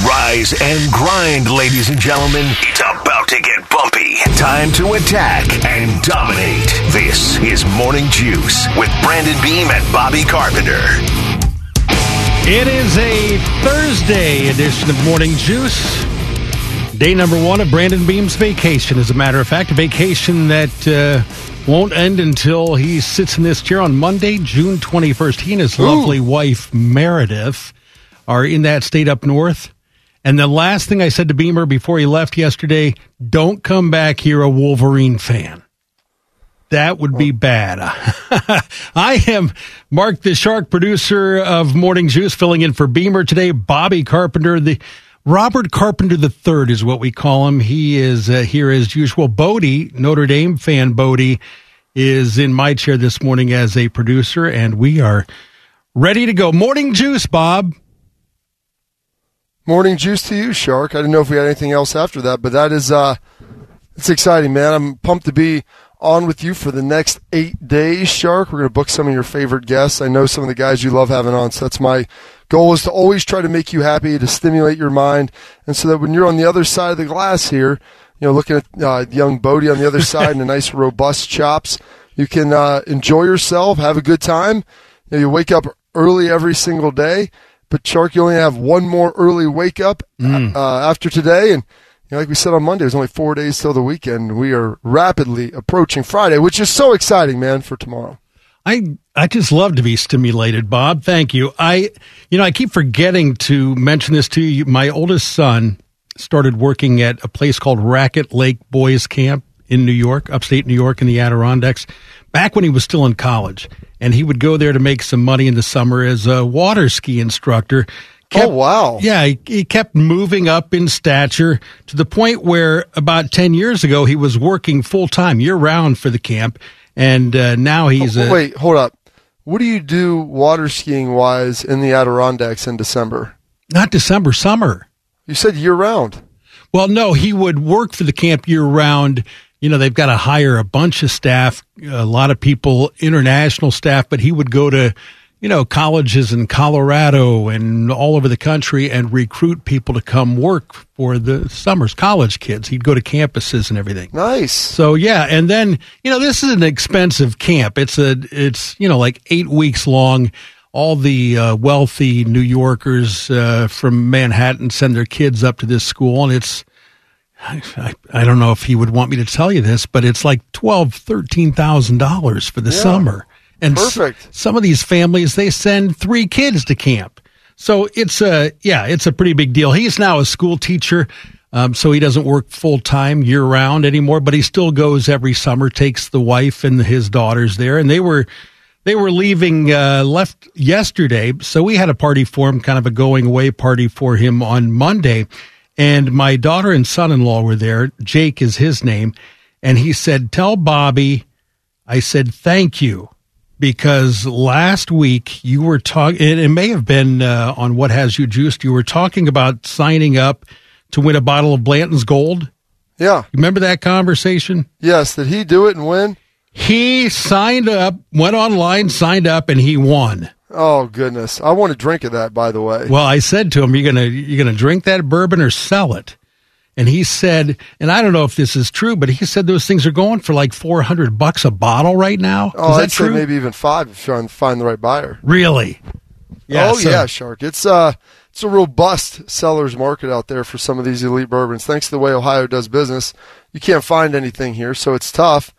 Rise and grind, ladies and gentlemen. It's about to get bumpy. Time to attack and dominate. This is Morning Juice with Brandon Beam and Bobby Carpenter. It is a Thursday edition of Morning Juice. Day number one of Brandon Beam's vacation. As a matter of fact, a vacation that uh, won't end until he sits in this chair on Monday, June 21st. He and his lovely wife, Meredith, are in that state up north. And the last thing I said to Beamer before he left yesterday don't come back here a Wolverine fan. That would be bad. I am Mark the Shark, producer of Morning Juice, filling in for Beamer today. Bobby Carpenter, the Robert Carpenter III is what we call him. He is uh, here as usual. Bodie, Notre Dame fan Bodie, is in my chair this morning as a producer, and we are ready to go. Morning Juice, Bob. Morning juice to you, Shark. I didn't know if we had anything else after that, but that is uh it's exciting, man. I'm pumped to be on with you for the next eight days, Shark. We're gonna book some of your favorite guests. I know some of the guys you love having on, so that's my goal is to always try to make you happy, to stimulate your mind, and so that when you're on the other side of the glass here, you know, looking at uh, young Bodie on the other side and a nice robust chops, you can uh, enjoy yourself, have a good time. You, know, you wake up early every single day but Shark, you only have one more early wake up Mm. uh, after today, and you know, like we said on Monday, there's only four days till the weekend. We are rapidly approaching Friday, which is so exciting, man, for tomorrow. I I just love to be stimulated, Bob. Thank you. I you know I keep forgetting to mention this to you. My oldest son started working at a place called Raquette Lake Boys Camp in New York, upstate New York, in the Adirondacks. Back when he was still in college, and he would go there to make some money in the summer as a water ski instructor. Kept- oh wow! Yeah, he, he kept moving up in stature to the point where about 10 years ago he was working full time year round for the camp. And uh, now he's Oh, a. wait, hold up. What do you do water skiing wise in the Adirondacks in December? Not December, summer. You said year round. Well, no, he would work for the camp year round. You know, they've got to hire a bunch of staff, a lot of people, international staff, but he would go to, you know, colleges in Colorado and all over the country and recruit people to come work for the summers, college kids. He'd go to campuses and everything. Nice. So yeah, and then you know this is an expensive camp. It's a it's you know like eight weeks long. All the uh, wealthy New Yorkers uh, from Manhattan send their kids up to this school, and it's I, I don't know if he would want me to tell you this, but it's like twelve, thirteen thousand dollars for the Yeah. summer. And s- some of these families they send three kids to camp. So it's a yeah, it's a pretty big deal. He's now a school teacher, um, so he doesn't work full time year round anymore, but he still goes every summer. Takes the wife and his daughters there, and they were they were leaving uh, left yesterday, so we had a party for him, kind of a going away party for him on Monday. And my daughter and son in law were there. Jake is his name, and he said, "Tell Bobby." I said, "Thank you." because last week you were talking, it, it may have been uh, on What Has You Juiced, you were talking about signing up to win a bottle of Blanton's Gold. Yeah. You remember that conversation? Yes. Did he do it and win? He signed up, went online, signed up, and he won. Oh goodness! I want to drink of that. By the way. Well, I said to him, "You're gonna you're gonna drink that bourbon or sell it." And he said, and I don't know if this is true, but he said those things are going for like four hundred bucks a bottle right now. Oh, is that I'd say true? maybe even five if you're trying to find the right buyer. Really? Yeah, oh so- yeah, Shark. It's uh it's a robust seller's market out there for some of these elite bourbons. Thanks to the way Ohio does business, you can't find anything here, so it's tough.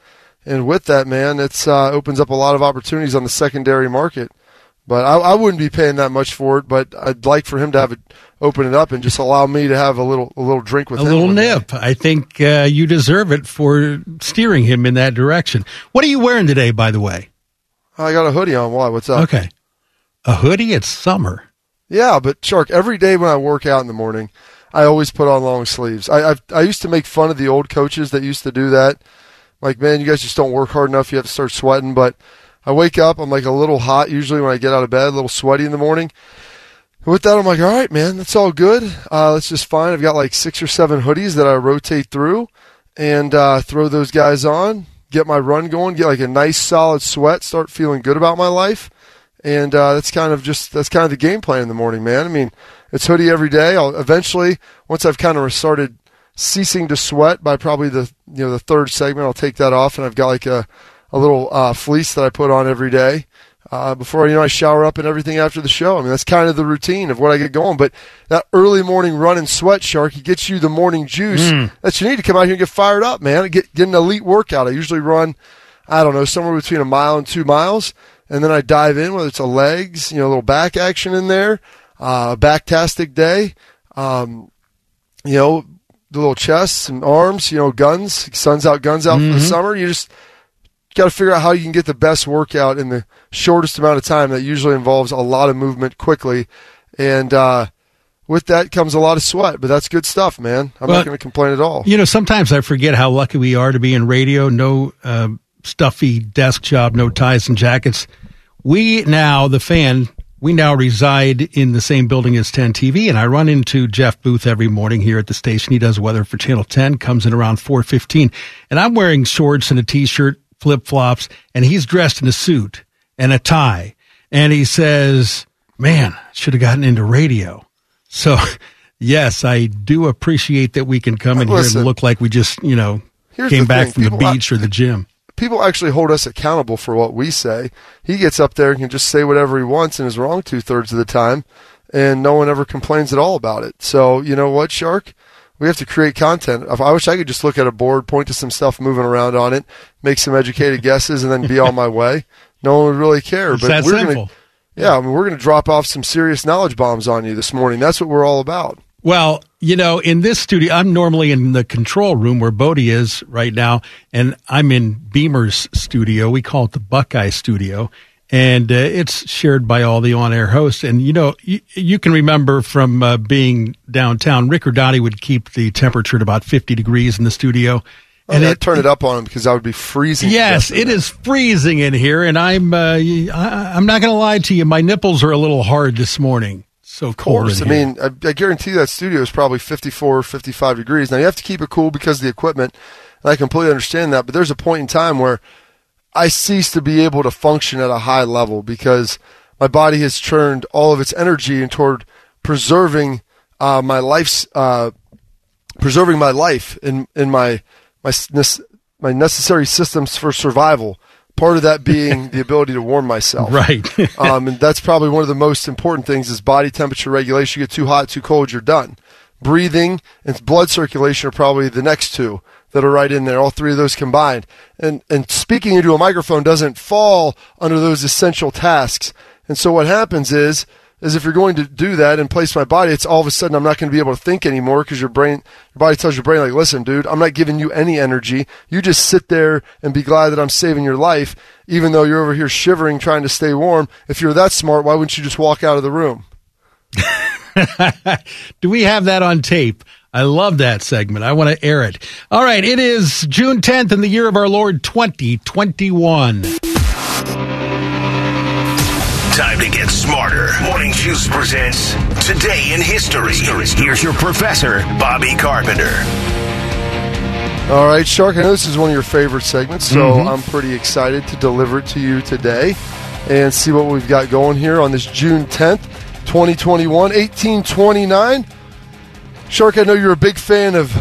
And with that, man, it's uh, opens up a lot of opportunities on the secondary market. But I, I wouldn't be paying that much for it. But I'd like for him to have it open it up and just allow me to have a little a little drink with a him. A little one day. nip. I think uh, you deserve it for steering him in that direction. What are you wearing today, by the way? I got a hoodie on. Why? What's up? Okay, a hoodie. It's summer. Yeah, but Shark, every day when I work out in the morning, I always put on long sleeves. I I've, I used to make fun of the old coaches that used to do that. Like, man, you guys just don't work hard enough. You have to start sweating. But I wake up, I'm like a little hot usually when I get out of bed, a little sweaty in the morning. With that, I'm like, all right, man, that's all good. Uh, that's just fine. I've got like six or seven hoodies that I rotate through and uh, throw those guys on, get my run going, get like a nice solid sweat, start feeling good about my life. And uh, that's kind of just that's kind of the game plan in the morning, man. I mean, it's hoodie every day. I'll eventually, once I've kind of started ceasing to sweat by probably the you know the third segment, I'll take that off, and I've got like a a little uh, fleece that I put on every day. Uh, before you know, I shower up and everything after the show. I mean, that's kind of the routine of what I get going. But that early morning run and sweat, Shark, it gets you the morning juice Mm. that you need to come out here and get fired up, man. Get get an elite workout. I usually run, I don't know, somewhere between a mile and two miles, and then I dive in whether it's a legs, you know, a little back action in there, uh, backtastic day, um, you know, the little chests and arms, you know, guns, sun's out, guns out for the summer. You just got to figure out how you can get the best workout in the shortest amount of time. That usually involves a lot of movement quickly, and uh, with that comes a lot of sweat. But that's good stuff, man. I'm Well, not going to complain at all. You know, sometimes I forget how lucky we are to be in radio. No uh, stuffy desk job, no ties and jackets. We now, the fan, we now reside in the same building as 10 TV, and I run into Jeff Booth every morning here at the station. He does weather for Channel 10, comes in around 4:15, and I'm wearing shorts and a t-shirt, flip flops, and he's dressed in a suit and a tie, and he says, "Man, should have gotten into radio." So, yes, I do appreciate that we can come in here and look like we just, you know, came back thing. from the beach or the gym. People actually hold us accountable for what we say. He gets up there and can just say whatever he wants and is wrong two thirds of the time, and no one ever complains at all about it. So you know what, Shark? We have to create content. If- I wish I could just look at a board, point to some stuff moving around on it, make some educated guesses, and then be on my way. No one would really care. It's that we're simple. Gonna, yeah, I mean, we're going to drop off some serious knowledge bombs on you this morning. That's what we're all about. Well, you know, in this studio, I'm normally in the control room where Bodie is right now, and I'm in Beamer's studio. We call it the Buckeye Studio, and uh, it's shared by all the on-air hosts. And you know, you, you can remember from uh, being downtown, Rick Rodati would keep the temperature at about 50 degrees in the studio. And I turn it up on him because I would be freezing. Yes, it is freezing in here, and I'm uh, I, I'm not going to lie to you. My nipples are a little hard this morning. So Of course. I cold. in here. mean, I, I guarantee that studio is probably 54 or 55 degrees. Now, you have to keep it cool because of the equipment, and I completely understand that. But there's a point in time where I cease to be able to function at a high level because my body has turned all of its energy toward preserving uh, my life's uh, preserving my life in in my my my necessary systems for survival. Part of that being the ability to warm myself. right. um, and that's probably one of the most important things is body temperature regulation. You get too hot, too cold, you're done. Breathing and blood circulation are probably the next two that are right in there. All three of those combined. And and speaking into a microphone doesn't fall under those essential tasks. And so what happens is is if you're going to do that and place my body, it's all of a sudden I'm not going to be able to think anymore because your brain, your body tells your brain like, listen, dude, I'm not giving you any energy. You just sit there and be glad that I'm saving your life, even though you're over here shivering trying to stay warm. If you're that smart, why wouldn't you just walk out of the room? Do we have that on tape? I love that segment. I want to air it. All right, it is June 10th in the year of our Lord 2021. Time to get smarter. Morning Juice presents Today in History. Here's your professor, Bobby Carpenter. All right, Shark, I know this is one of your favorite segments, so mm-hmm. I'm pretty excited to deliver it to you today and see what we've got going here on this June 10th, 2021, 1829. Shark, I know you're a big fan of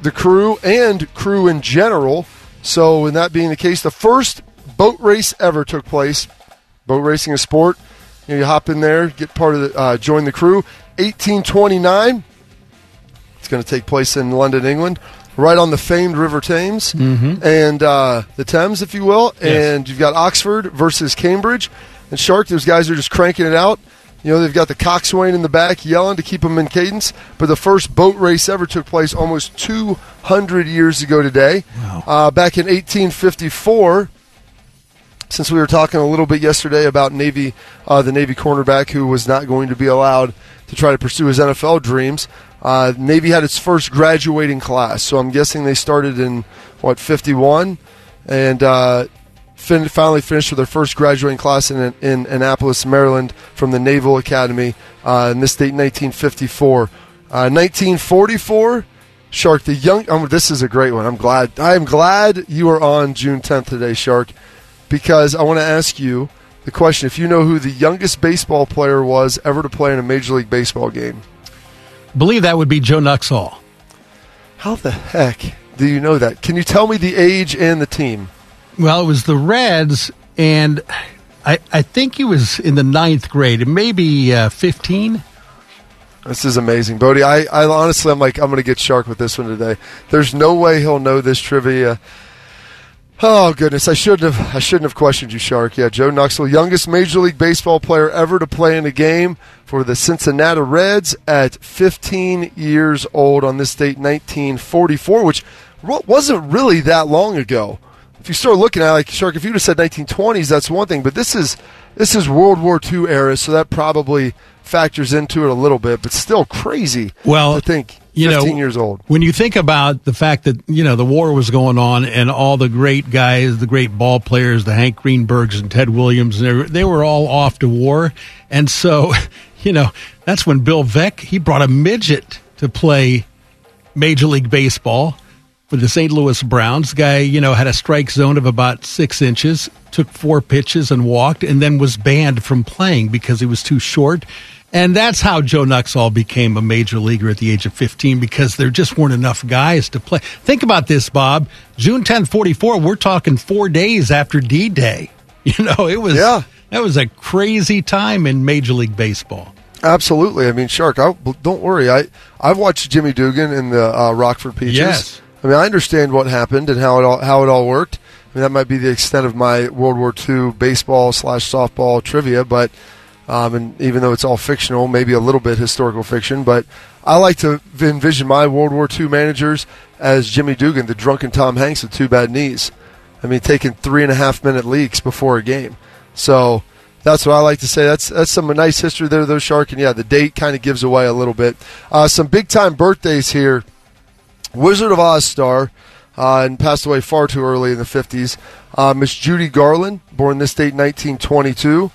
the crew and crew in general. So, in that being the case, the first boat race ever took place. Boat racing a sport. You, know, you hop in there, get part of the, uh, join the crew. 1829. It's going to take place in London, England, right on the famed River Thames and uh, the Thames, if you will. And you've got Oxford versus Cambridge. And Shark, those guys are just cranking it out. You know, they've got the coxswain in the back yelling to keep them in cadence. But the first boat race ever took place almost 200 years ago today. Uh, back in 1854, since we were talking a little bit yesterday about Navy, uh, the Navy cornerback who was not going to be allowed to try to pursue his NFL dreams. Uh, Navy had its first graduating class, so I'm guessing they started in what 51, and uh, fin- finally finished with their first graduating class in, in Annapolis, Maryland, from the Naval Academy. Uh, in this date, 1954, 1944. Uh, Shark, the young. Um, this is a great one. I'm glad. I am glad you are on June 10th today, Shark, because I want to ask you the question: If you know who the youngest baseball player was ever to play in a Major League Baseball game, believe that would be Joe Nuxhall. How the heck do you know that? Can you tell me the age and the team? Well, it was the Reds, and I, I think he was in the ninth grade, maybe uh, 15. This is amazing, Bodie. I, I honestly, I'm like, I'm going to get Shark with this one today. There's no way he'll know this trivia. Oh goodness, I shouldn't have. I shouldn't have questioned you, Shark. Yeah, Joe Nuxhall, youngest Major League Baseball player ever to play in a game for the Cincinnati Reds at 15 years old on this date, 1944, which wasn't really that long ago. If you start looking at it, like Shark, if you'd have said 1920s, that's one thing. But this is this is World War II era, so that probably factors into it a little bit, but still crazy. Well, I think you know, years old. When you think about the fact that you know the war was going on and all the great guys, the great ball players, the Hank Greenbergs and Ted Williams, they were, they were all off to war, and so you know that's when Bill Veeck he brought a midget to play Major League Baseball for the St. Louis Browns. Guy, you know, had a strike zone of about six inches, took four pitches and walked, and then was banned from playing because he was too short. And that's how Joe Nuxhall became a major leaguer at the age of 15 because there just weren't enough guys to play. Think about this, Bob. June 10, 44, we're talking four days after D Day. You know, it was, yeah. that was a crazy time in Major League Baseball. Absolutely. I mean, Shark, I, don't worry. I, I've watched Jimmy Dugan in the uh, Rockford Peaches. Yes. I mean, I understand what happened and how it all, how it all worked. I mean, that might be the extent of my World War II baseball slash softball trivia, but – um, and even though it's all fictional, maybe a little bit historical fiction, but I like to envision my World War II managers as Jimmy Dugan, the drunken Tom Hanks with two bad knees. I mean, taking three and a half minute leaks before a game. So that's what I like to say. That's that's some nice history there, though, Shark. And yeah, the date kind of gives away a little bit. Uh, some big time birthdays here. Wizard of Oz star. Uh, and passed away far too early in the 50s. Uh, Miss Judy Garland, born this date 1922.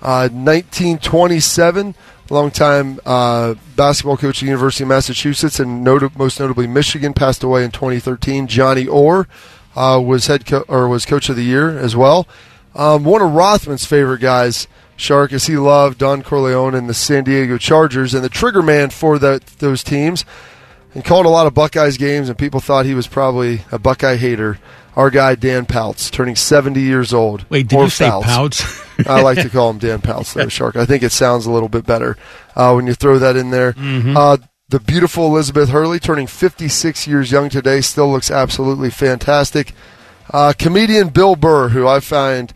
1927, uh, longtime uh, basketball coach at the University of Massachusetts and not- most notably Michigan, passed away in 2013. Johnny Orr uh, was head co- or was coach of the year as well. Um, one of Rothman's favorite guys, Shark, is he loved Don Coryell and the San Diego Chargers and the trigger man for the, those teams. And called a lot of Buckeyes games, and people thought he was probably a Buckeye hater our guy Dan Pouts, turning 70 years old. Wait, did you say Pouts? I like to call him Dan Pouts, though, Shark. I think it sounds a little bit better uh, when you throw that in there. Mm-hmm. Uh, the beautiful Elizabeth Hurley, turning 56 years young today, still looks absolutely fantastic. Uh, comedian Bill Burr, who I find,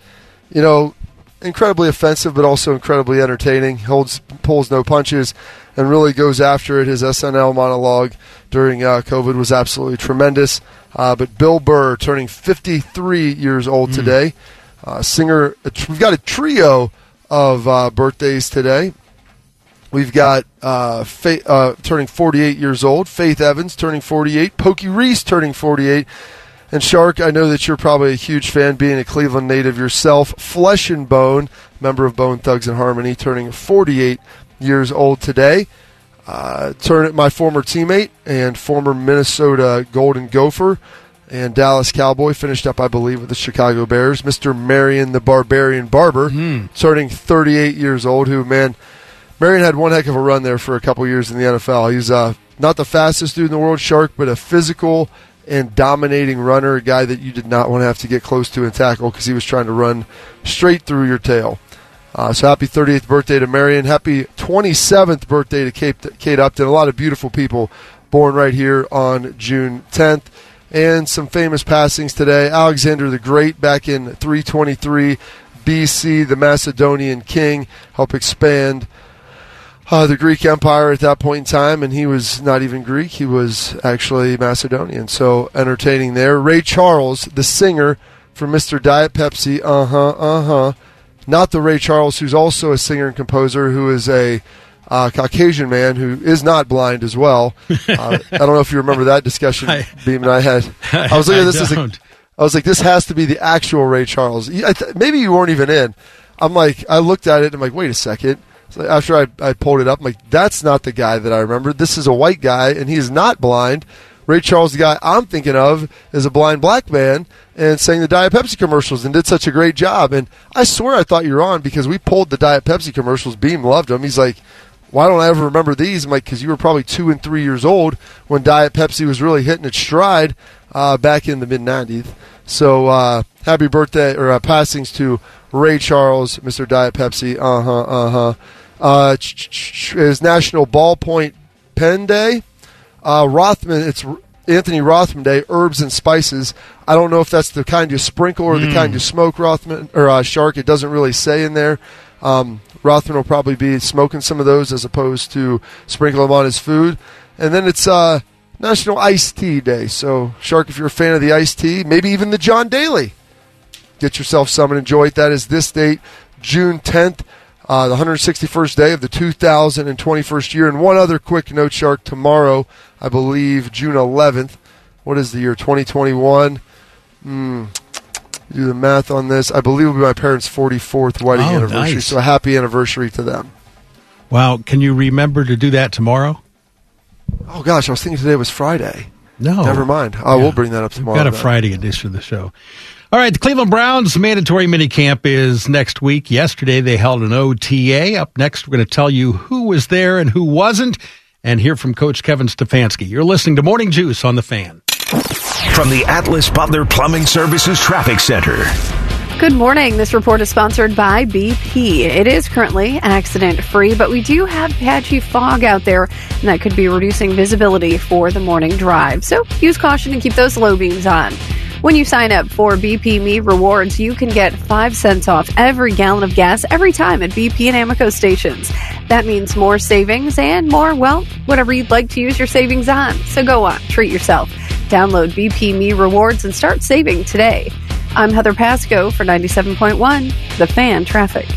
you know, incredibly offensive, but also incredibly entertaining. Holds pulls no punches, and really goes after it. His SNL monologue during uh, COVID was absolutely tremendous. Uh, but Bill Burr turning 53 years old mm. today. Uh, singer, we've got a trio of uh, birthdays today. We've got uh, Faith, uh, turning 48 years old, Faith Evans turning 48, Pokey Reese turning 48, and Shark, I know that you're probably a huge fan, being a Cleveland native yourself. Flesh and Bone, member of Bone Thugs and Harmony, turning 48 years old today. Uh, turn my former teammate and former Minnesota Golden Gopher and Dallas Cowboy finished up, I believe, with the Chicago Bears. Mr. Marion the Barbarian Barber, mm. turning 38 years old. Who man, Marion had one heck of a run there for a couple years in the NFL. He's uh, not the fastest dude in the world, Shark, but a physical and dominating runner, a guy that you did not want to have to get close to and tackle because he was trying to run straight through your tail. Uh, so happy 38th birthday to Marion. Happy 27th birthday to Kate, Kate Upton. A lot of beautiful people born right here on June 10th. And some famous passings today. Alexander the Great back in 323 BC, the Macedonian king, helped expand uh, the Greek Empire at that point in time, and he was not even Greek; he was actually Macedonian. So entertaining there. Ray Charles, the singer, for Mr. Diet Pepsi. Uh huh, uh huh. Not the Ray Charles, who's also a singer and composer, who is a uh, Caucasian man who is not blind as well. Uh, I don't know if you remember that discussion I- Beam and I had. I was looking at this as a. I was like, this has to be the actual Ray Charles. Th- maybe you weren't even in. I'm like, I looked at it and I'm like, wait a second. So after I, I pulled it up, I'm like, that's not the guy that I remember. This is a white guy and he is not blind. Ray Charles, the guy I'm thinking of, is a blind black man and sang the Diet Pepsi commercials and did such a great job. And I swear I thought you were on because we pulled the Diet Pepsi commercials. Beam loved them. He's like, why don't I ever remember these? I'm like, because you were probably two and three years old when Diet Pepsi was really hitting its stride uh, back in the mid 90s. So uh, happy birthday or uh, passings to Ray Charles, Mr. Diet Pepsi. Uh huh, uh huh. Uh, ch- ch- is National Ballpoint Pen Day. Uh, Rothman, it's Anthony Rothman Day, herbs and spices. I don't know if that's the kind you sprinkle or the kind you smoke, Rothman or uh, Shark. It doesn't really say in there. Um, Rothman will probably be smoking some of those as opposed to sprinkle them on his food. And then it's uh, National Iced Tea Day. So, Shark, if you're a fan of the iced tea, maybe even the John Daly, get yourself some and enjoy it. That is this date, June 10th, uh, the 161st day of the 2021st year. And one other quick note, Shark, tomorrow, I believe, June 11th. What is the year? 2021. Hmm. Do the math on this. I believe it will be my parents' 44th wedding Oh, anniversary. nice. So a happy anniversary to them. Wow, can you remember to do that tomorrow? Oh gosh, I was thinking today was Friday. No. Never mind. I Yeah. will bring that up We've tomorrow. got a then. Friday edition of the show. All right, the Cleveland Browns mandatory minicamp is next week. Yesterday they held an OTA. Up next, we're going to tell you who was there and who wasn't, and hear from Coach Kevin Stefanski. You're listening to Morning Juice on the Fan. From the Atlas Butler Plumbing Services Traffic Center. Good morning. This report is sponsored by BP. It is currently accident free, but we do have patchy fog out there, and that could be reducing visibility for the morning drive. So use caution and keep those low beams on. When you sign up for BP Me Rewards, you can get 5 cents off every gallon of gas every time at BP and Amoco stations. That means more savings and more, well, whatever you'd like to use your savings on. So go on, treat yourself. Download BP Me Rewards and start saving today. I'm Heather Pasco for 97.1, The Fan Traffic.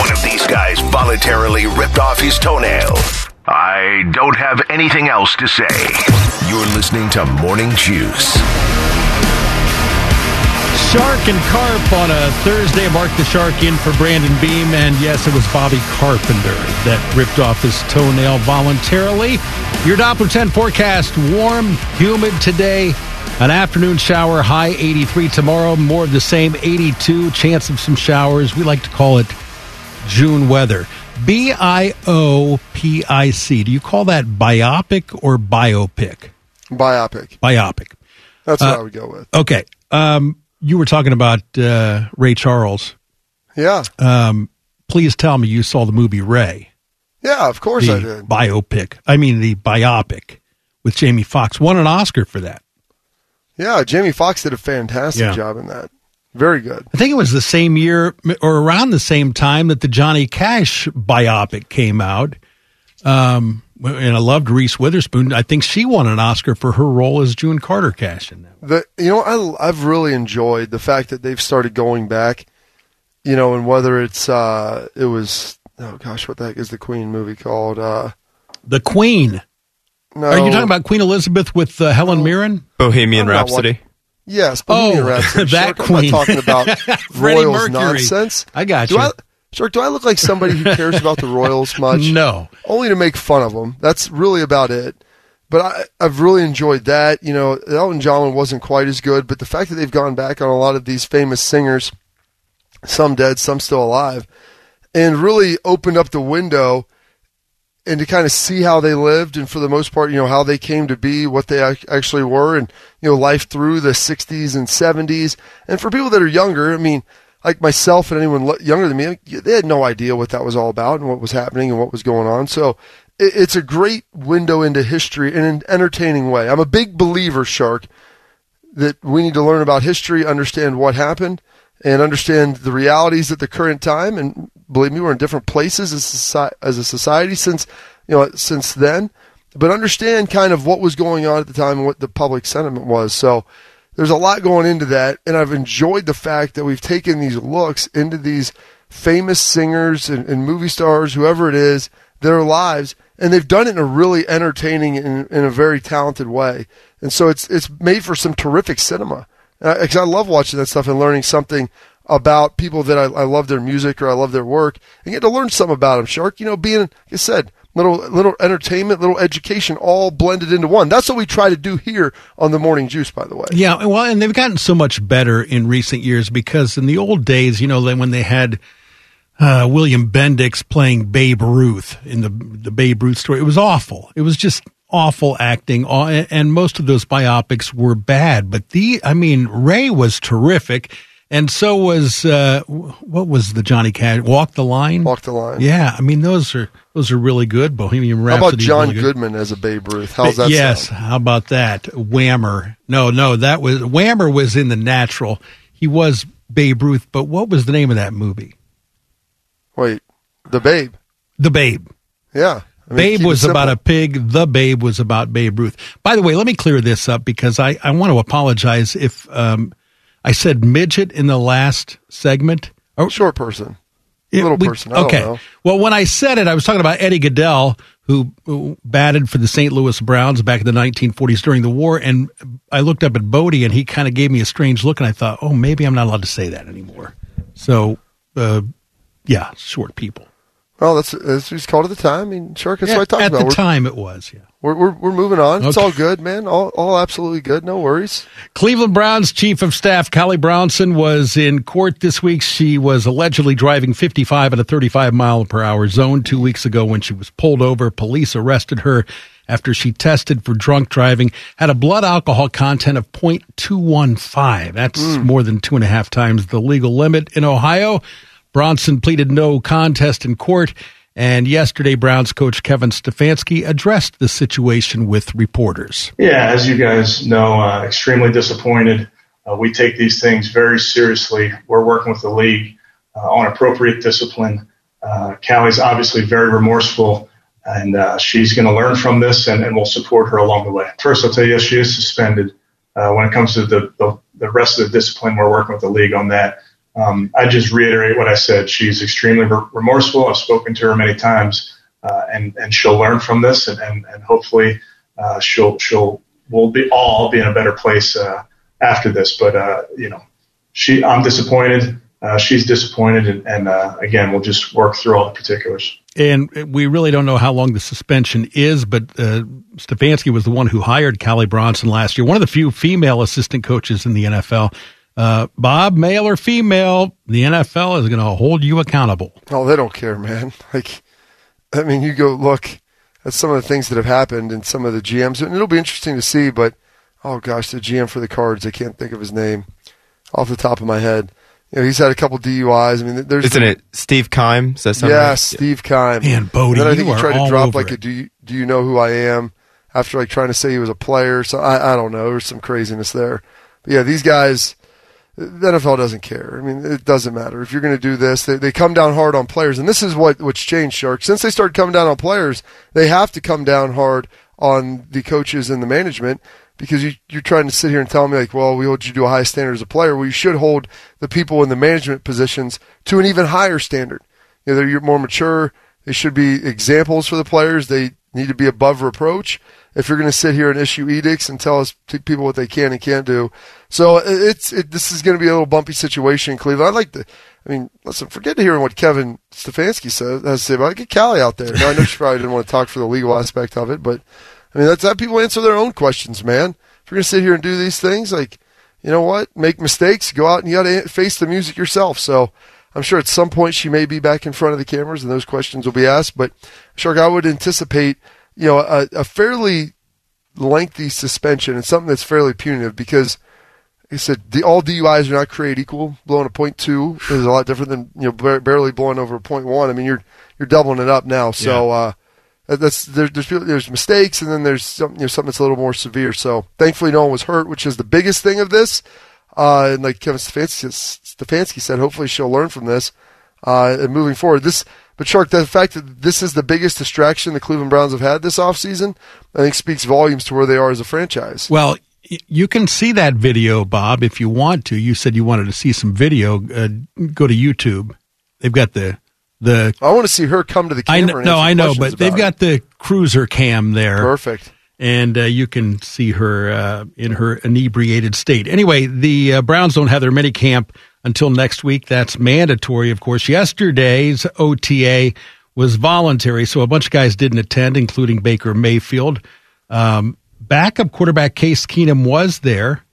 One of these guys voluntarily ripped off his toenail. I don't have anything else to say. You're listening to Morning Juice. Shark and Carp on a Thursday. Mark the Shark in for Brandon Beam, and yes, it was Bobby Carpenter that ripped off his toenail voluntarily. Your Doppler 10 forecast warm, humid today. An afternoon shower, high 83 tomorrow. More of the same, 82. Chance of some showers. We like to call it June weather. B I O P I C. Do you call that biopic or biopic? Biopic. Biopic. That's what Uh, I would go with. Okay. Um, you were talking about uh, Ray Charles. Yeah. Um, please tell me you saw the movie Ray, Yeah, of course I did. biopic. I mean, the biopic with Jamie Foxx. Won an Oscar for that. Yeah, Jamie Foxx did a fantastic Yeah. job in that. Very good. I think it was the same year or around the same time that the Johnny Cash biopic came out. Um, and I loved Reese Witherspoon. I think she won an Oscar for her role as June Carter Cash in that. The you know I I've really enjoyed the fact that they've started going back, you know, and whether it's uh it was oh gosh what the heck is the Queen movie called? Uh, The Queen. no, Are you talking about Queen Elizabeth with uh, Helen Mirren? Bohemian I'm Rhapsody. Yes, Bohemian Oh, Rhapsody. that Shark, I'm not talking about Freddie Royals Mercury. nonsense. I got do you. I, Shark, do I look like somebody who cares about the Royals much? No. only to make fun of them. That's really about it. But I, I've really enjoyed that. You know, Elton John wasn't quite as good, but the fact that they've gone back on a lot of these famous singers, some dead, some still alive, and really opened up the window and to kind of see how they lived and for the most part, you know, how they came to be, what they ac- actually were and, you know, life through the 60s and 70s. And for people that are younger, I mean, like myself and anyone younger than me, they had no idea what that was all about and what was happening and what was going on. So it's a great window into history in an entertaining way. I'm a big believer, Shark, that we need to learn about history, understand what happened, and understand the realities at the current time. And believe me, we're in different places as, a society since you know since then. But understand kind of what was going on at the time and what the public sentiment was. So there's a lot going into that, and I've enjoyed the fact that we've taken these looks into these famous singers and, and movie stars, whoever it is, their lives, and they've done it in a really entertaining and in a very talented way. And so it's it's made for some terrific cinema. Because I, I love watching that stuff and learning something about people that I, I love their music or I love their work and get to learn something about them. Shark, you know, being like I said, little little entertainment, little education, all blended into one. That's what we try to do here on the Morning Juice. By the way, Yeah, well, and they've gotten so much better in recent years because in the old days, you know, when they had uh, William Bendix playing Babe Ruth in the the Babe Ruth story, it was awful. It was just awful acting, and most of those biopics were bad. But the, I mean, Ray was terrific. And so was uh, what was the Johnny Cash Walk the Line? Walk the Line. Yeah, I mean those are those are really good. Bohemian Rhapsody. How about John really. Goodman as a Babe Ruth? How's that yes, sound? how about that? Whammer. No, no, that was Whammer was in the natural. He was Babe Ruth, but what was the name of that movie? Wait, the Babe. The Babe. Yeah. I mean, Babe was about a pig. The Babe was about Babe Ruth. By the way, let me clear this up because I, I want to apologize if um, I said midget in the last segment. Oh, short person. It- Little we- person. I okay. Well, when I said it, I was talking about Eddie Gaedel, who, who batted for the St. Louis Browns back in the 1940s during the war. And I looked up at Bodie, and he kind of gave me a strange look, and I thought, oh, maybe I'm not allowed to say that anymore. So, uh, yeah, short people. Well, that's that's what he's called at the time. I mean, Shark. That's Yeah, what I talked at about. the We're- time, it was, yeah. We're, we're, we're moving on. It's all good, man. All, all absolutely good. No worries. Cleveland Browns chief of staff Callie Brownson was in court this week. She was allegedly driving 55 at a 35 mile per hour zone two weeks ago when she was pulled over. Police arrested her after she tested for drunk driving, had a blood alcohol content of 0.215. That's mm. more than two and a half times the legal limit in Ohio. Brownson pleaded no contest in court. And yesterday, Browns coach Kevin Stefanski addressed the situation with reporters. Yeah, as you guys know, uh, extremely disappointed. Uh, we take these things very seriously. We're working with the league uh, on appropriate discipline. Uh, Callie's obviously very remorseful, and uh, she's going to learn from this, and, and we'll support her along the way. First, I'll tell you, she is suspended. Uh, when it comes to the, the, the rest of the discipline, we're working with the league on that. Um, I just reiterate what I said. She's extremely re- remorseful. I've spoken to her many times, uh, and and she'll learn from this, and and, and hopefully uh, she'll she'll we'll be all be in a better place uh, after this. But uh, you know, she I'm disappointed. Uh, she's disappointed, and, and uh, again, we'll just work through all the particulars. And we really don't know how long the suspension is, but uh, Stefanski was the one who hired Callie Brownson last year, one of the few female assistant coaches in the NFL. Uh, Bob, male or female, the NFL is going to hold you accountable. Oh, they don't care, man. Like, I mean, you go look at some of the things that have happened and some of the GMs, and it'll be interesting to see. But oh gosh, the GM for the Cards, I can't think of his name off the top of my head. You know, he's had a couple DUIs. I mean, there's Isn't it Steve Keim? Is that something? Yeah, right? Steve Keim. Man, Bodie, And then I think you he tried to drop like it. a do you, do you know who I am after like trying to say he was a player. So I, I don't know. There's some craziness there. But yeah, these guys, the NFL doesn't care. I mean, it doesn't matter if you're going to do this. They they come down hard on players, and this is what what's changed, Shark. Since they started coming down on players, they have to come down hard on the coaches and the management because you, you're trying to sit here and tell me like, well, we hold you to a high standard as a player. Well, you should hold the people in the management positions to an even higher standard. You know, they're more mature. They should be examples for the players. They need to be above reproach. If you're going to sit here and issue edicts and tell us to people what they can and can't do, so it's it, this is going to be a little bumpy situation in Cleveland. I'd like to. I mean, listen, forget to hearing what Kevin Stefanski says has to say about it. Get Callie out there. Now, I know she probably didn't want to talk for the legal aspect of it, but I mean, that's that people answer their own questions, man. If you're going to sit here and do these things, like, you know what? Make mistakes, go out and you got to face the music yourself. So I'm sure at some point she may be back in front of the cameras and those questions will be asked. But Shark, I would anticipate, you know, a, a fairly lengthy suspension and something that's fairly punitive because he said the, all DUIs are not created equal. Blowing a point two is a lot different than you know bar- barely blowing over a point one. I mean, you're you're doubling it up now. So uh, that's there, there's there's mistakes, and then there's some, you know something that's a little more severe. So thankfully, no one was hurt, which is the biggest thing of this. Uh, and like Kevin Stefanski, Stefanski said, hopefully she'll learn from this uh, and moving forward. This, but Shark, the fact that this is the biggest distraction the Cleveland Browns have had this offseason, I think speaks volumes to where they are as a franchise. Well, you can see that video, Bob, if you want to. You said you wanted to see some video. Uh, go to YouTube. They've got the the. I want to see her come to the I camera. know, and no, I know, but they've about got the cruiser cam there. Perfect. and uh, you can see her uh, in her inebriated state. Anyway, the uh, Browns don't have their mini camp until next week. That's mandatory, of course. Yesterday's OTA was voluntary, so a bunch of guys didn't attend, including Baker Mayfield. Um, backup quarterback Case Keenum was there.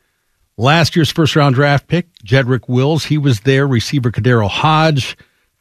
Last year's first round draft pick, Jedrick Wills, he was there. Receiver KhaDarel Hodge.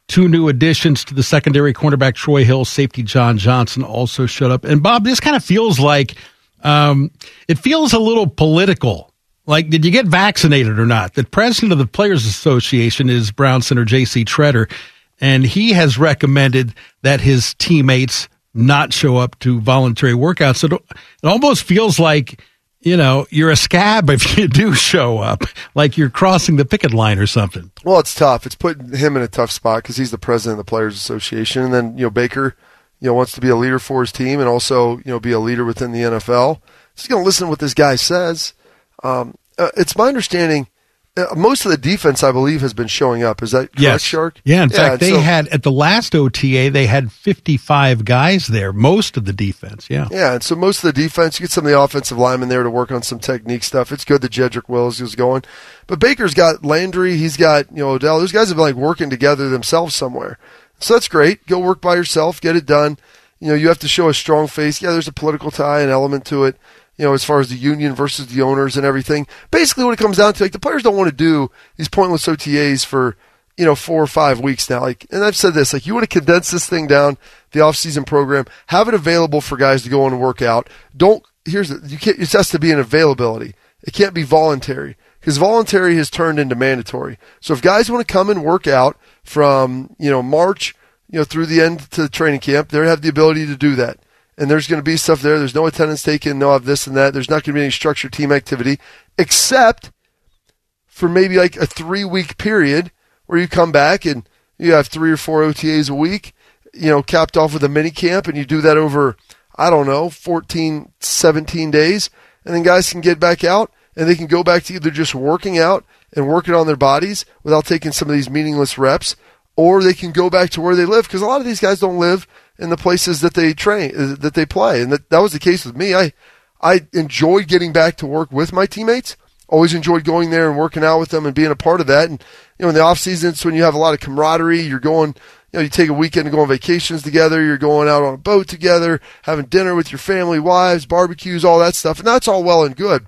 Two new additions to the secondary cornerback Troy Hill, safety John Johnson also showed up. And Bob, this kind of feels like um, it feels a little political. Like, did you get vaccinated or not? The president of the Players Association is Brown Center J.C. Tretter, and he has recommended that his teammates not show up to voluntary workouts. So it almost feels like you know, you're a scab if you do show up, like you're crossing the picket line or something. Well, it's tough. It's putting him in a tough spot because he's the president of the Players Association, and then you know Baker, you know, wants to be a leader for his team and also you know be a leader within the NFL. He's going to listen to what this guy says. Um, uh, it's my understanding. Uh, most of the defense, I believe, has been showing up. Is that correct, Yes. Shark? Yeah, in fact, they so- had at the last OTA, they had 55 guys there, most of the defense. Yeah. Yeah, and so most of the defense, you get some of the offensive linemen there to work on some technique stuff. It's good that Jedrick Wills is going, but Baker's got Landry, he's got you know Odell. Those guys have been like working together themselves somewhere, so that's great. Go work by yourself, get it done. You know, you have to show a strong face. Yeah, there's a political tie an element to it. You know, as far as the union versus the owners and everything. Basically, what it comes down to, like the players don't want to do these pointless OTAs for you know, four or five weeks now. Like, and I've said this, like, you want to condense this thing down, the off-season program, have it available for guys to go and work out. Don't, here's you can't, it has to be an availability. It can't be voluntary because voluntary has turned into mandatory. So if guys want to come and work out from, you know, March, you know, through the end to the training camp, they have the ability to do that. And there's going to be stuff there. There's no attendance taken, no of this and that. There's not going to be any structured team activity except for maybe like a three week period where you come back and you have three or four OTAs a week, you know, capped off with a mini camp and you do that over, I don't know, 14, 17 days. And then guys can get back out and they can go back to either just working out and working on their bodies without taking some of these meaningless reps, or they can go back to where they live because a lot of these guys don't live in the places that they train, uh, that they play. And that, that was the case with me. I, I enjoyed getting back to work with my teammates. Always enjoyed going there and working out with them and being a part of that. And you know, in the off season, it's when you have a lot of camaraderie. You're going, you know, you take a weekend to go on vacations together. You're going out on a boat together, having dinner with your family, wives, barbecues, all that stuff, and that's all well and good.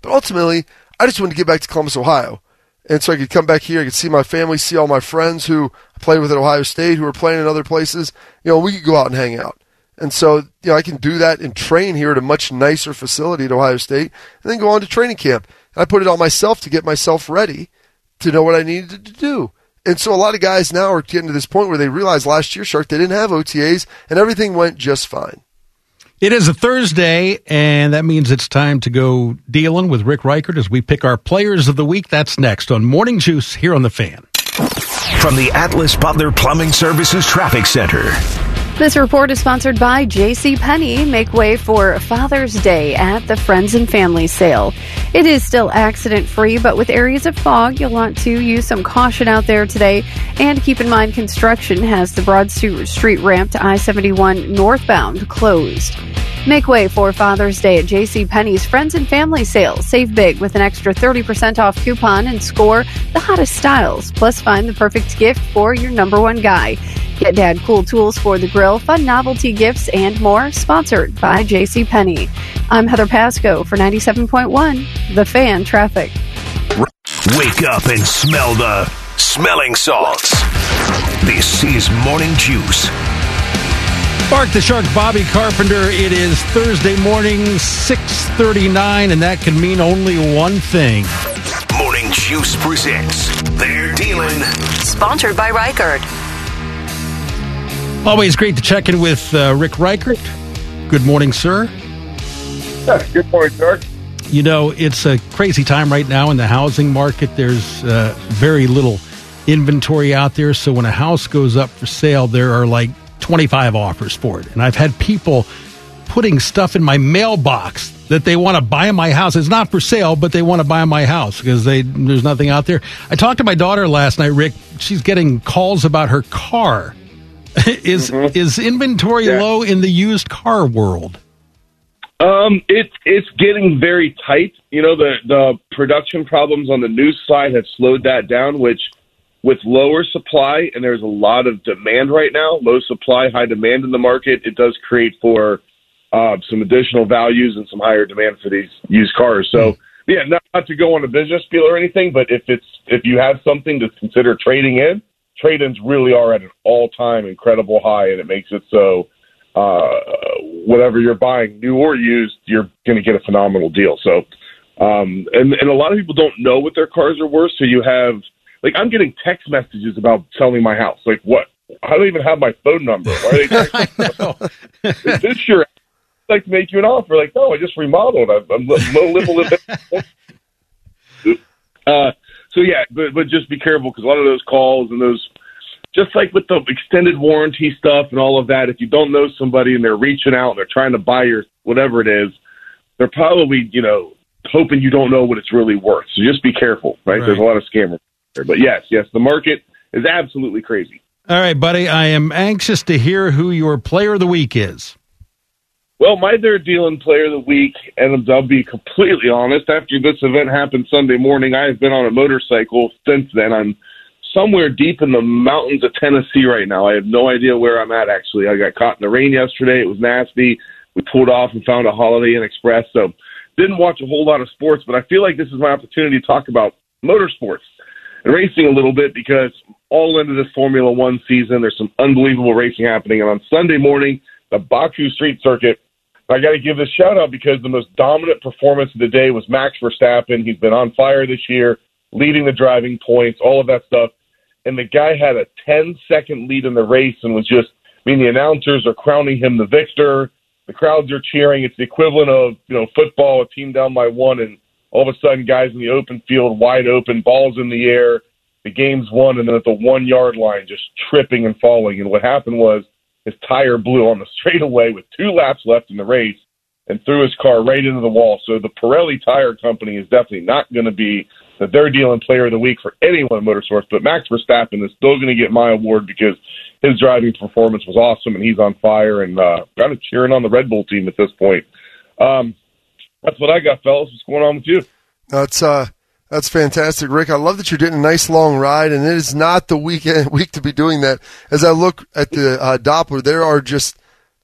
But ultimately, I just wanted to get back to Columbus, Ohio. And so I could come back here, I could see my family, see all my friends who I played with at Ohio State, who are playing in other places. You know, we could go out and hang out. And so, you know, I can do that and train here at a much nicer facility at Ohio State and then go on to training camp. And I put it on myself to get myself ready to know what I needed to do. And so a lot of guys now are getting to this point where they realize last year, Shark, they didn't have OTAs and everything went just fine. It is a Thursday, and that means it's time to go dealing with Rick Ricart as we pick our players of the week. That's next on Morning Juice here on The Fan. From the Atlas Butler Plumbing Services Traffic Center. This report is sponsored by J.C. Penney. Make way for Father's Day at the Friends and Family Sale. It is still accident free, but with areas of fog, you'll want to use some caution out there today. And keep in mind, construction has the Broad Street ramp to I 71 northbound closed. Make way for Father's Day at J.C. Penney's Friends and Family Sale. Save big with an extra 30% off coupon and score the hottest styles. Plus, find the perfect gift for your number one guy. Get dad cool tools for the grill, fun novelty gifts, and more. Sponsored by J.C. Penney. I'm Heather Pasco for 97.1, The Fan Traffic. Wake up and smell the smelling salts. This is Morning Juice. Bark the Shark, Bobby Carpenter. It is Thursday morning, 639, and that can mean only one thing. Morning Juice presents They're Dealing. Sponsored by Ricart. Always great to check in with uh, Rick Ricart. Good morning, sir. Good morning, sir. You know, it's a crazy time right now in the housing market. There's uh, very little inventory out there. So when a house goes up for sale, there are like 25 offers for it. And I've had people putting stuff in my mailbox that they want to buy my house. It's not for sale, but they want to buy my house because they there's nothing out there. I talked to my daughter last night, Rick. She's getting calls about her car. is is inventory Yeah. low in the used car world? Um, it's it's getting very tight. You know, the the production problems on the new side have slowed that down. Which, with lower supply and there's a lot of demand right now, low supply, high demand in the market, it does create for uh, some additional values and some higher demand for these used cars. So. Yeah, not, not to go on a business spiel or anything, but if it's if you have something to consider trading in, trade-ins really are at an all-time incredible high, and it makes it so uh, whatever you're buying, new or used, you're going to get a phenomenal deal. So, um, and and a lot of people don't know what their cars are worth. So you have like I'm getting text messages about selling my house. Like what? I don't even have my phone number. Why are they texting? Is this your? I'd like to make you an offer. Like no, I just remodeled. I'm, I'm li- li- live little bit. Uh, so yeah, but but just be careful because a lot of those calls and those just like with the extended warranty stuff and all of that, if you don't know somebody and they're reaching out and they're trying to buy your whatever it is, they're probably, you know, hoping you don't know what it's really worth. So just be careful, right? Right. There's a lot of scammers there. But yes, yes, the market is absolutely crazy. All right, buddy. I am anxious to hear who your player of the week is. Well, my third dealing player of the week, and I'll be completely honest, after this event happened Sunday morning, I have been on a motorcycle since then. I'm somewhere deep in the mountains of Tennessee right now. I have no idea where I'm at, actually. I got caught in the rain yesterday. It was nasty. We pulled off and found a Holiday Inn Express. So didn't watch a whole lot of sports, but I feel like this is my opportunity to talk about motorsports and racing a little bit because all into this Formula One season, there's some unbelievable racing happening. And on Sunday morning, the Baku Street Circuit, I got to give this shout out because the most dominant performance of the day was Max Verstappen. He's been on fire this year, leading the driving points, all of that stuff. And the guy had a 10 second lead in the race and was just, I mean, the announcers are crowning him the victor. The crowds are cheering. It's the equivalent of, you know, football, a team down by one, and all of a sudden, guys in the open field, wide open, balls in the air. The game's won, and then at the one yard line, just tripping and falling. And what happened was his tire blew on the straightaway with two laps left in the race and threw his car right into the wall. So the Pirelli Tire Company is definitely not going to be the they're dealing player of the week for anyone motorsports, but Max Verstappen is still going to get my award because his driving performance was awesome and he's on fire and uh, kind of cheering on the Red Bull team at this point. Um, that's what I got, fellas. What's going on with you? That's uh, that's fantastic, Rick. I love that you're getting a nice long ride, and it is not the weekend week to be doing that. As I look at the uh, Doppler, there are just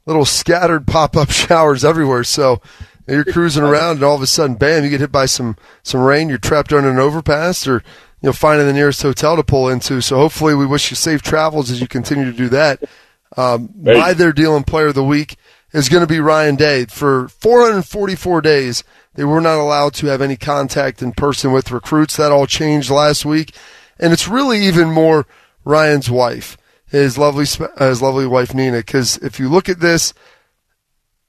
little scattered pop up showers everywhere. So you're cruising around, and all of a sudden, bam! You get hit by some some rain. You're trapped under an overpass, or you know, finding the nearest hotel to pull into. So hopefully, we wish you safe travels as you continue to do that. Um, my their dealing player of the week is going to be Ryan Day. For 444 days, they were not allowed to have any contact in person with recruits. That all changed last week, and it's really even more Ryan's wife, his lovely uh, his lovely wife Nina. Because if you look at this,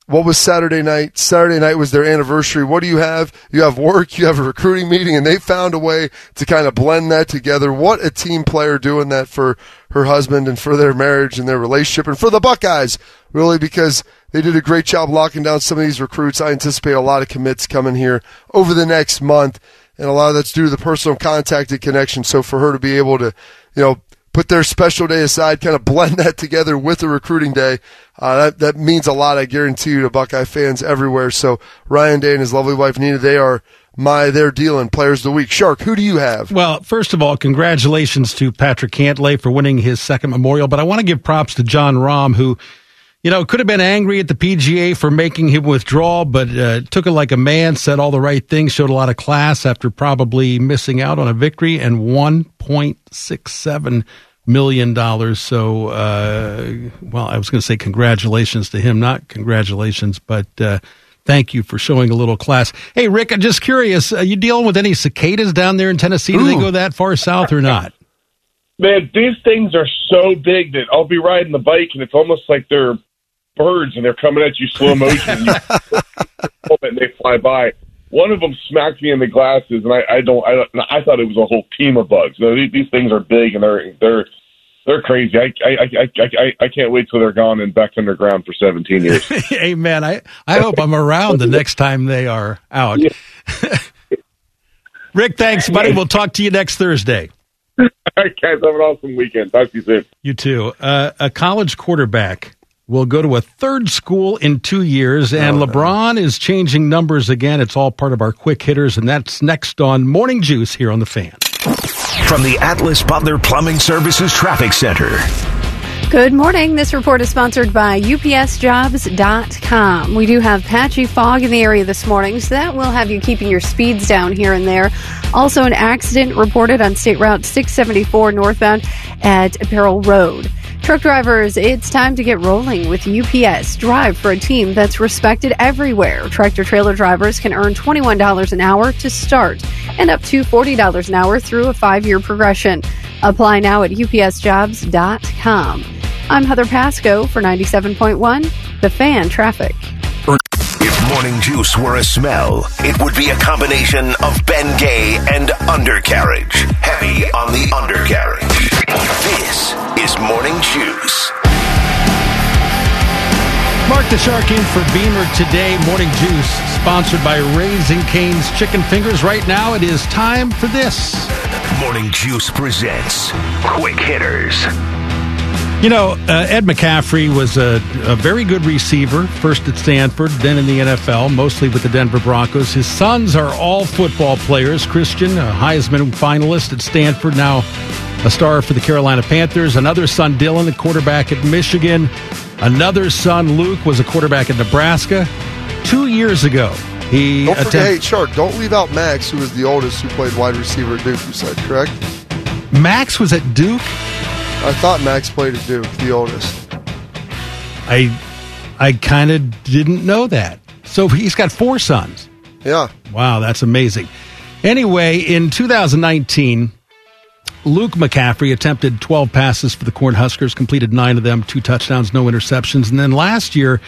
what was Saturday night? Saturday night was their anniversary. What do you have? You have work, you have a recruiting meeting, and they found a way to kind of blend that together. What a team player doing that for her husband and for their marriage and their relationship and for the Buckeyes, really, because they did a great job locking down some of these recruits. I anticipate a lot of commits coming here over the next month, and a lot of that's due to the personal contact and connection. So for her to be able to, you know, put their special day aside, kind of blend that together with the recruiting day. Uh, that, that means a lot, I guarantee you, to Buckeye fans everywhere. So Ryan Day and his lovely wife Nina, they are my their dealing players of the week. Shark, who do you have? Well, first of all, congratulations to Patrick Cantlay for winning his second memorial. But I want to give props to Jon Rahm, who, you know, could have been angry at the PGA for making him withdraw, but uh, took it like a man, said all the right things, showed a lot of class after probably missing out on a victory and 1.67 million dollars. So, uh, well, I was going to say congratulations to him, not congratulations, but uh, thank you for showing a little class. Hey, Rick, I'm just curious. Are you dealing with any cicadas down there in Tennessee? Do they go that far south or not? Man, these things are so big that I'll be riding the bike and it's almost like they're birds and they're coming at you slow motion. You and they fly by. One of them smacked me in the glasses, and I, I don't. I, don't- I thought it was a whole team of bugs. No, these, these things are big and they're they're they're crazy. I I, I I I can't wait till they're gone and back underground for 17 years. Amen. I I hope I'm around the next time they are out. Rick, thanks, buddy. We'll talk to you next Thursday. All right, guys, have an awesome weekend. Talk to you soon. You too. Uh, a college quarterback will go to a third school in two years, and oh, LeBron no. is changing numbers again. It's all part of our quick hitters, and that's next on Morning Juice here on the Fan. From the Atlas Butler Plumbing Services Traffic Center. Good morning. This report is sponsored by UPSJobs.com. We do have patchy fog in the area this morning, so that will have you keeping your speeds down here and there. Also, an accident reported on State Route 674 northbound at Apparel Road. Truck drivers, it's time to get rolling with UPS. Drive for a team that's respected everywhere. Tractor trailer drivers can earn $21 an hour to start and up to $40 an hour through a five year progression. Apply now at upsjobs.com. I'm Heather Pasco for 97.1, The Fan Traffic. If morning juice were a smell, it would be a combination of Ben Gay and undercarriage. Heavy on the undercarriage. This is Morning Juice. Mark the Shark in for Beamer today. Morning Juice, sponsored by Raising Cane's Chicken Fingers. Right now, it is time for this. Morning Juice presents Quick Hitters. You know, uh, Ed McCaffrey was a, a, very good receiver, first at Stanford, then in the NFL, mostly with the Denver Broncos. His sons are all football players. Christian, a Heisman finalist at Stanford, now a star for the Carolina Panthers. Another son, Dylan, a quarterback at Michigan. Another son, Luke, was a quarterback at Nebraska. Two years ago, he don't forget, hey, Shark, don't leave out Max, who was the oldest who played wide receiver at Duke, you said, correct? Max was at Duke? I thought Max played at Duke, the oldest. I I kind of didn't know that. So he's got four sons. Yeah. Wow, that's amazing. Anyway, in 2019, Luke McCaffrey attempted 12 passes for the Cornhuskers, completed nine of them, two touchdowns, no interceptions. And then last year,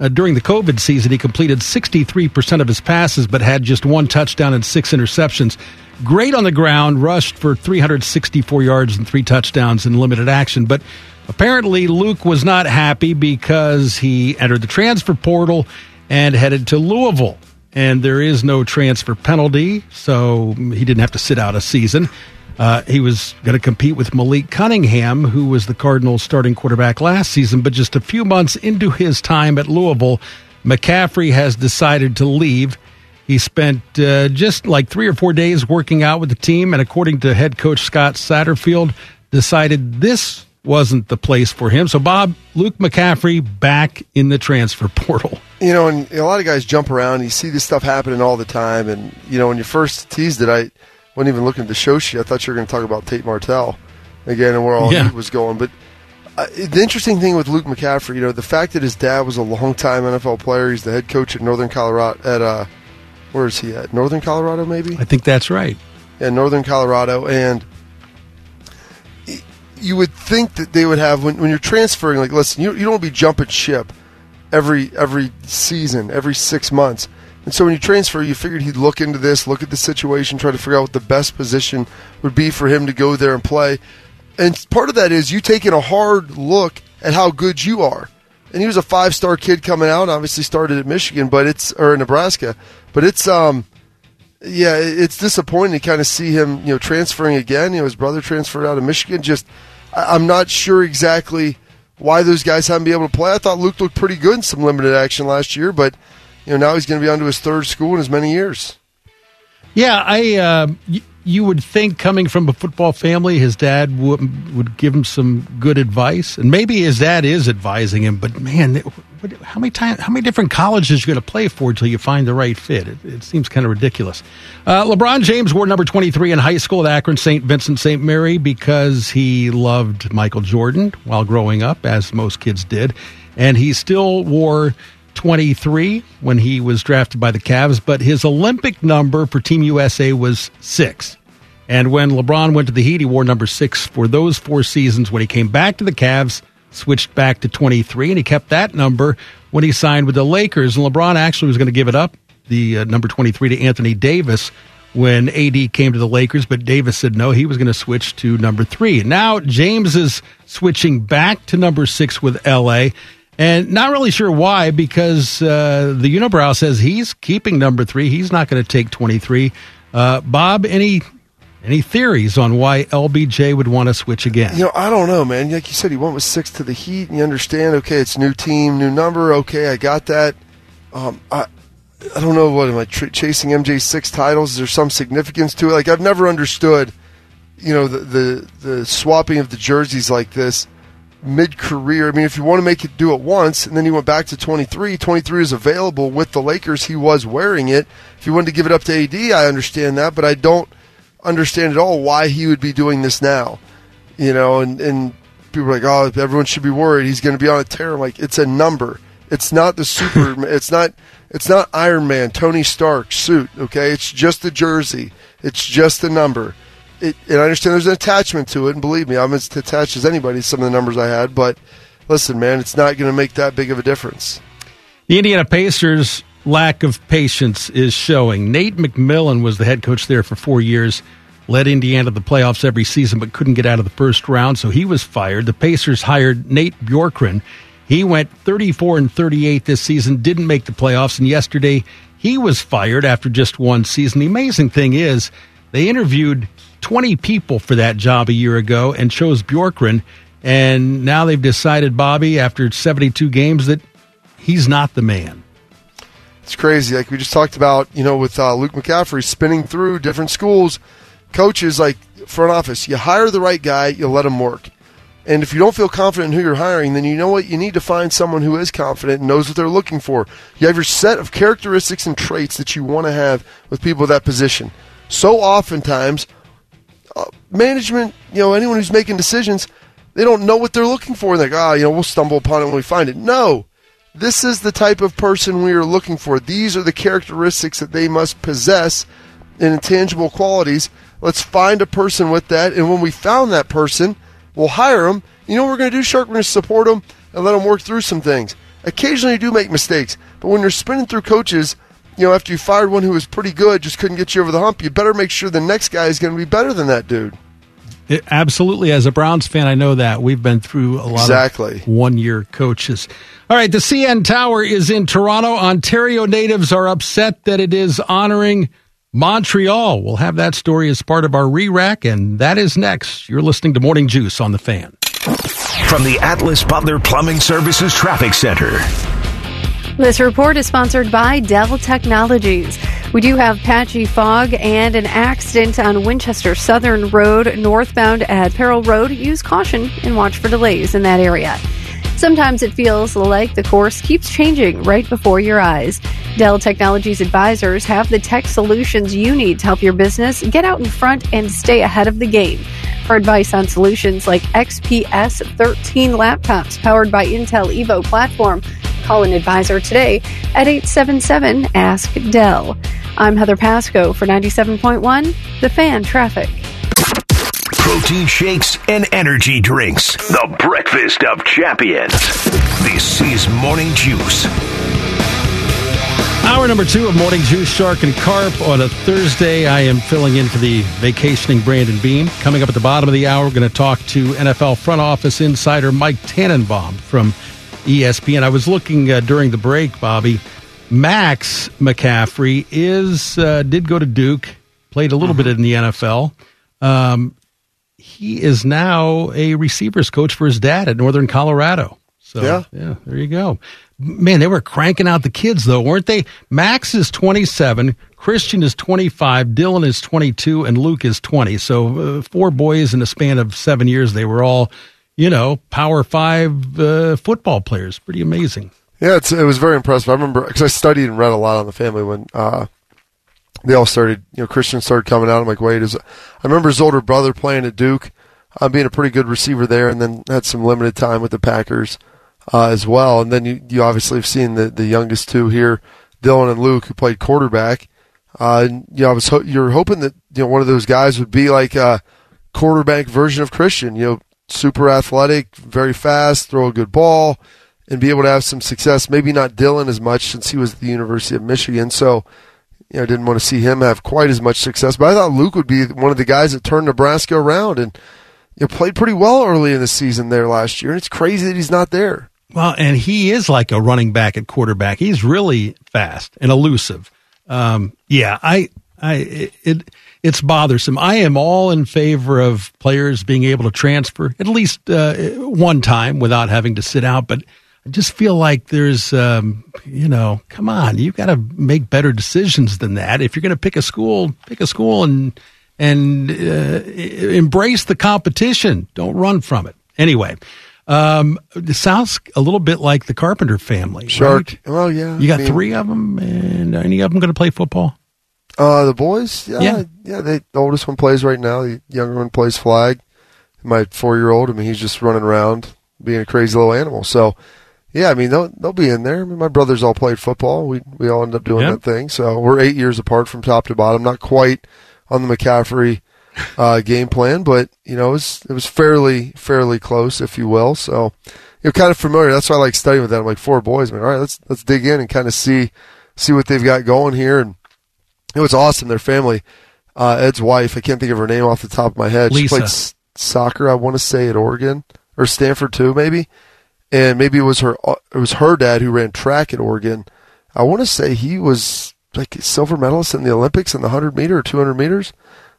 uh, during the COVID season, he completed 63% of his passes, but had just one touchdown and six interceptions. Great on the ground, rushed for 364 yards and three touchdowns in limited action. But apparently, Luke was not happy because he entered the transfer portal and headed to Louisville. And there is no transfer penalty, so he didn't have to sit out a season. Uh, he was going to compete with Malik Cunningham, who was the Cardinals' starting quarterback last season. But just a few months into his time at Louisville, McCaffrey has decided to leave. He spent uh, just like three or four days working out with the team, and according to head coach Scott Satterfield, decided this wasn't the place for him. So, Bob, Luke McCaffrey back in the transfer portal. You know, and a lot of guys jump around. You see this stuff happening all the time. And, you know, when you first teased it, I wasn't even looking at the show sheet. I thought you were going to talk about Tate Martell again and where all yeah. he was going. But uh, the interesting thing with Luke McCaffrey, you know, the fact that his dad was a long-time NFL player, he's the head coach at Northern Colorado. At uh, where is he at? Northern Colorado, maybe. I think that's right. Yeah, Northern Colorado, and you would think that they would have when, when you're transferring. Like, listen, you, you don't be jumping ship every every season, every six months. And so when you transfer, you figured he'd look into this, look at the situation, try to figure out what the best position would be for him to go there and play. And part of that is you taking a hard look at how good you are. And he was a five star kid coming out, obviously started at Michigan, but it's or Nebraska. But it's um yeah, it's disappointing to kind of see him, you know, transferring again. You know, his brother transferred out of Michigan. Just I'm not sure exactly why those guys haven't been able to play. I thought Luke looked pretty good in some limited action last year, but you know now he's going to be on to his third school in as many years. Yeah, I uh, y- you would think coming from a football family, his dad would would give him some good advice, and maybe his dad is advising him. But man, how many times, how many different colleges you going to play for until you find the right fit? It, it seems kind of ridiculous. Uh, LeBron James wore number twenty three in high school at Akron St. Vincent St. Mary because he loved Michael Jordan while growing up, as most kids did, and he still wore 23 when he was drafted by the Cavs, but his Olympic number for Team USA was six. And when LeBron went to the Heat, he wore number six for those four seasons. When he came back to the Cavs, switched back to 23, and he kept that number when he signed with the Lakers. And LeBron actually was going to give it up, the uh, number 23, to Anthony Davis when AD came to the Lakers, but Davis said no, he was going to switch to number three. Now James is switching back to number six with LA. And not really sure why, because uh, the unibrow says he's keeping number three. He's not going to take 23. Uh, Bob, any any theories on why LBJ would want to switch again? You know, I don't know, man. Like you said, he went with six to the Heat, and you understand. Okay, it's new team, new number. Okay, I got that. Um, I I don't know what am I chasing MJ six titles? Is there some significance to it? Like I've never understood, you know, the the, the swapping of the jerseys like this mid career. I mean, if you want to make it do it once, and then he went back to 23, 23 is available with the Lakers. He was wearing it. If you wanted to give it up to AD, I understand that, but I don't understand at all why he would be doing this now. You know, and, and people are like, oh, everyone should be worried. He's going to be on a tear. I'm like, it's a number. It's not the super. it's not. It's not Iron Man, Tony Stark suit. Okay, it's just the jersey. It's just the number. It, and I understand there's an attachment to it, and believe me, I'm as attached as anybody to some of the numbers I had. But listen, man, it's not going to make that big of a difference. The Indiana Pacers lack of patience is showing. Nate McMillan was the head coach there for four years, led Indiana to the playoffs every season, but couldn't get out of the first round, so he was fired. The Pacers hired Nate Bjorkgren. He went 34 and 38 this season, didn't make the playoffs, and yesterday he was fired after just one season. The amazing thing is, they interviewed 20 people for that job a year ago and chose Bjorkgren, and now they've decided, Bobby, after 72 games, that he's not the man. It's crazy. Like we just talked about, you know, with uh, Luke McCaffrey spinning through different schools, coaches like front office. You hire the right guy, you let him work. And if you don't feel confident in who you're hiring, then you know what? You need to find someone who is confident and knows what they're looking for. You have your set of characteristics and traits that you want to have with people of that position. So oftentimes, uh, management, you know, anyone who's making decisions, they don't know what they're looking for. They're like, ah, oh, you know, we'll stumble upon it when we find it. No, this is the type of person we are looking for. These are the characteristics that they must possess and intangible qualities. Let's find a person with that. And when we found that person, we'll hire them. You know what we're going to do, Shark? We're going to support them and let them work through some things. Occasionally, you do make mistakes. But when you're spinning through coaches, you know, after you fired one who was pretty good, just couldn't get you over the hump, you better make sure the next guy is going to be better than that dude. It, absolutely. As a Browns fan, I know that. We've been through a lot exactly. of one year coaches. All right, the CN Tower is in Toronto. Ontario natives are upset that it is honoring Montreal. We'll have that story as part of our re rack, and that is next. You're listening to Morning Juice on the fan. From the Atlas Butler Plumbing Services Traffic Center. This report is sponsored by Dell Technologies. We do have patchy fog and an accident on Winchester Southern Road, northbound at Peril Road. Use caution and watch for delays in that area. Sometimes it feels like the course keeps changing right before your eyes. Dell Technologies advisors have the tech solutions you need to help your business get out in front and stay ahead of the game. For advice on solutions like XPS 13 laptops powered by Intel Evo platform, call an advisor today at 877 Ask Dell. I'm Heather Pasco for 97.1 The Fan Traffic. Protein shakes and energy drinks. The breakfast of champions. This is Morning Juice. Hour number two of Morning Juice, Shark and Carp on a Thursday. I am filling in for the vacationing Brandon Beam. Coming up at the bottom of the hour, we're going to talk to NFL front office insider Mike Tannenbaum from ESPN. I was looking uh, during the break, Bobby. Max McCaffrey is uh, did go to Duke, played a little bit in the NFL. Um, he is now a receivers coach for his dad at Northern Colorado. So yeah, yeah, there you go. Man, they were cranking out the kids though, weren't they? Max is 27, Christian is 25, Dylan is 22, and Luke is 20. So uh, four boys in a span of seven years. They were all, you know, Power Five uh, football players. Pretty amazing. Yeah, it was very impressive. I remember because I studied and read a lot on the family when uh, they all started. You know, Christian started coming out. I'm like, wait, is I remember his older brother playing at Duke, uh, being a pretty good receiver there, and then had some limited time with the Packers uh, as well. And then you, you obviously have seen the, the youngest two here, Dylan and Luke, who played quarterback. Uh, and, you know, I was ho- you're hoping that you know one of those guys would be like a quarterback version of Christian. You know, super athletic, very fast, throw a good ball, and be able to have some success. Maybe not Dylan as much since he was at the University of Michigan. So, you know, didn't want to see him have quite as much success. But I thought Luke would be one of the guys that turned Nebraska around and you know, played pretty well early in the season there last year. And it's crazy that he's not there. Well, and he is like a running back at quarterback. He's really fast and elusive. Um, yeah, I, I, it, it's bothersome. I am all in favor of players being able to transfer at least uh, one time without having to sit out, but I just feel like there's, um, you know, come on, you've got to make better decisions than that. If you're going to pick a school, pick a school and and uh, embrace the competition. Don't run from it. Anyway, um, it sounds a little bit like the Carpenter family. Sure. Right? Well, yeah. You got I mean, three of them, and any of them going to play football? Uh, the boys, yeah, Yeah. yeah. They, the oldest one plays right now. The younger one plays flag. My four-year-old, I mean, he's just running around being a crazy little animal. So, yeah, I mean, they'll they'll be in there. I mean, my brothers all played football. We we all end up doing that thing. So we're eight years apart from top to bottom. Not quite on the McCaffrey uh, game plan, but you know, it was it was fairly fairly close, if you will. So you're kind of familiar. That's why I like studying with them. I'm like four boys, man. All right, let's let's dig in and kind of see see what they've got going here. And it was awesome. Their family, uh, Ed's wife, I can't think of her name off the top of my head. She played s- soccer, I want to say, at Oregon or Stanford too, maybe. And maybe it was her. uh, It was her dad who ran track at Oregon. I want to say he was like silver medalist in the Olympics in the hundred meter or two hundred meters.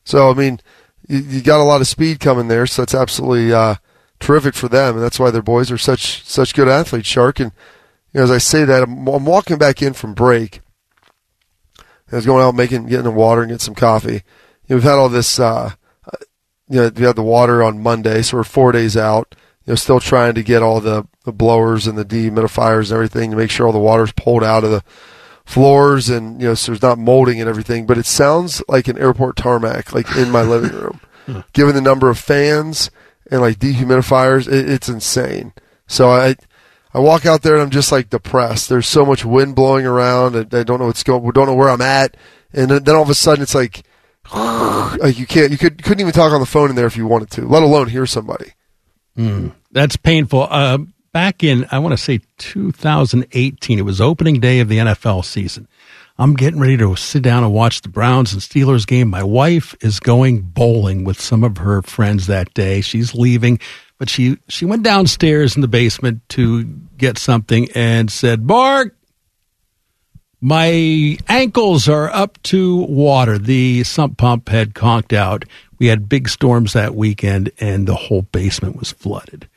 So I mean, you, you got a lot of speed coming there. So that's absolutely uh, terrific for them, and that's why their boys are such such good athletes. Shark and you know, as I say that, I'm, I'm walking back in from break. I was going out making getting the water and get some coffee. You know, we've had all this. Uh, uh, you know, we had the water on Monday, so we're four days out. You know, still trying to get all the, the blowers and the dehumidifiers and everything to make sure all the water's pulled out of the floors and you know, so there's not molding and everything. But it sounds like an airport tarmac, like in my living room. Given the number of fans and like dehumidifiers, it, it's insane. So I. I walk out there and I'm just like depressed. There's so much wind blowing around, and I don't know what's going. Don't know where I'm at, and then then all of a sudden it's like, like you can't. You could couldn't even talk on the phone in there if you wanted to, let alone hear somebody. That's painful. Uh, back in, I want to say 2018, it was opening day of the NFL season. I'm getting ready to sit down and watch the Browns and Steelers game. My wife is going bowling with some of her friends that day. She's leaving, but she, she went downstairs in the basement to get something and said, Mark, my ankles are up to water. The sump pump had conked out. We had big storms that weekend, and the whole basement was flooded.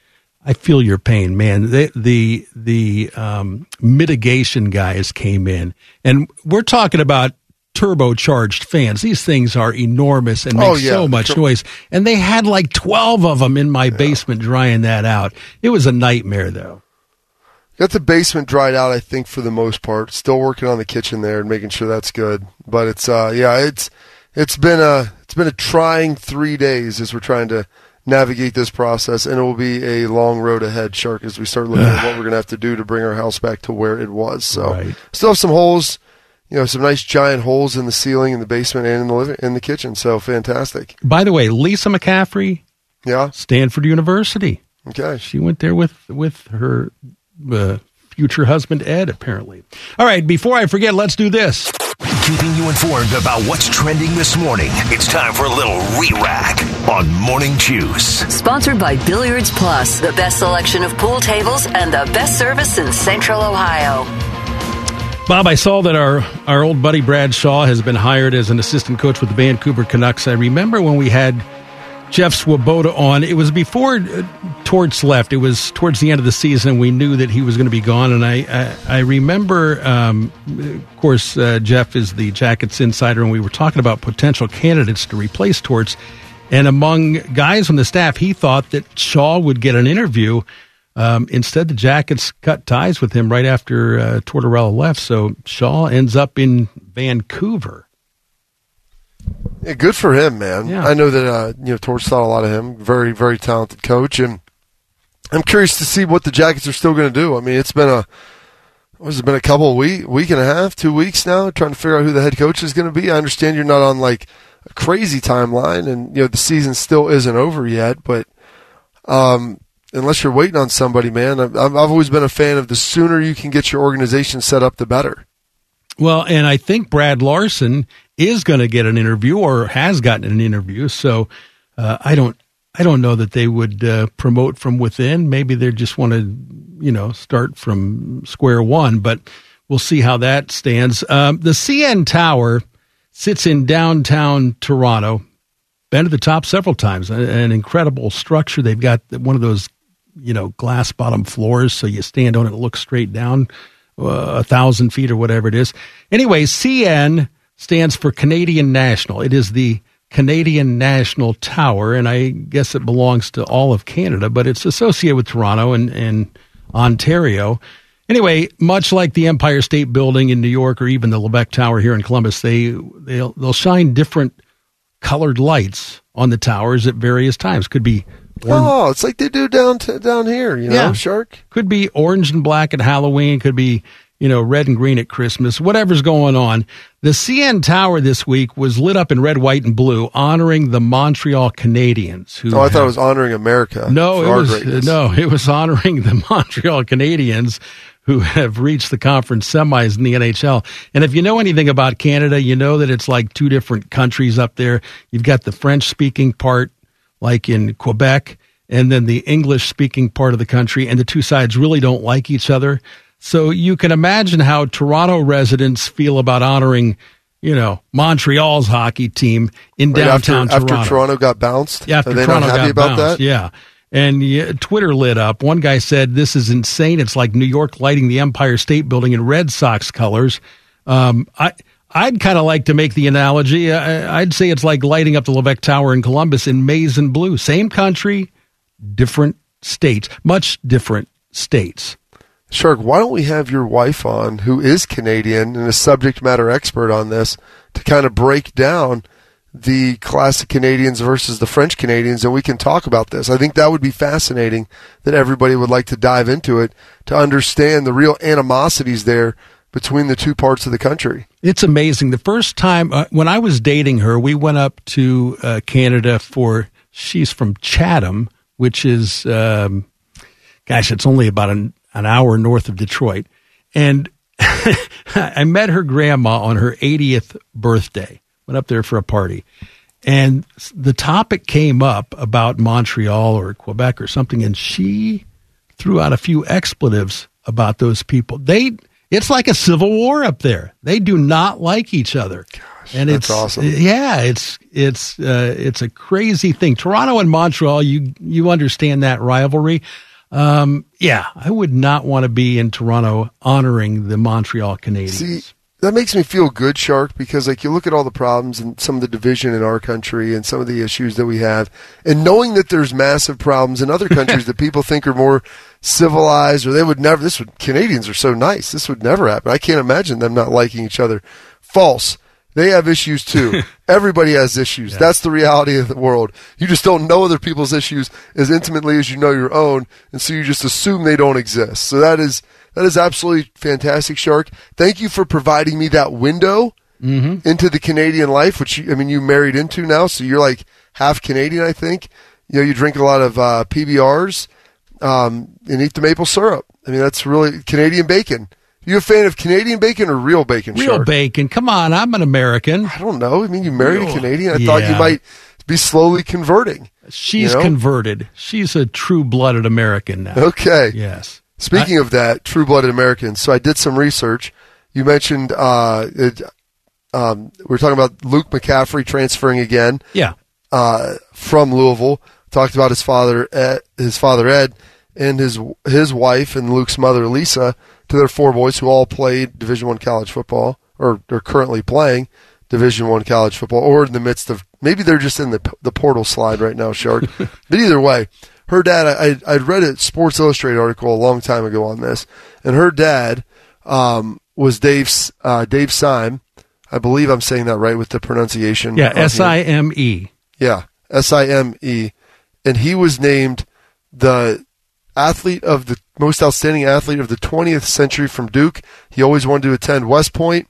I feel your pain, man. The the the um, mitigation guys came in, and we're talking about turbocharged fans. These things are enormous and make Oh, yeah. so much Tur- noise. And they had like twelve of them in my basement drying that out. It was a nightmare, though. Got the basement dried out, I think, for the most part. Still working on the kitchen there and making sure that's good. But it's uh yeah, it's it's been a been a trying three days as we're trying to navigate this process and it will be a long road ahead, Shark, as we start looking at what we're gonna have to do to bring our house back to where it was. So Right. still have some holes, you know, some nice giant holes in the ceiling in the basement and in the living in the kitchen. So fantastic. By the way, Lisa McCaffrey, Yeah. Stanford University. Okay. She went there with with her uh, future husband Ed. Apparently. All right. Before I forget, let's do this. Keeping you informed about what's trending this morning. It's time for a little re-rack on Morning Juice. Sponsored by Billiards Plus, the best selection of pool tables and the best service in Central Ohio. Bob, I saw that our our old buddy Brad Shaw has been hired as an assistant coach with the Vancouver Canucks. I remember when we had Jeff Svoboda on. It was before uh, Torts left. It was towards the end of the season. We knew that he was going to be gone, and I I, I remember. Um, of course, uh, Jeff is the Jackets insider, and we were talking about potential candidates to replace Torts. And among guys on the staff, he thought that Shaw would get an interview. Um, instead, the Jackets cut ties with him right after uh, Tortorella left. So Shaw ends up in Vancouver. Yeah, good for him, man. Yeah. I know that uh, you know Torts thought a lot of him. Very, very talented coach, and I'm curious to see what the Jackets are still going to do. I mean, it's been a has it been a couple of week, week and a half, two weeks now, trying to figure out who the head coach is going to be. I understand you're not on like a crazy timeline, and you know the season still isn't over yet, but um, unless you're waiting on somebody, man, I've, I've always been a fan of the sooner you can get your organization set up, the better. Well, and I think Brad Larsen is going to get an interview or has gotten an interview. So uh, I don't I don't know that they would uh, promote from within. Maybe they just want to you know start from square one. But we'll see how that stands. Um, the CN Tower sits in downtown Toronto. Been to the top several times. An incredible structure. They've got one of those you know glass bottom floors, so you stand on it, looks straight down uh, a thousand feet or whatever it is. Anyway, CN stands for Canadian National. It is the Canadian National Tower, and I guess it belongs to all of Canada, but it's associated with Toronto and, and Ontario. Anyway, much like the Empire State Building in New York or even the LeVeque Tower here in Columbus, they they'll, they'll shine different colored lights on the towers at various times. Could be oh, it's like they do down to, down here, you know, Yeah. Shark. could be orange and black at Halloween, could be, you know, red and green at Christmas, whatever's going on. The CN Tower this week was lit up in red, white, and blue, honoring the Montreal Canadiens. Who Oh, I thought it was honoring America. no, it was greatness. no, it was honoring the Montreal Canadiens who have reached the conference semis in the NHL. And if you know anything about Canada, you know that it's like two different countries up there. You've got the French speaking part, like in Quebec, and then the English speaking part of the country, and the two sides really don't like each other. So you can imagine how Toronto residents feel about honoring, you know, Montreal's hockey team in Right downtown after, Toronto. after Toronto got bounced. Yeah, after Toronto not happy got about bounced. that? Yeah. And yeah, Twitter lit up. One guy said, This is insane. It's like New York lighting the Empire State Building in Red Sox colors. Um, I, I'd kind of like to make the analogy. I, I'd say it's like lighting up the LeVeque Tower in Columbus in maize and blue. Same country, different states, much different states. Shark, why don't we have your wife on, who is Canadian and a subject matter expert on this, to kind of break down the classic Canadians versus the French Canadians, and we can talk about this. I think that would be fascinating. That everybody would like to dive into it to understand the real animosities there between the two parts of the country. It's amazing. The first time uh, when I was dating her, we went up to uh, Canada for. She's from Chatham, which is, um, gosh, it's only about an, an hour north of Detroit, and I met her grandma on her 80th birthday. Went up there for a party, and the topic came up about Montreal or Quebec or something, and she threw out a few expletives about those people. They it's like a civil war up there. They do not like each other. and that's it's awesome. Yeah, it's it's uh, it's a crazy thing. Toronto and Montreal, you you understand that rivalry. Um, yeah, I would not want to be in Toronto honoring the Montreal Canadiens. See, that makes me feel good, Shark, because like you look at all the problems and some of the division in our country and some of the issues that we have, and knowing that there's massive problems in other countries that people think are more civilized or they would never. This would Canadians are so nice. This would never happen. I can't imagine them not liking each other. False. They have issues too. Everybody has issues. That's the reality of the world. You just don't know other people's issues as intimately as you know your own, and so you just assume they don't exist. So that is that is absolutely fantastic, Shark. Thank you for providing me that window into the Canadian life, which you, I mean you married into now, so you're like half Canadian, I think. You know, you drink a lot of uh, PBRs um, and eat the maple syrup. I mean, that's really Canadian bacon. You a fan of Canadian bacon or real bacon? Real bacon. Come on, I'm an American. I don't know. I mean, you married Real- a Canadian. I thought you might be slowly converting. She's You know? converted. She's a true-blooded American now. Okay. Yes. Speaking of that, true blooded Americans. So I did some research. You mentioned uh, it, um, we were talking about Luke McCaffrey transferring again Yeah. uh, from Louisville. Talked about his father, Ed, his father Ed, and his his wife and Luke's mother Lisa to their four boys who all played Division One college football or are currently playing Division One college football, or in the midst of maybe they're just in the the portal slide right now, Shark. but either way, her dad. I I'd read a Sports Illustrated article a long time ago on this, and her dad um, was Dave S- uh, Dave Sime. I believe I'm saying that right with the pronunciation. Yeah. S I M E. Yeah, S I M E, and he was named the athlete of the most outstanding athlete of the 20th century from Duke. He always wanted to attend West Point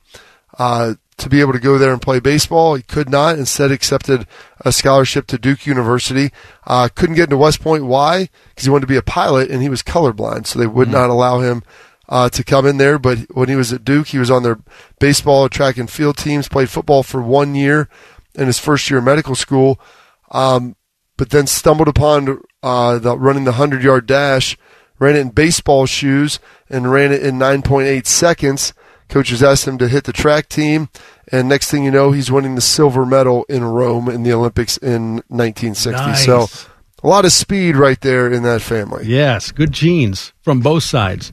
uh, to be able to go there and play baseball. He could not. Instead, accepted a scholarship to Duke University. Uh, couldn't get into West Point. Why? Because he wanted to be a pilot, and he was colorblind, so they would not allow him uh, to come in there. But when he was at Duke, he was on their baseball, track and field teams. Played football for one year in his first year of medical school, um, but then stumbled upon uh, the, running the hundred yard dash. Ran it in baseball shoes and ran it in 9.8 seconds. Coaches asked him to hit the track team, and next thing you know, he's winning the silver medal in Rome in the Olympics in 1960. Nice. So, a lot of speed right there in that family. Yes, good genes from both sides.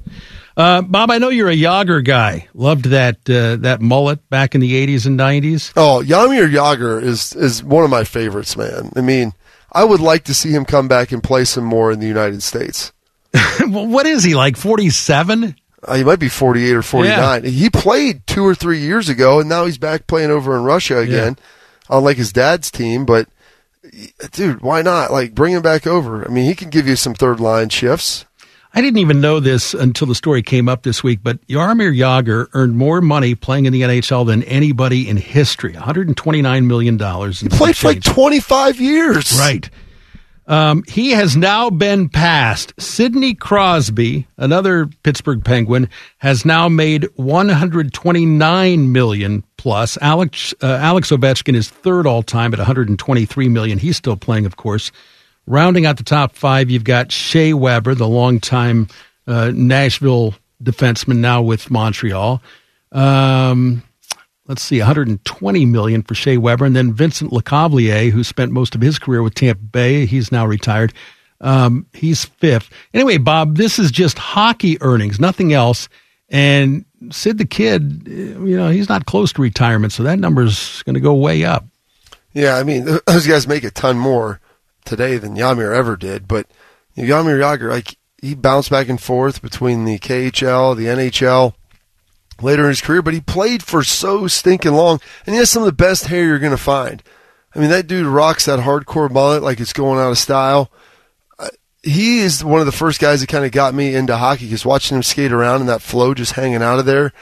Uh, Bob, I know you're a Jagr guy. Loved that uh, that mullet back in the 80s and 90s. Oh, Jaromir Jagr is is one of my favorites, man. I mean, I would like to see him come back and play some more in the United States. what is he like? 47? Uh, he might be 48 or 49. He played two or three years ago, and now he's back playing over in Russia again, on like his dad's team. But, dude, why not? Like, bring him back over. I mean, he can give you some third line shifts. I didn't even know this until the story came up this week, but Jaromir Jagr earned more money playing in the NHL than anybody in history. $129 million. He played for like 25 years. Right. Um, he has now been passed. Sidney Crosby, another Pittsburgh Penguin, has now made 129 million plus. Alex uh, Alex Ovechkin is third all time at 123 million. He's still playing, of course. Rounding out the top five, you've got Shea Weber, the longtime uh, Nashville defenseman, now with Montreal. Um, let's see, 120 million for Shea Weber, and then Vincent Lecavalier, who spent most of his career with Tampa Bay. He's now retired. Um, he's fifth. Anyway, Bob, this is just hockey earnings, nothing else. And Sid the Kid, you know, he's not close to retirement, so that number's going to go way up. Yeah, I mean, those guys make a ton more today than Jaromir ever did. But Jaromir Jagr, like he bounced back and forth between the KHL, the NHL later in his career, but he played for so stinking long, and he has some of the best hair you're going to find. I mean, that dude rocks that hardcore mullet like it's going out of style. Uh, he is one of the first guys that kind of got me into hockey because watching him skate around in that flow, just hanging out of there,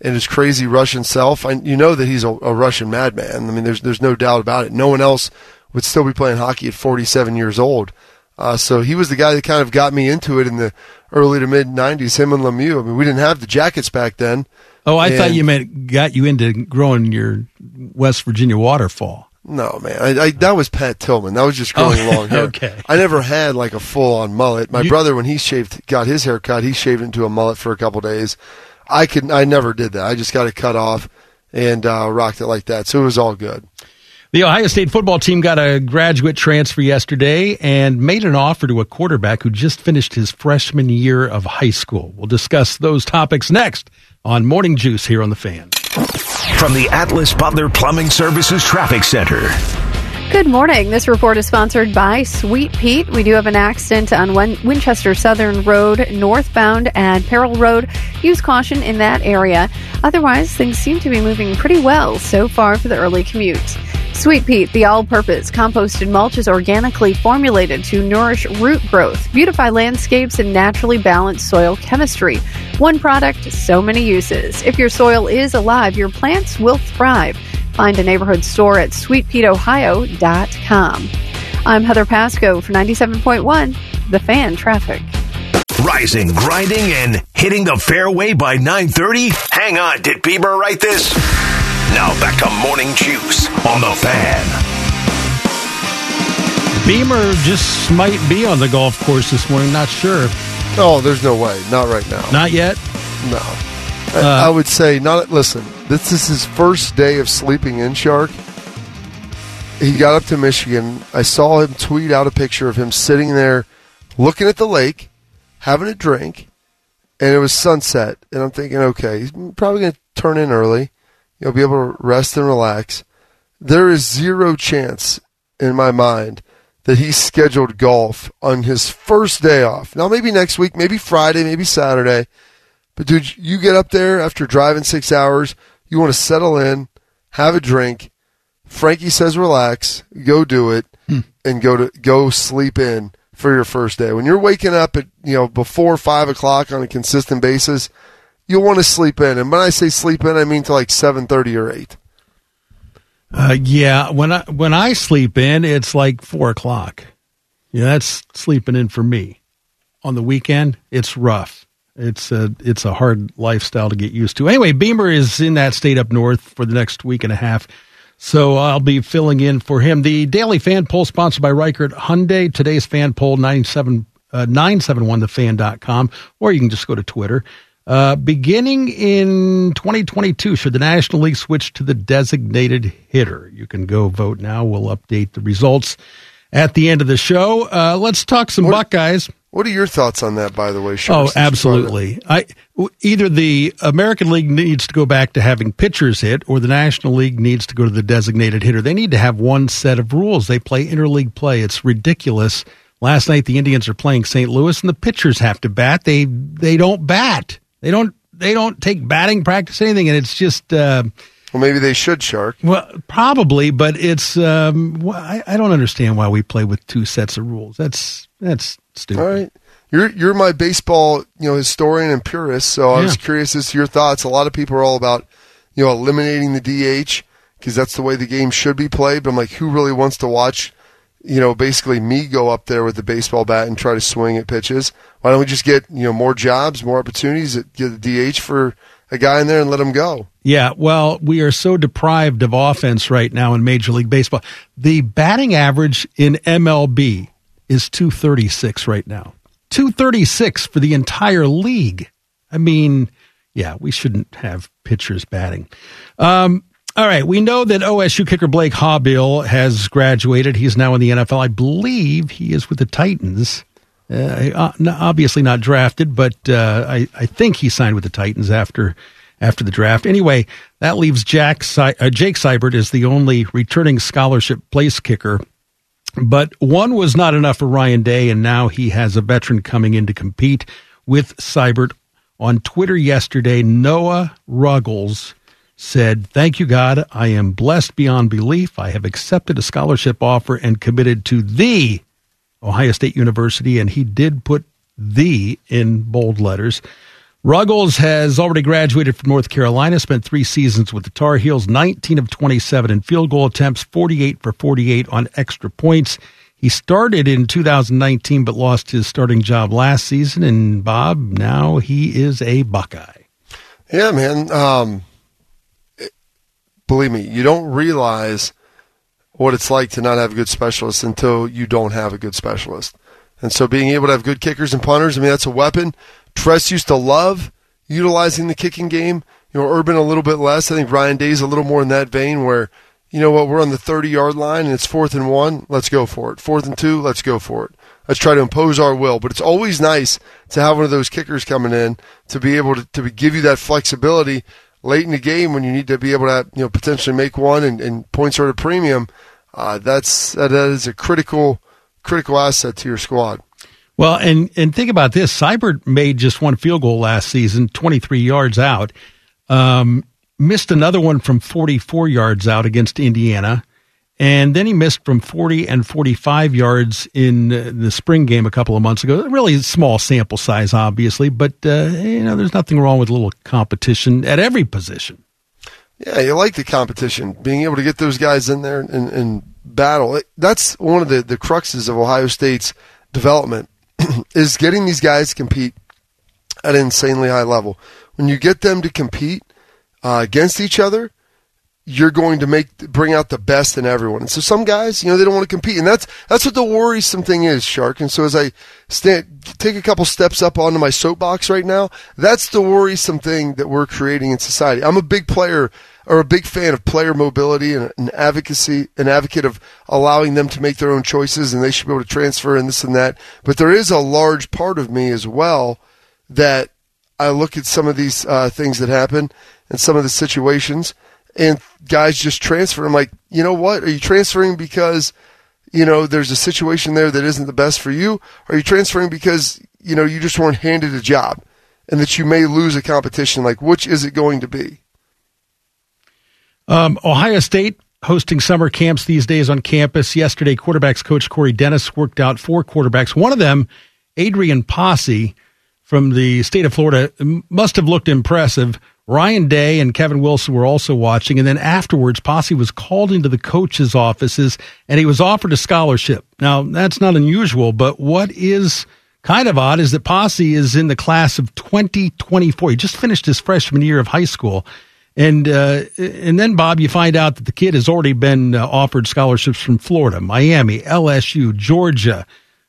and his crazy Russian self. I, you know that he's a, a Russian madman. I mean, there's there's no doubt about it. No one else would still be playing hockey at 47 years old. Uh, so he was the guy that kind of got me into it in the early to mid 90s. Him and Lemieux. I mean, we didn't have the jackets back then. Oh, I And- thought you meant got you into growing your West Virginia waterfall. No, man. I, I, that was Pat Tillman. That was just growing Oh, long hair. okay. I never had like a full on mullet. My You- brother, when he shaved, got his hair cut, he shaved into a mullet for a couple days. I could, I never did that. I just got it cut off and uh, rocked it like that. So it was all good. The Ohio State football team got a graduate transfer yesterday and made an offer to a quarterback who just finished his freshman year of high school. We'll discuss those topics next on Morning Juice here on the Fan. From the Atlas Butler Plumbing Services Traffic Center. Good morning. This report is sponsored by Sweet Peet. We do have an accident on Win- Winchester Southern Road, northbound at Peril Road. Use caution in that area. Otherwise, things seem to be moving pretty well so far for the early commute. Sweet Peet, the all purpose composted mulch, is organically formulated to nourish root growth, beautify landscapes, and naturally balance soil chemistry. One product, so many uses. If your soil is alive, your plants will thrive. Find a neighborhood store at sweetpeetohio.com. I'm Heather Pasco for 97.1, The Fan Traffic. Rising, grinding, and hitting the fairway by 9.30? Hang on, did Bieber write this? Now back to Morning Juice on the Fan. Beamer just might be on the golf course this morning. Not sure. Oh, there's no way. Not right now. Not yet. No. I, uh, I would say not. Listen, this is his first day of sleeping in Shark. He got up to Michigan. I saw him tweet out a picture of him sitting there, looking at the lake, having a drink, and it was sunset. And I'm thinking, okay, he's probably going to turn in early. You'll be able to rest and relax. There is zero chance in my mind that he scheduled golf on his first day off. Now, maybe next week, maybe Friday, maybe Saturday. But dude, you get up there after driving six hours, you want to settle in, have a drink. Frankie says relax, go do it, hmm. and go to go sleep in for your first day. When you're waking up at you know before five o'clock on a consistent basis, you'll want to sleep in. And when I say sleep in, I mean to like seven thirty or eight. Uh, yeah, when I when I sleep in, it's like four o'clock. Yeah, that's sleeping in for me. On the weekend, it's rough. It's a it's a hard lifestyle to get used to. Anyway, Beamer is in that state up north for the next week and a half. So I'll be filling in for him. The daily fan poll sponsored by Ricart Hyundai. Today's fan poll 97, uh, 971thefan.com, or you can just go to Twitter. Uh, beginning in 2022, should the National League switch to the designated hitter? You can go vote now. We'll update the results at the end of the show. Uh, let's talk some what, Buckeyes. What are your thoughts on that, by the way? oh, absolutely. I either the American League needs to go back to having pitchers hit, or the National League needs to go to the designated hitter. They need to have one set of rules. They play interleague play. It's ridiculous. Last night the Indians are playing St. Louis, and the pitchers have to bat. They they don't bat. They don't they don't take batting practice anything, and it's just. Uh, well, maybe they should, Shark. Well, probably, but it's. Um, I, I don't understand why we play with two sets of rules. That's that's stupid. All right. You're you're my baseball you know historian and purist, so I was curious as to your thoughts. A lot of people are all about you know eliminating the DH because that's the way the game should be played. But I'm like, who really wants to watch you know, basically me go up there with the baseball bat and try to swing at pitches. Why don't we just get, you know, more jobs, more opportunities, get the DH for a guy in there and let him go? Yeah, well, we are so deprived of offense right now in Major League Baseball. The batting average in MLB is 236 right now. 236 for the entire league. I mean, yeah, we shouldn't have pitchers batting. Um, all right. We know that OSU kicker Blake Haubeil has graduated. He's now in the NFL. I believe he is with the Titans. Uh, obviously not drafted, but uh, I, I think he signed with the Titans after after the draft. Anyway, that leaves Jack uh, Jake Seibert as the only returning scholarship place kicker. But one was not enough for Ryan Day, and now he has a veteran coming in to compete with Seibert. On Twitter yesterday, Noah Ruggles said, Thank you, God. I am blessed beyond belief. I have accepted a scholarship offer and committed to the Ohio State University. And he did put the in bold letters. Ruggles has already graduated from North Carolina, spent three seasons with the Tar Heels, 19 of 27 in field goal attempts, 48 for 48 on extra points. He started in 2019 but lost his starting job last season. And Bob, now he is a Buckeye. Yeah, man. Um, believe me, you don't realize what it's like to not have a good specialist until you don't have a good specialist. And so being able to have good kickers and punters, I mean, that's a weapon. Tress used to love utilizing the kicking game. You know, Urban a little bit less. I think Ryan Day's a little more in that vein where, you know what, we're on the 30 yard line and it's fourth and one. Let's go for it. Fourth and two. Let's go for it. Let's try to impose our will. But it's always nice to have one of those kickers coming in to be able to, to give you that flexibility late in the game when you need to be able to you know potentially make one and, and points are at a premium, uh, that's that is a critical critical asset to your squad. Well, and and think about this: Seibert made just one field goal last season, twenty three yards out. Um, missed another one from forty four yards out against Indiana. And then he missed from 40 and 45 yards in the spring game a couple of months ago. Really small sample size, obviously, but uh, you know, there's nothing wrong with a little competition at every position. Yeah, you like the competition, being able to get those guys in there and, and battle. That's one of the, the cruxes of Ohio State's development is getting these guys to compete at an insanely high level. When you get them to compete uh, against each other, you're going to make bring out the best in everyone. And so some guys, you know, they don't want to compete, and that's that's what the worrisome thing is, Shark. And so as I stand, take a couple steps up onto my soapbox right now, that's the worrisome thing that we're creating in society. I'm a big player or a big fan of player mobility and an advocacy, an advocate of allowing them to make their own choices, and they should be able to transfer and this and that. But there is a large part of me as well that I look at some of these uh, things that happen and some of the situations and guys just transfer. I'm like, you know what? Are you transferring because you know there's a situation there that isn't the best for you? Are you transferring because you know you just weren't handed a job and that you may lose a competition? Like, which is it going to be? Um, Ohio State hosting summer camps these days on campus. Yesterday, quarterbacks coach Corey Dennis worked out four quarterbacks. One of them, Adrian Posse from the state of Florida, must have looked impressive. Ryan Day and Kevin Wilson were also watching. And then afterwards, Posse was called into the coach's offices and he was offered a scholarship. Now, that's not unusual, but what is kind of odd is that Posse is in the class of 2024. He just finished his freshman year of high school. And uh, and then Bob, you find out that the kid has already been uh, offered scholarships from Florida, Miami, LSU, Georgia,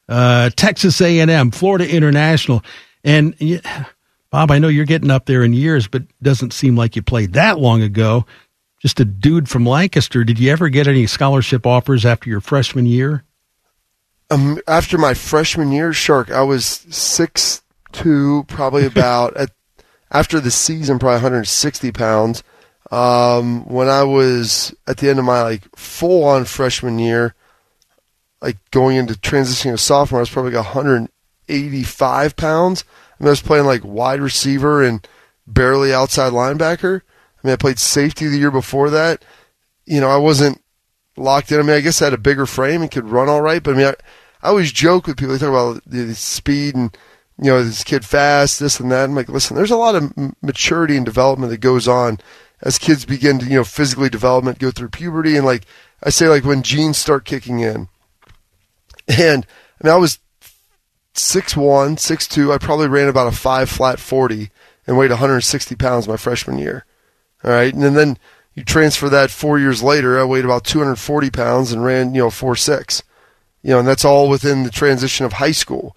uh, Texas A&M, Florida International, and Bob, I know you're getting up there in years, but doesn't seem like you played that long ago. Just a dude from Lancaster. Did you ever get any scholarship offers after your freshman year? Um, after my freshman year, Shark, I was six two, probably about at after the season, probably 160 pounds. Um, when I was at the end of my like full on freshman year, like going into transitioning to sophomore, I was probably like 185 pounds. I, I was playing like wide receiver and barely outside linebacker. I mean, I played safety the year before that. You know, I wasn't locked in. I mean, I guess I had a bigger frame and could run all right, but I mean, I, I always joke with people. They talk about the speed and you know, this kid fast, this and that. I'm like, listen, there's a lot of maturity and development that goes on as kids begin to, you know, physically development, go through puberty. And like, I say, like when genes start kicking in. And I mean, I was 6'1, 6'2. I probably ran about a 5 flat 40 and weighed 160 pounds my freshman year. All right. And then you transfer that four years later, I weighed about 240 pounds and ran, you know, four six. You know, and that's all within the transition of high school.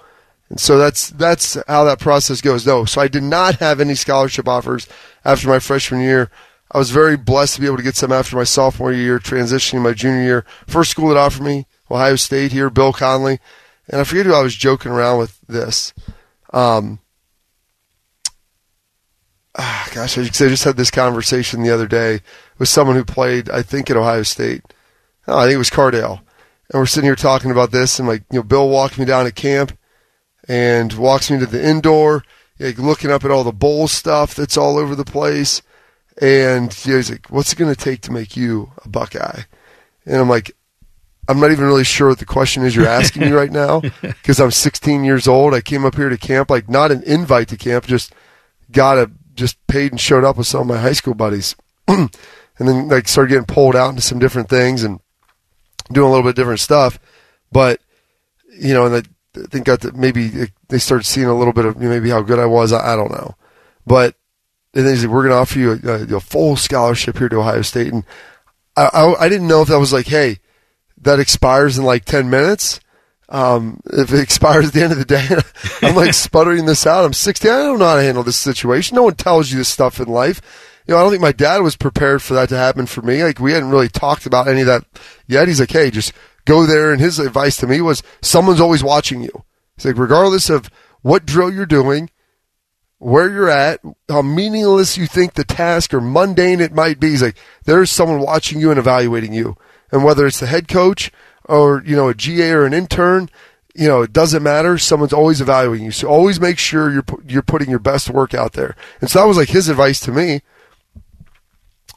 And so that's that's how that process goes. No, so I did not have any scholarship offers after my freshman year. I was very blessed to be able to get some after my sophomore year, transitioning my junior year. First school that offered me, Ohio State here, Bill Conley. And I forget who I was joking around with this. Um, ah, gosh, I just had this conversation the other day with someone who played, I think, at Ohio State. Oh, I think it was Cardale. And we're sitting here talking about this, and like, you know, Bill walked me down to camp and walks me to the indoor, like looking up at all the bowl stuff that's all over the place. And you know, he's like, "What's it going to take to make you a Buckeye?" And I'm like, "I'm not even really sure what the question is you're asking me right now because I'm 16 years old. I came up here to camp, like not an invite to camp, just got a just paid and showed up with some of my high school buddies, and then like started getting pulled out into some different things and doing a little bit different stuff. But you know, and I think got maybe they started seeing a little bit of maybe how good I was. I, I don't know, but and then he's like, "We're going to offer you a, a, full scholarship here to Ohio State," and I, I, I didn't know if that was like, "Hey, that expires in like ten minutes." Um, if it expires at the end of the day, I'm like sputtering this out. I'm 60. I don't know how to handle this situation. No one tells you this stuff in life. You know, I don't think my dad was prepared for that to happen for me. Like we hadn't really talked about any of that yet. He's like, "Hey, just go there. And his advice to me was someone's always watching you. He's like, regardless of what drill you're doing, where you're at, how meaningless you think the task or mundane it might be, he's like, there's someone watching you and evaluating you. And whether it's the head coach or, you know, a GA or an intern, you know, it doesn't matter. Someone's always evaluating you. So always make sure you're, you're putting your best work out there. And so that was like his advice to me.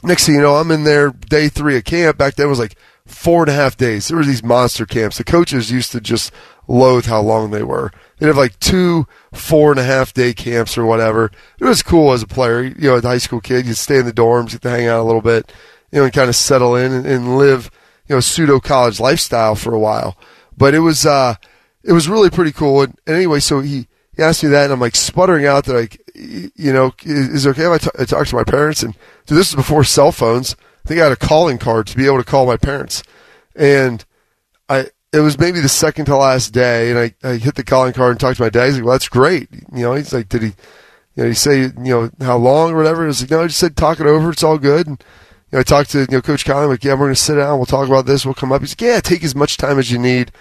Next thing you know, I'm in there day three of camp. Back then it was like four and a half days. There were these monster camps. The coaches used to just loathe how long they were. They'd have like two four and a half day camps or whatever. It was cool as a player. You know, as a high school kid, you'd stay in the dorms, get to hang out a little bit, you know, and kind of settle in and, and live, you know, pseudo college lifestyle for a while. But it was, uh, it was really pretty cool. And, anyway, so he, he asked me that, and I'm like sputtering out that like, you know, is, it okay if I, t- I talk to my parents? And so this is before cell phones. I think I had a calling card to be able to call my parents. And I, it was maybe the second to last day, and I, I hit the calling card and talked to my dad. He's like, "Well, that's great." You know, he's like, "Did he, you know, he say, you know, how long or whatever?" I was like, "No, I just said talk it over. It's all good." And know, I talked to you know Coach Conley. Like, yeah, we're going to sit down. We'll talk about this. We'll come up. He's like, "Yeah, take as much time as you need."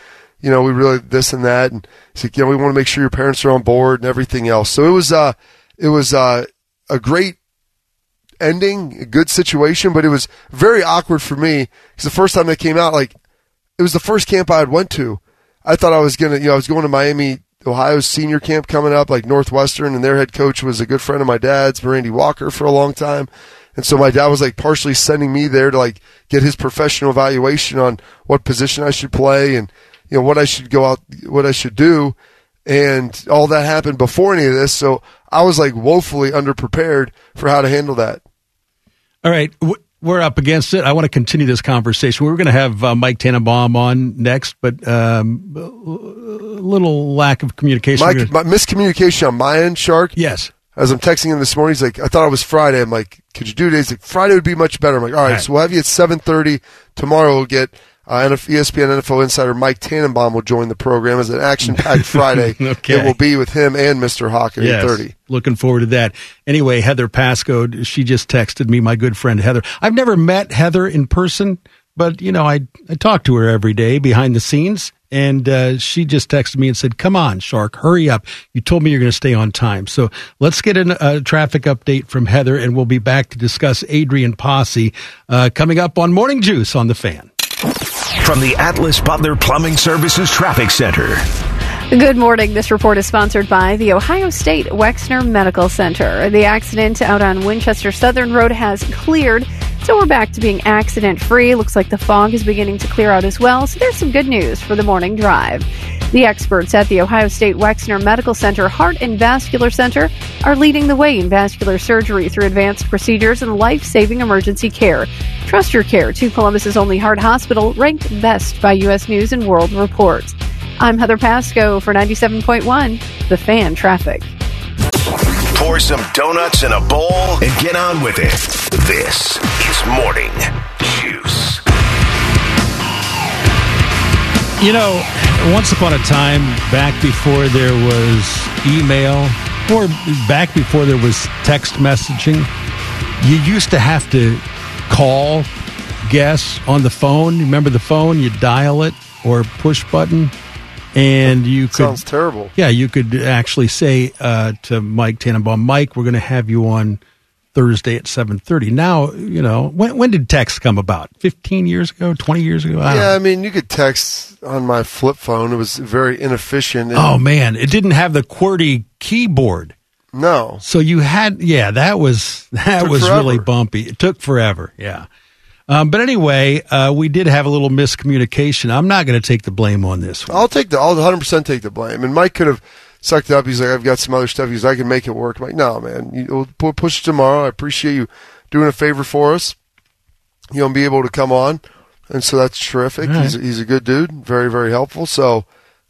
You know, we really this and that, and he's like, "Yeah, we want to make sure your parents are on board and everything else." So it was, uh, it was uh, a great ending, a good situation, but it was very awkward for me because the first time they came out, like it was the first camp I had went to. I thought I was gonna, you know, I was going to Miami, Ohio's senior camp coming up, like Northwestern, and their head coach was a good friend of my dad's, Randy Walker, for a long time. And so my dad was like partially sending me there to like get his professional evaluation on what position I should play and you know what I should go out, what I should do, and all that happened before any of this. So I was like woefully underprepared for how to handle that. All right. we're up against it. I want to continue this conversation. We were going to have uh, Mike Tannenbaum on next, but um, a little lack of communication. Mike, my miscommunication on my end, Shark. Yes. As I'm texting him this morning, he's like, "I thought it was Friday." I'm like, "Could you do it?" He's like, "Friday would be much better." I'm like, "All right, All right. so we'll have you at 7:30 tomorrow. We'll get uh, ESPN NFL insider Mike Tannenbaum will join the program as an action-packed Friday. Okay. It will be with him and Mr. Hawk at Yes. 8:30. Looking forward to that. Anyway, Heather Pasco, she just texted me, my good friend Heather. I've never met Heather in person, but you know, I I talk to her every day behind the scenes, and uh, she just texted me and said, "Come on, Shark, hurry up! You told me you're going to stay on time." So let's get an- a traffic update from Heather, and we'll be back to discuss Adrian Posse uh, coming up on Morning Juice on the Fan. From the Atlas Butler Plumbing Services Traffic Center. Good morning. This report is sponsored by the Ohio State Wexner Medical Center. The accident out on Winchester Southern Road has cleared, so we're back to being accident free. Looks like the fog is beginning to clear out as well, so there's some good news for the morning drive. The experts at the Ohio State Wexner Medical Center Heart and Vascular Center are leading the way in vascular surgery through advanced procedures and life saving emergency care. Trust your care to Columbus's only heart hospital, ranked best by U.S. News and World Report. I'm Heather Pasco for 97.1, The Fan Traffic. Pour some donuts in a bowl and get on with it. This is Morning Juice. You know, once upon a time, back before there was email, or back before there was text messaging, you used to have to call guests on the phone. Remember the phone? You dial it or push button, and you could. Sounds terrible. Yeah, you could actually say uh, to Mike Tannenbaum, Mike, we're going to have you on Thursday at seven thirty. Now, you know, when when did text come about? Fifteen years ago? Twenty years ago? I Yeah, know. I mean, you could text on my flip phone. It was very inefficient. Oh man, it didn't have the QWERTY keyboard. no. So you had yeah, that was that was forever. really bumpy. It took forever. Yeah. Um, but anyway, uh, we did have a little miscommunication. I'm not going to take the blame on this one. I'll take the. I'll 100 percent take the blame. And Mike could have sucked it up. He's like, I've got some other stuff. He's like, I can make it work. I'm like, no, man. You, we'll push it tomorrow. I appreciate you doing a favor for us. You'll be able to come on, and so that's terrific. Right. He's he's a good dude. Very very helpful. So.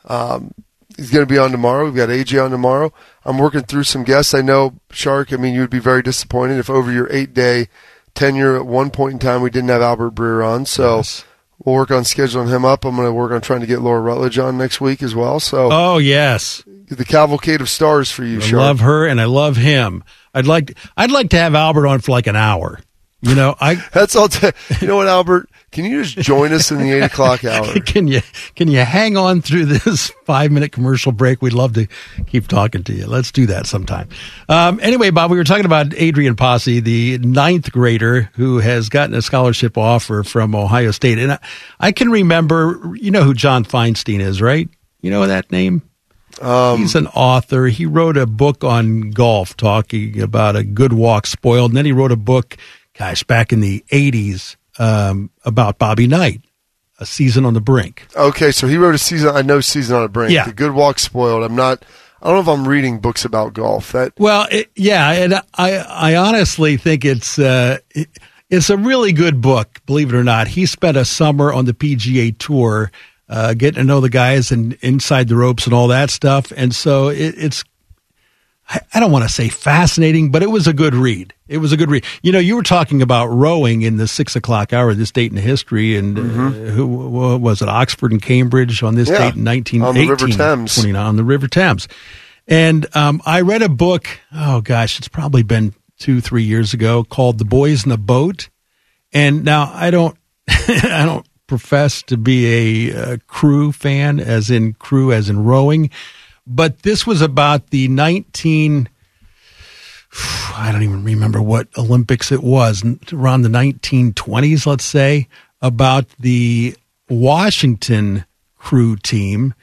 Um, He's going to be on tomorrow. We've got AJ on tomorrow. I'm working through some guests. I know, Shark, I mean, you would be very disappointed if over your eight day tenure at one point in time we didn't have Albert Breer on. So Yes. we'll work on scheduling him up. I'm going to work on trying to get Laura Rutledge on next week as well. So Oh yes, the cavalcade of stars for you, I Shark. love her and I love him. I'd like I'd like to have Albert on for like an hour. You know, I That's all. T- you know what, Albert? Can you just join us in the eight o'clock hour? can you can you hang on through this five minute commercial break? We'd love to keep talking to you. Let's do that sometime. Um, anyway, Bob, we were talking about Adrian Posse, the ninth grader who has gotten a scholarship offer from Ohio State, and I, I can remember. You know who John Feinstein is, right? You know that name. He's an author. He wrote a book on golf, talking about a good walk spoiled, and then he wrote a book, gosh, back in the '80s um, about Bobby Knight, a season on the brink. Okay, so he wrote a season. I know season on a brink. Yeah. The Good Walk spoiled. I'm not. I don't know if I'm reading books about golf. That Well, it, yeah, and I I honestly think it's uh, it, it's a really good book. Believe it or not, he spent a summer on the PGA Tour, uh, getting to know the guys and inside the ropes and all that stuff, and so it, it's. I don't want to say fascinating, but it was a good read. It was a good read. You know, you were talking about rowing in the six o'clock hour, this date in history, and uh, who what was it? Oxford and Cambridge on this Mm-hmm. Yeah, date in nineteen on the River Thames. 29 on the River Thames. And um, I read a book, oh gosh, it's probably been two, three years ago called The Boys in the Boat. And now I don't, I don't profess to be a, uh crew fan, as in crew, as in rowing, but this was about the 19, I don't even remember what Olympics it was, around the 1920s, let's say, about the Washington crew team.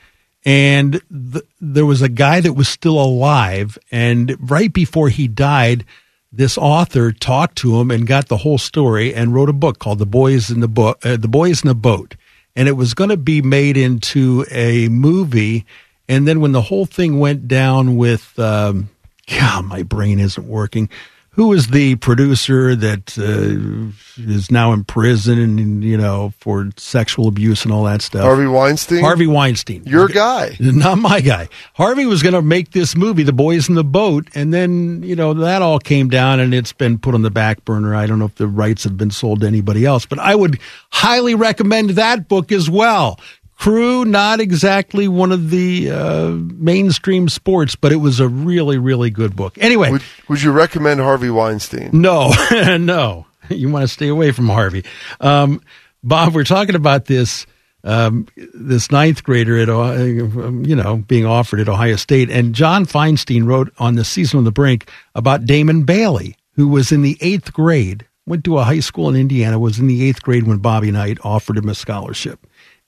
And th- there was a guy that was still alive. And right before he died, this author talked to him and got the whole story and wrote a book called "The Boys in the Book," uh, "The Boys in the Boat," and it was going to be made into a movie. And then when the whole thing went down with, um, God, my brain isn't working. Who is the producer that uh, is now in prison and you know for sexual abuse and all that stuff. Harvey Weinstein. Harvey Weinstein, your guy, not my guy. Harvey was going to make this movie, The Boys in the Boat, and then you know that all came down and it's been put on the back burner. I don't know if the rights have been sold to anybody else, but I would highly recommend that book as well. Crew, not exactly one of the uh, mainstream sports, but it was a really, really good book. Anyway, would, would you recommend Harvey Weinstein? No, no. You want to stay away from Harvey. Um, Bob, we're talking about this um, this ninth grader at uh, you know being offered at Ohio State, and John Feinstein wrote on the season on the brink about Damon Bailey, who was in the eighth grade, went to a high school in Indiana, was in the eighth grade when Bobby Knight offered him a scholarship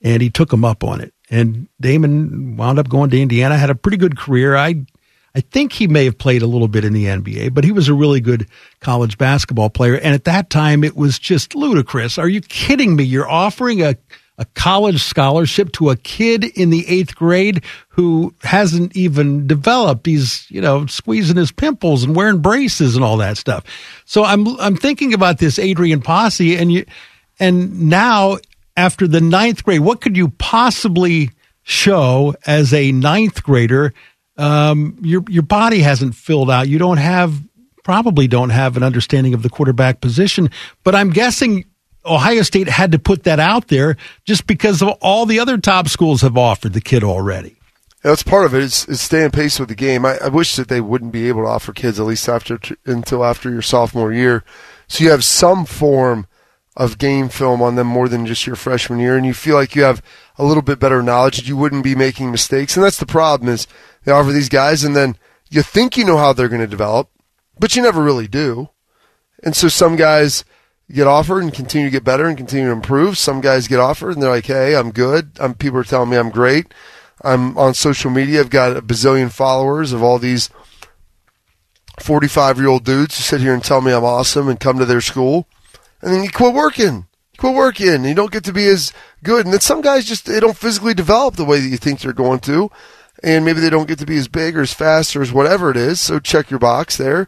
and he took him up on it. And Damon wound up going to Indiana, had a pretty good career. I I think he may have played a little bit in the NBA, but he was a really good college basketball player. And at that time, it was just ludicrous. Are you kidding me? You're offering a, a college scholarship to a kid in the eighth grade who hasn't even developed. He's, you know, squeezing his pimples and wearing braces and all that stuff. So I'm, I'm thinking about this Adrian Posse and you, and now after the ninth grade, what could you possibly show as a ninth grader? Um, your your body hasn't filled out. You don't have probably don't have an understanding of the quarterback position. But I'm guessing Ohio State had to put that out there just because of all the other top schools have offered the kid already. That's part of it. It's, it's staying pace with the game. I, I, wish that they wouldn't be able to offer kids at least after until after your sophomore year, so you have some form of game film on them more than just your freshman year, and you feel like you have a little bit better knowledge. You wouldn't be making mistakes, and that's the problem. Is they offer these guys, and then you think you know how they're going to develop, but you never really do. And so some guys get offered and continue to get better and continue to improve. Some guys get offered and they're like, "Hey, I'm good. I'm, people are telling me I'm great. I'm on social media. I've got a bazillion followers of all these." 45 year old dudes who sit here and tell me I'm awesome and come to their school and then you quit working. You quit working. You don't get to be as good. And then some guys just they don't physically develop the way that you think they're going to, and maybe they don't get to be as big or as fast or as whatever it is. So check your box there.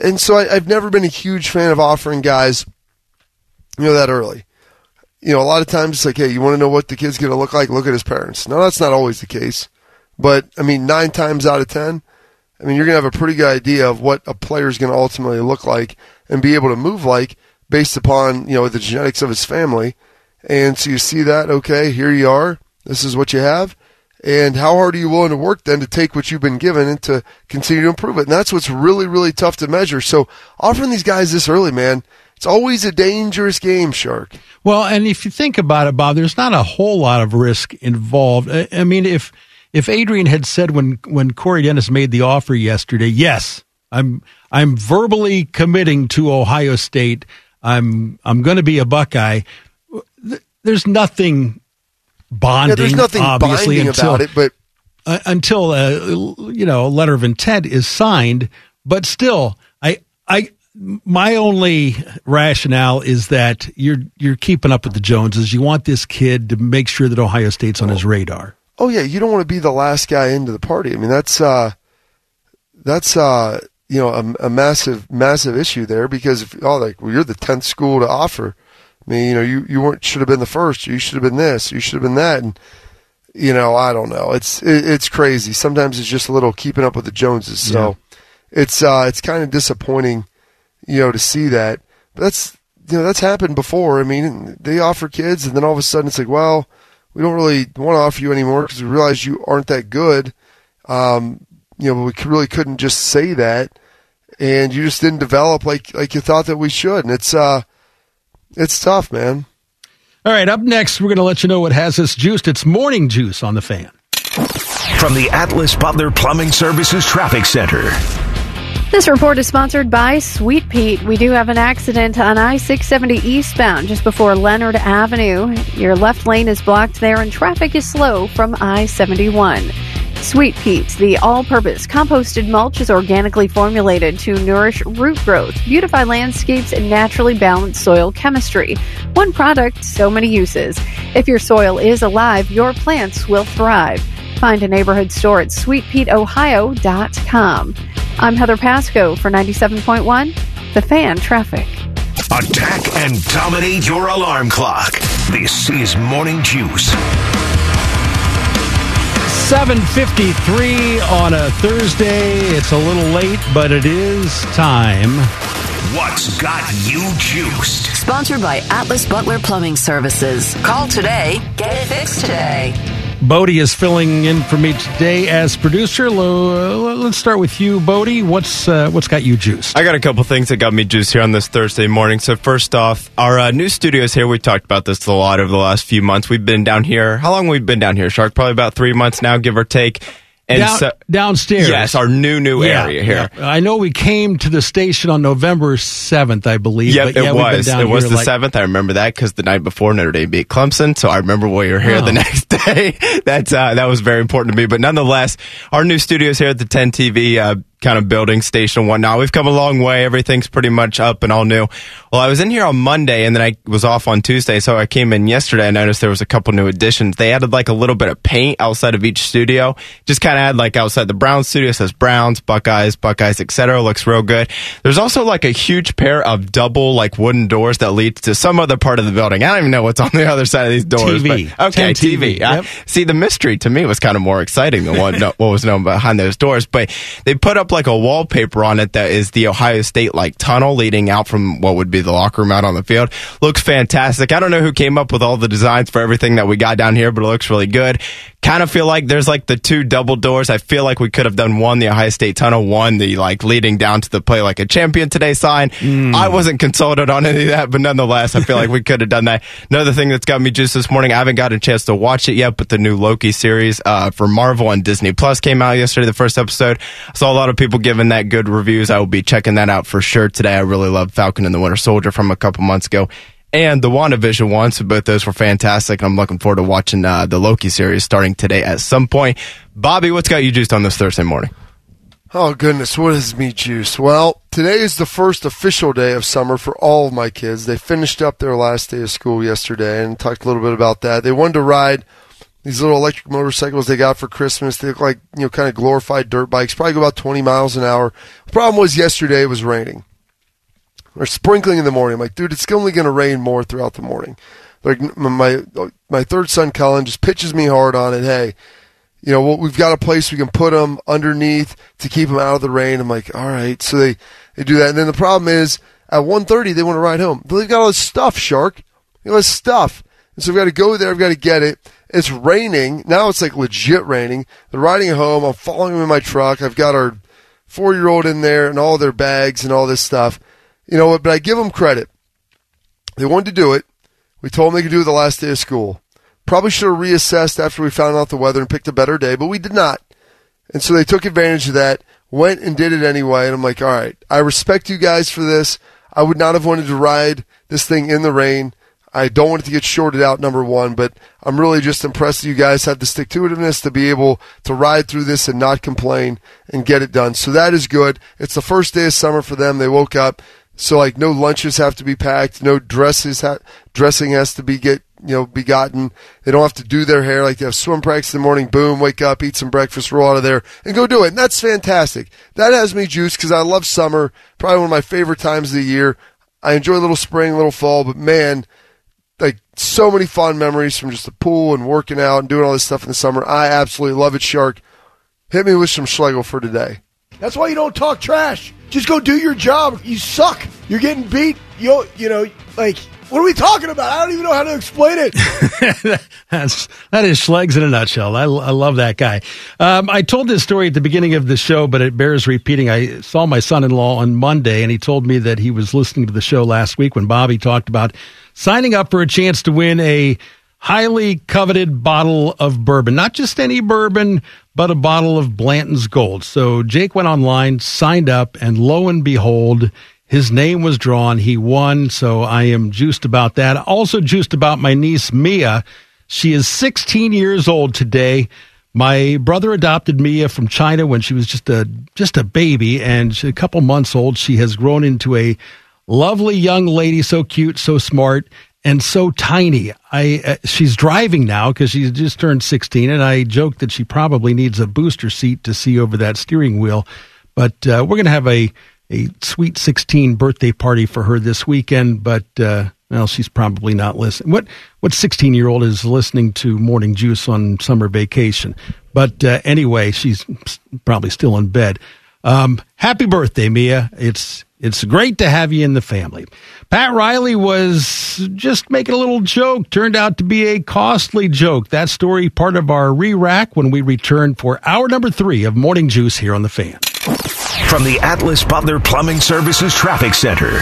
And so I, I've never been a huge fan of offering guys, you know, that early. You know, a lot of times it's like, hey, you want to know what the kid's going to look like? Look at his parents. No, that's not always the case. But I mean, nine times out of ten, I mean, you're going to have a pretty good idea of what a player is going to ultimately look like and be able to move like based upon you know the genetics of his family. And so you see that okay, here you are. This is what you have. And how hard are you willing to work then to take what you've been given and to continue to improve it? And that's what's really, really tough to measure. So offering these guys this early, man, it's always a dangerous game, Shark. Well, and if you think about it, Bob, there's not a whole lot of risk involved. I mean, if if Adrian had said when when Corey Dennis made the offer yesterday, yes, I'm I'm verbally committing to Ohio State. I'm I'm going to be a Buckeye. There's nothing bonding. Yeah, there's nothing obviously until, about it, but uh, until uh, you know a letter of intent is signed. But still, I I my only rationale is that you're you're keeping up with the Joneses. You want this kid to make sure that Ohio State's on oh. his radar. Oh yeah, you don't want to be the last guy into the party. I mean, that's uh, that's uh, you know a, a, massive massive issue there because if oh like well, you're the tenth school to offer. I mean, you know, you you weren't should have been the first. You should have been this. You should have been that. And you know, I don't know. It's it, it's crazy. Sometimes it's just a little keeping up with the Joneses. So yeah. it's uh it's kind of disappointing, you know, to see that. But that's you know that's happened before. I mean, they offer kids, and then all of a sudden it's like, well, we don't really want to offer you anymore because we realize you aren't that good. Um, you know, we really couldn't just say that and you just didn't develop like like you thought that we should. And it's uh, it's tough, man. All right, up next, we're going to let you know what has us juiced. It's morning juice on the fan. From the Atlas Butler Plumbing Services Traffic Center. This report is sponsored by Sweet Peet. We do have an accident on I 670 eastbound just before Leonard Avenue. Your left lane is blocked there and traffic is slow from I 71. Sweet Peet, the all purpose composted mulch, is organically formulated to nourish root growth, beautify landscapes, and naturally balance soil chemistry. One product, so many uses. If your soil is alive, your plants will thrive. Find a neighborhood store at sweetpeetohio.com. I'm Heather Pasco for 97.1 The Fan Traffic. Attack and dominate your alarm clock. This is Morning Juice. 753 on a Thursday. It's a little late, but it is time. What's got you juiced? Sponsored by Atlas Butler Plumbing Services. Call today. Get it fixed today. Bodie is filling in for me today as producer. Let's start with you, Bodie. What's uh, what's got you juiced? I got a couple things that got me juiced here on this Thursday morning. So first off, our uh, new studios here. We talked about this a lot over the last few months. We've been down here. How long we've been down here, Shark? Probably about three months now, give or take. And Down- so, downstairs. yes, our new new Yeah, area here. yeah. I know we came to the station on November 7th, I believe. Yep, but yeah, it was. It was the like- seventh. I remember that because the night before Notre Dame beat Clemson, so I remember we were here Oh. the next day. That's uh, that was very important to me. But nonetheless, our new studios here at the 10 TV uh, kind of building station and whatnot. We've come a long way. Everything's pretty much up and all new. Well, I was in here on Monday and then I was off on Tuesday, so I came in yesterday. I noticed there was a couple new additions. They added like a little bit of paint outside of each studio. Just kind of had like outside the Browns studio it says Browns, Buckeyes, Buckeyes, etc. Looks real good. There's also like a huge pair of double like wooden doors that lead to some other part of the building. I don't even know what's on the other side of these doors. TV. But, okay, 10 TV. TV. I- see, the mystery to me was kind of more exciting than what, what was known behind those doors. But they put up like a wallpaper on it that is the Ohio State like tunnel leading out from what would be the locker room out on the field. Looks fantastic. I don't know who came up with all the designs for everything that we got down here, but it looks really good. Kind of feel like there's like the two double doors. I feel like we could have done one, the Ohio State tunnel, one, the like leading down to the play like a champion today sign. I wasn't consulted on any of that, but nonetheless, I feel like we could have done that. Another thing that's got me juiced this morning, I haven't got a chance to watch it yet, but the new Loki series uh, for Marvel and Disney Plus came out yesterday, the first episode. I saw a lot of people giving that good reviews. I will be checking that out for sure today. I really love Falcon and the Winter Soldier from a couple months ago. And the WandaVision one, so both those were fantastic. I'm looking forward to watching uh, the Loki series starting today at some point. Bobby, what's got you juiced on this Thursday morning? Oh goodness, what is me juice? Well, today is the first official day of summer for all of my kids. They finished up their last day of school yesterday and talked a little bit about that. They wanted to ride these little electric motorcycles they got for Christmas. They look like, you know, kind of glorified dirt bikes, probably go about 20 miles an hour. The problem was yesterday it was raining. Or sprinkling in the morning. I'm like, dude, it's only going to rain more throughout the morning. Like my my third son Colin, just pitches me hard on it. Hey, you know, we've got a place we can put them underneath to keep them out of the rain. I'm like, all right. So they, they do that. And then the problem is at 1.30, they want to ride home. They've got all this stuff, Shark. They got all this stuff. And so we've got to go there. We've got to get it. It's raining. Now it's like legit raining. They're riding home. I'm following them in my truck. I've got our four year old in there and all their bags and all this stuff. You know what? But I give them credit. They wanted to do it. We told them they could do it the last day of school. Probably should have reassessed after we found out the weather and picked a better day, but we did not. And so they took advantage of that, went and did it anyway. And I'm like, all right, I respect you guys for this. I would not have wanted to ride this thing in the rain. I don't want it to get shorted out, number one, but I'm really just impressed that you guys have the stick to itiveness to be able to ride through this and not complain and get it done. So that is good. It's the first day of summer for them. They woke up. So like no lunches have to be packed, no dresses ha- dressing has to be get you know be gotten. They don't have to do their hair like they have swim practice in the morning. Boom, wake up, eat some breakfast, roll out of there, and go do it. And that's fantastic. That has me juiced because I love summer. Probably one of my favorite times of the year. I enjoy a little spring, a little fall, but man, like so many fond memories from just the pool and working out and doing all this stuff in the summer. I absolutely love it, Shark. Hit me with some Schlegel for today. That's why you don't talk trash. Just go do your job. You suck. You're getting beat. You you know like what are we talking about? I don't even know how to explain it. That's that is Schlegs in a nutshell. I, I love that guy. Um, I told this story at the beginning of the show, but it bears repeating. I saw my son-in-law on Monday, and he told me that he was listening to the show last week when Bobby talked about signing up for a chance to win a highly coveted bottle of bourbon, not just any bourbon, but a bottle of Blanton's Gold. So Jake went online, signed up, and lo and behold. His name was drawn. He won, so I am juiced about that. Also juiced about my niece Mia. She is 16 years old today. My brother adopted Mia from China when she was just a just a baby, and a couple months old. She has grown into a lovely young lady, so cute, so smart, and so tiny. I uh, she's driving now because she's just turned 16, and I joked that she probably needs a booster seat to see over that steering wheel. But uh, we're going to have a a sweet 16 birthday party for her this weekend, but uh, well, she's probably not listening. What what 16 year old is listening to Morning Juice on summer vacation? But uh, anyway, she's probably still in bed. Um, happy birthday, Mia! It's it's great to have you in the family. Pat Riley was just making a little joke, turned out to be a costly joke. That story part of our re-rack when we return for hour number three of Morning Juice here on the Fan. From the Atlas Butler Plumbing Services Traffic Center.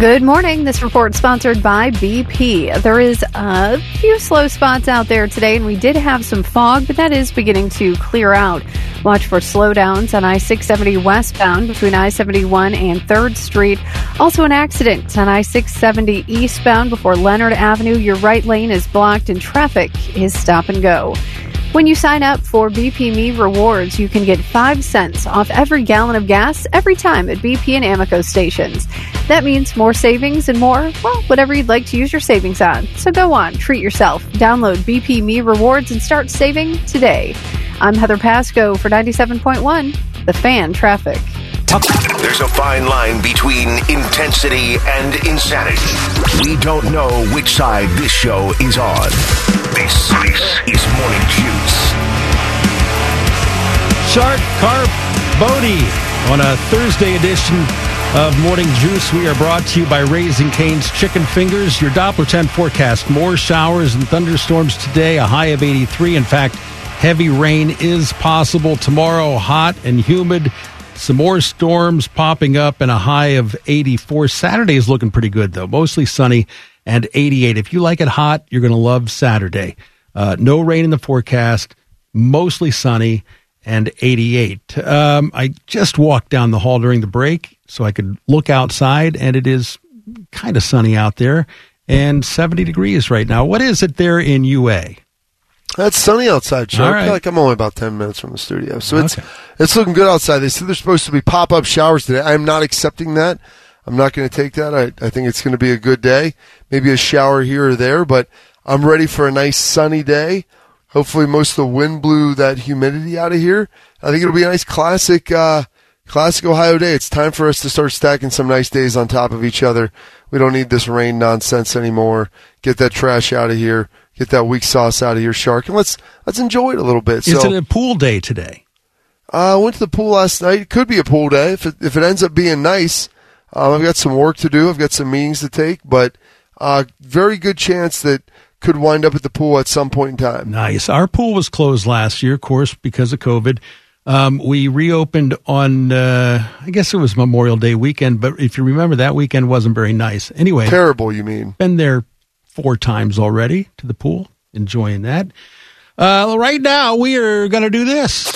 Good morning. This report sponsored by BP. There is a few slow spots out there today, and we did have some fog, but that is beginning to clear out. Watch for slowdowns on I 670 westbound between I 71 and 3rd Street. Also, an accident on I 670 eastbound before Leonard Avenue. Your right lane is blocked, and traffic is stop and go. When you sign up for BP Me Rewards, you can get 5 cents off every gallon of gas every time at BP and Amoco stations. That means more savings and more, well, whatever you'd like to use your savings on. So go on, treat yourself. Download BP Me Rewards and start saving today. I'm Heather Pasco for 97.1, The Fan Traffic. There's a fine line between intensity and insanity. We don't know which side this show is on. This, this is Morning Juice. Shark Carp Bodie on a Thursday edition of Morning Juice. We are brought to you by Raising Cane's Chicken Fingers. Your Doppler 10 forecast. More showers and thunderstorms today, a high of 83. In fact, heavy rain is possible tomorrow, hot and humid. Some more storms popping up and a high of 84. Saturday is looking pretty good, though. Mostly sunny and 88. If you like it hot, you're going to love Saturday. Uh, no rain in the forecast, mostly sunny and 88. Um, I just walked down the hall during the break so I could look outside, and it is kind of sunny out there and 70 degrees right now. What is it there in UA? It's sunny outside, Chuck. All right. I feel like I'm only about ten minutes from the studio, so it's Okay. it's looking good outside. They said there's supposed to be pop up showers today. I'm not accepting that. I'm not going to take that. I, I think it's going to be a good day. Maybe a shower here or there, but I'm ready for a nice sunny day. Hopefully, most of the wind blew that humidity out of here. I think it'll be a nice classic, uh, classic Ohio day. It's time for us to start stacking some nice days on top of each other. We don't need this rain nonsense anymore. Get that trash out of here. Get that weak sauce out of your shark, and let's let's enjoy it a little bit. Is so, it a pool day today? uh, I went to the pool last night. It could be a pool day if it, if it ends up being nice. Um, I've got some work to do. I've got some meetings to take, but uh, very good chance that could wind up at the pool at some point in time. Nice. Our pool was closed last year, of course, because of COVID. Um, we reopened on, uh, I guess it was Memorial Day weekend, but if you remember, that weekend wasn't very nice. Anyway, Terrible, you mean? been there four times already to the pool, enjoying that. Uh, right now, we are going to do this.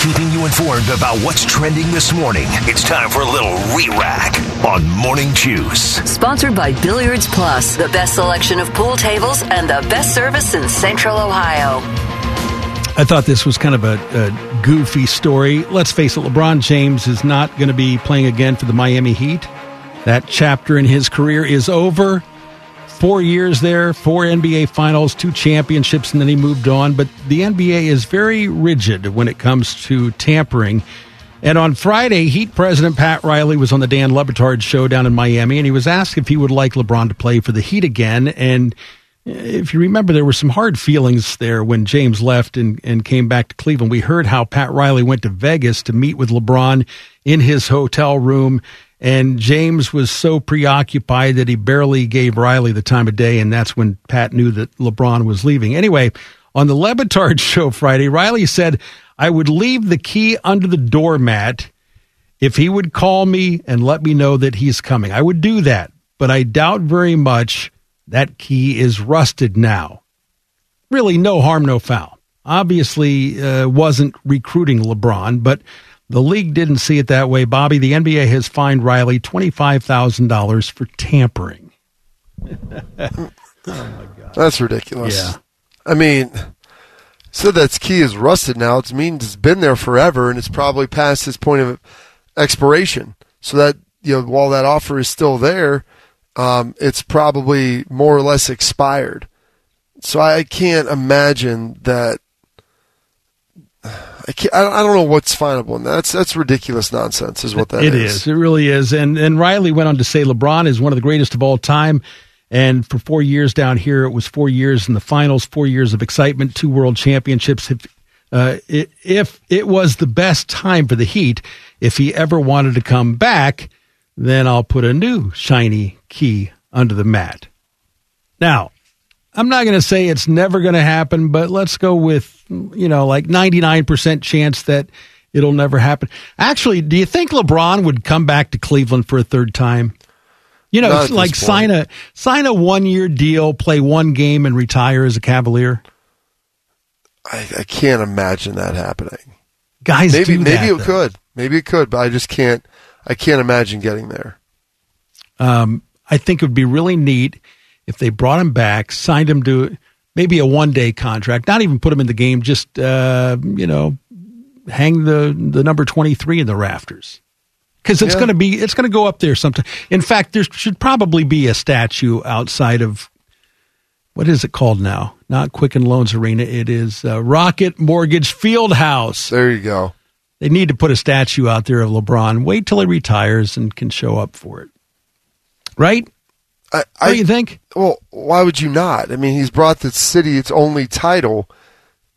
Keeping you informed about what's trending this morning. It's time for a little re-rack on Morning Juice. Sponsored by Billiards Plus, the best selection of pool tables and the best service in Central Ohio. I thought this was kind of a, a goofy story. Let's face it, LeBron James is not going to be playing again for the Miami Heat. That chapter in his career is over. Four years there, four NBA finals, two championships, and then he moved on. But the NBA is very rigid when it comes to tampering. And on Friday, Heat President Pat Riley was on the Dan Le Batard show down in Miami, and he was asked if he would like LeBron to play for the Heat again. And eh, if you remember, there were some hard feelings there when James left and, and came back to Cleveland. We heard how Pat Riley went to Vegas to meet with LeBron in his hotel room, and James was so preoccupied that he barely gave Riley the time of day, and that's when Pat knew that LeBron was leaving. Anyway, on the Le Batard show Friday, Riley said, I would leave the key under the doormat if he would call me and let me know that he's coming. I would do that, but I doubt very much that key is rusted now. Really, no harm, no foul. Obviously, uh, wasn't recruiting LeBron, but the league didn't see it that way. Bobby, the NBA has fined Riley $25,000 for tampering. oh That's ridiculous. Yeah. I mean, so that's key is rusted now. It means it's been there forever, and it's probably past its point of expiration. So that you know, while that offer is still there, um, it's probably more or less expired. So I can't imagine that. I, I don't- know what's finable in that. That's that's ridiculous nonsense, is what that It is. is. It really is. And and Riley went on to say LeBron is one of the greatest of all time. And for four years down here, it was four years in the finals, four years of excitement, two world championships. If, uh, i- if it was the best time for the Heat, if he ever wanted to come back, then I'll put a new shiny key under the mat. Now, I'm not going to say it's never going to happen, but let's go with, you know, like 99% chance that it'll never happen. Actually, do you think LeBron would come back to Cleveland for a third time? You know, it's like sign a sign a one year deal, play one game, and retire as a Cavalier. I, I can't imagine that happening. Guys, maybe maybe that, it though. could, maybe it could, but I just can't. I can't imagine getting there. Um, I think it would be really neat if they brought him back, signed him to maybe a one day contract, not even put him in the game, just uh, you know, hang the the number twenty three in the rafters because it's Yeah. going to be it's going to go up there sometime. In fact, there should probably be a statue outside of what is it called now? Not Quicken Loans Arena. It is uh, Rocket Mortgage Field House. There you go. They need to put a statue out there of LeBron. Wait till he retires and can show up for it. Right? I, What do you think? Well, why would you not? I mean, he's brought the city its only title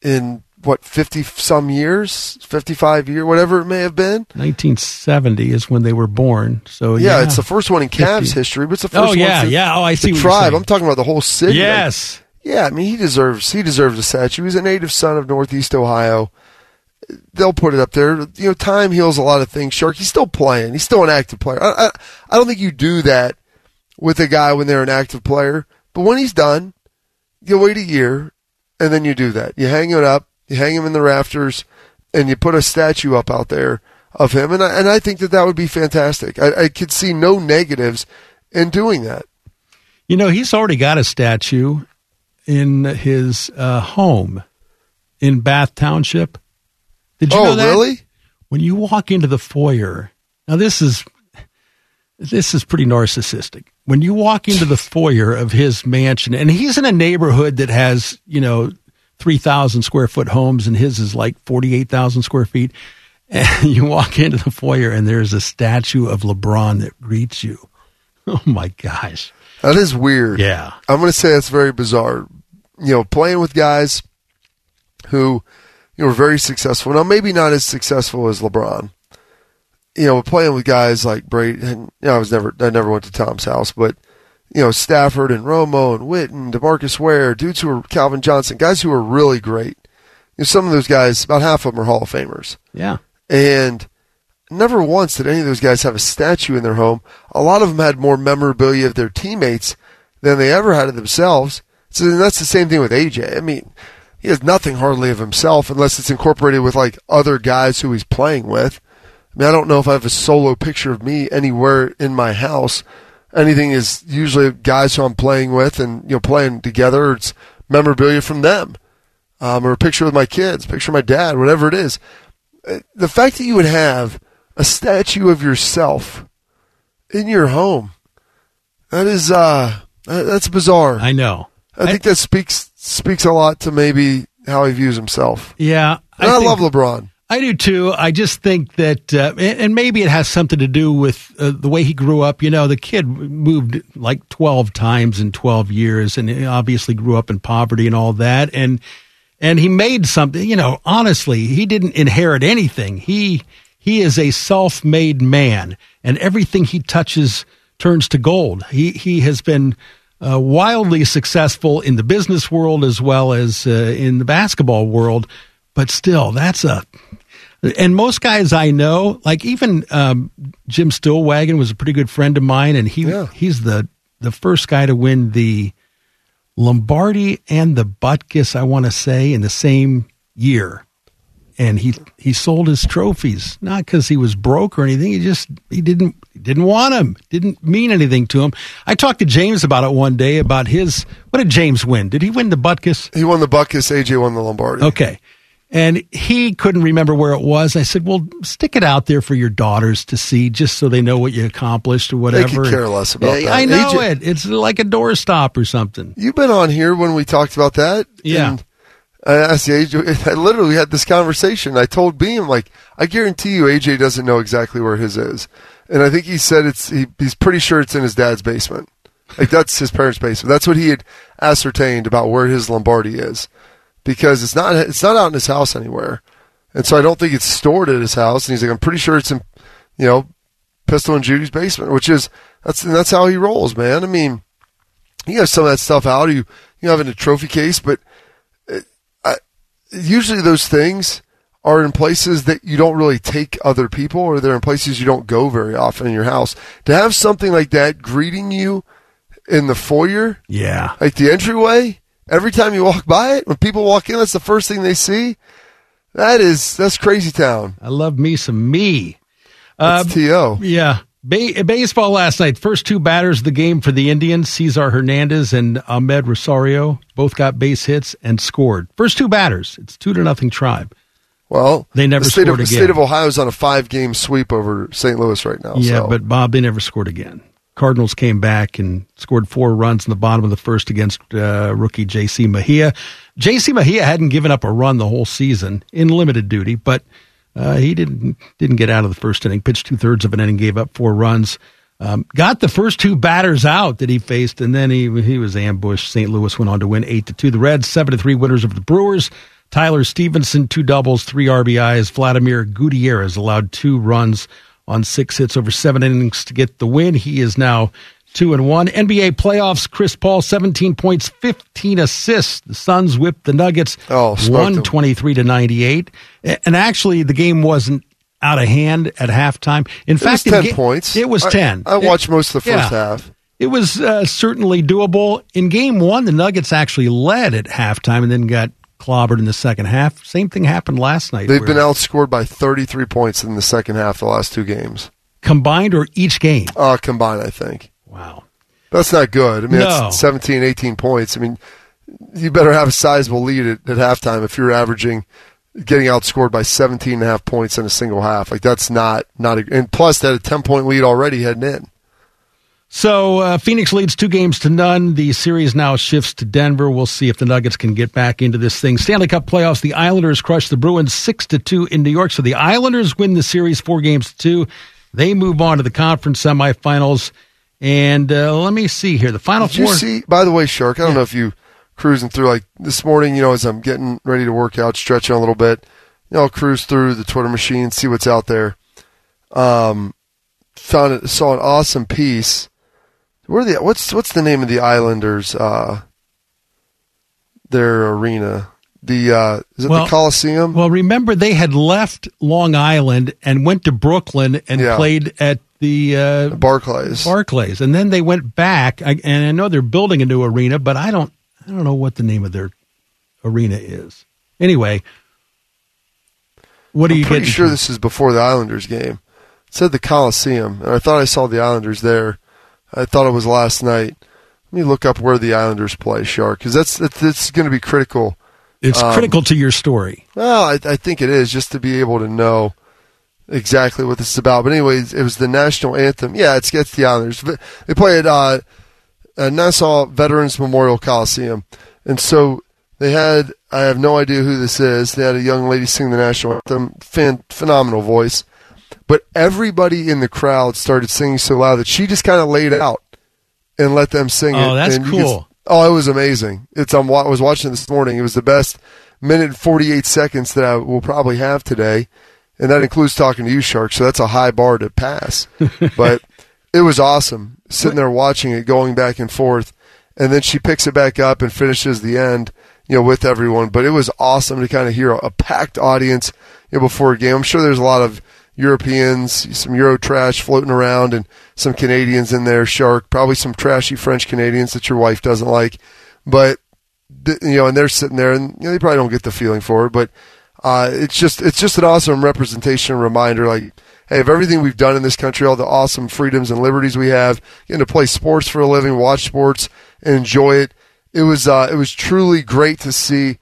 in what fifty some years, fifty five year, whatever it may have been. 1970 is when they were born. So yeah, yeah, it's the first one in Cavs 50. history, but it's the Oh, first yeah, one. for yeah. Oh, I see The what you're tribe. I'm talking about the whole city. Like, Yes. yeah, I mean, he deserves he deserves a statue. He's a native son of Northeast Ohio. They'll put it up there. You know, time heals a lot of things. Shark, he's still playing. He's still an active player. I, I, I don't think you do that with a guy when they're an active player. But when he's done, you wait a year, and then you do that. You hang it up. You hang him in the rafters, and you put a statue up out there of him. And I, and I think that that would be fantastic. I, I could see no negatives in doing that. You know, he's already got a statue in his uh, home in Bath Township. Did you oh, know that? really? When you walk into the foyer, now this is this is pretty narcissistic. When you walk into the foyer of his mansion, and he's in a neighborhood that has, you know, 3,000 square foot homes, and his is like 48,000 square feet. And you walk into the foyer, and there's a statue of LeBron that greets you. Oh my gosh. That is weird. Yeah. I'm going to say that's very bizarre. You know, playing with guys who you know were very successful. Now, maybe not as successful as LeBron. You know, playing with guys like Brady. And, you know, I was never, I never went to Tom's house, but you know, Stafford and Romo and Witten, Demarcus Ware, dudes who were Calvin Johnson, guys who were really great. You know, some of those guys, about half of them are Hall of Famers. Yeah. And never once did any of those guys have a statue in their home. A lot of them had more memorabilia of their teammates than they ever had of themselves. So that's the same thing with AJ. I mean, he has nothing hardly of himself unless it's incorporated with like other guys who he's playing with. I mean, I don't know if I have a solo picture of me anywhere in my house. Anything is usually guys who I'm playing with and you know playing together. It's memorabilia from them, um, or a picture with my kids, picture of my dad, whatever it is. Uh, The fact that you would have a statue of yourself in your home, that is uh, that's bizarre. I know. I think that speaks speaks a lot to maybe how he views himself. Yeah. And I, think- love LeBron. I do too. I just think that, uh, and maybe it has something to do with uh, the way he grew up. You know, the kid moved like 12 times in 12 years and obviously grew up in poverty and all that. And, and he made something, you know, honestly, he didn't inherit anything. He, he is a self-made man and everything he touches turns to gold. He, he has been, uh, wildly successful in the business world as well as uh, in the basketball world. But still, that's a and most guys I know, like even um, Jim Stillwagon was a pretty good friend of mine, and he he's the the first guy to win the Lombardi and the Butkus, I want to say, in the same year. And he he sold his trophies not because he was broke or anything. He just he didn't didn't want them. Didn't mean anything to him. I talked to James about it one day about his. What did James win? Did he win the Butkus? He won the Butkus. AJ won the Lombardi. Okay. And he couldn't remember where it was. I said, "Well, stick it out there for your daughters to see, just so they know what you accomplished or They whatever." could care less about Yeah, that. I know AJ it. It's like a doorstop or something. You've been on here when we talked about that. Yeah. And I asked AJ. I literally had this conversation. I told Beam like, I guarantee you, AJ doesn't know exactly where his is, and I think he said it's he, he's pretty sure it's in his dad's basement. Like that's his parents' basement. That's what he had ascertained about where his Lombardi is, because it's not it's not out in his house anywhere, and so I don't think it's stored at his house. And he's like, I'm pretty sure it's in, you know, Pistol and Judy's basement, which is that's that's how he rolls, man. I mean, you have some of that stuff out. You you have in a trophy case, but it, I, usually those things are in places that you don't really take other people, or they're in places you don't go very often in your house. To have something like that greeting you in the foyer, Yeah. like the entryway, every time you walk by it, when people walk in, that's the first thing they see. That is that's crazy town. I love me some me. Uh, That's to. Yeah. Ba- baseball last night. First two batters of the game for the Indians, Cesar Hernandez and Amed Rosario, both got base hits and scored. First two batters. It's two to nothing tribe. Well, They never the state scored of, the again. state of Ohio is on a five game sweep over St. Louis right now. Yeah, so. but Bob, they never scored again. Cardinals came back and scored four runs in the bottom of the first against uh, rookie J.C. Mejia. J.C. Mejia hadn't given up a run the whole season in limited duty, but uh, he didn't didn't get out of the first inning. Pitched two thirds of an inning, gave up four runs. Um, got the first two batters out that he faced, and then he he was ambushed. St. Louis went on to win eight to two. The Reds seven to three winners of the Brewers. Tyler Stephenson two doubles, three RBIs. Vladimir Gutierrez allowed two runs on six hits over seven innings to get the win. He is now two and one. NBA playoffs. Chris Paul seventeen points, fifteen assists. The Suns whipped the Nuggets Oh, smoked them. one twenty three to ninety eight. And actually, the game wasn't out of hand at halftime. In It fact, was in 10 ga- points. It was I- ten. I watched It- most of the first yeah. half. It was uh, certainly doable. In game one, the Nuggets actually led at halftime and then got clobbered in the second half. Same thing happened last night. They've been outscored by 33 points in the second half the last two games. combined or each game. Uh, combined, I think. Wow. That's not good. I mean, No. that's 17, 18 points. I mean, you better have a sizable lead at, at halftime if you're averaging getting outscored by 17 and a half points in a single half. Like, that's not, not a, and plus, they had a 10 point lead already heading in. So uh, Phoenix leads two games to none. The series now shifts to Denver. We'll see if the Nuggets can get back into this thing. Stanley Cup playoffs. The Islanders crushed the Bruins six to two in New York. So the Islanders win the series four games to two. They move on to the conference semifinals. And uh, let me see here. The final Did you four. see, by the way, Shark, I don't know if you cruising through like this morning, you know, as I'm getting ready to work out, stretching a little bit, you know, I'll cruise through the Twitter machine, see what's out there. Um, found it, saw an awesome piece. Where are the, what's, what's the name of the Islanders, uh, their arena? The, uh, is it Well- the Coliseum? Well, remember they had left Long Island and went to Brooklyn and Yeah. played at the uh, Barclays. Barclays, and then they went back. And I know they're building a new arena, but I don't, I don't know what the name of their arena is. Anyway, what are I'm you pretty sure this is before the Islanders game. It said the Coliseum, and I thought I saw the Islanders there. I thought it was last night. Let me look up where the Islanders play, Shark, because that's that's, that's going to be critical. It's um, critical to your story. Well, I, I think it is just to be able to know exactly what this is about. But anyways, it was the national anthem. Yeah, it's it's the Islanders. They play at uh, uh, Nassau Veterans Memorial Coliseum, and so they had. I have no idea who this is. They had a young lady sing the national anthem. Fan, phenomenal voice, but everybody in the crowd started singing so loud that she just kind of laid out and let them sing it. Oh, that's and you could- cool. oh, it was amazing. It's um, I was watching it this morning. It was the best minute and 48 seconds that I will probably have today. And that includes talking to you, Shark. So that's a high bar to pass. but it was awesome sitting there watching it going back and forth. And then she picks it back up and finishes the end, you know, with everyone. But it was awesome to kind of hear a packed audience you know, before a game. I'm sure there's a lot of Europeans, some Euro trash floating around, and some Canadians in there. Shark, probably some trashy French Canadians that your wife doesn't like. But you know, and they're sitting there, and you know, they probably don't get the feeling for it. But uh, it's just it's just an awesome representation, reminder. Like, hey, of everything we've done in this country, all the awesome freedoms and liberties we have, getting to play sports for a living, watch sports, and enjoy it. It was uh, it was truly great to see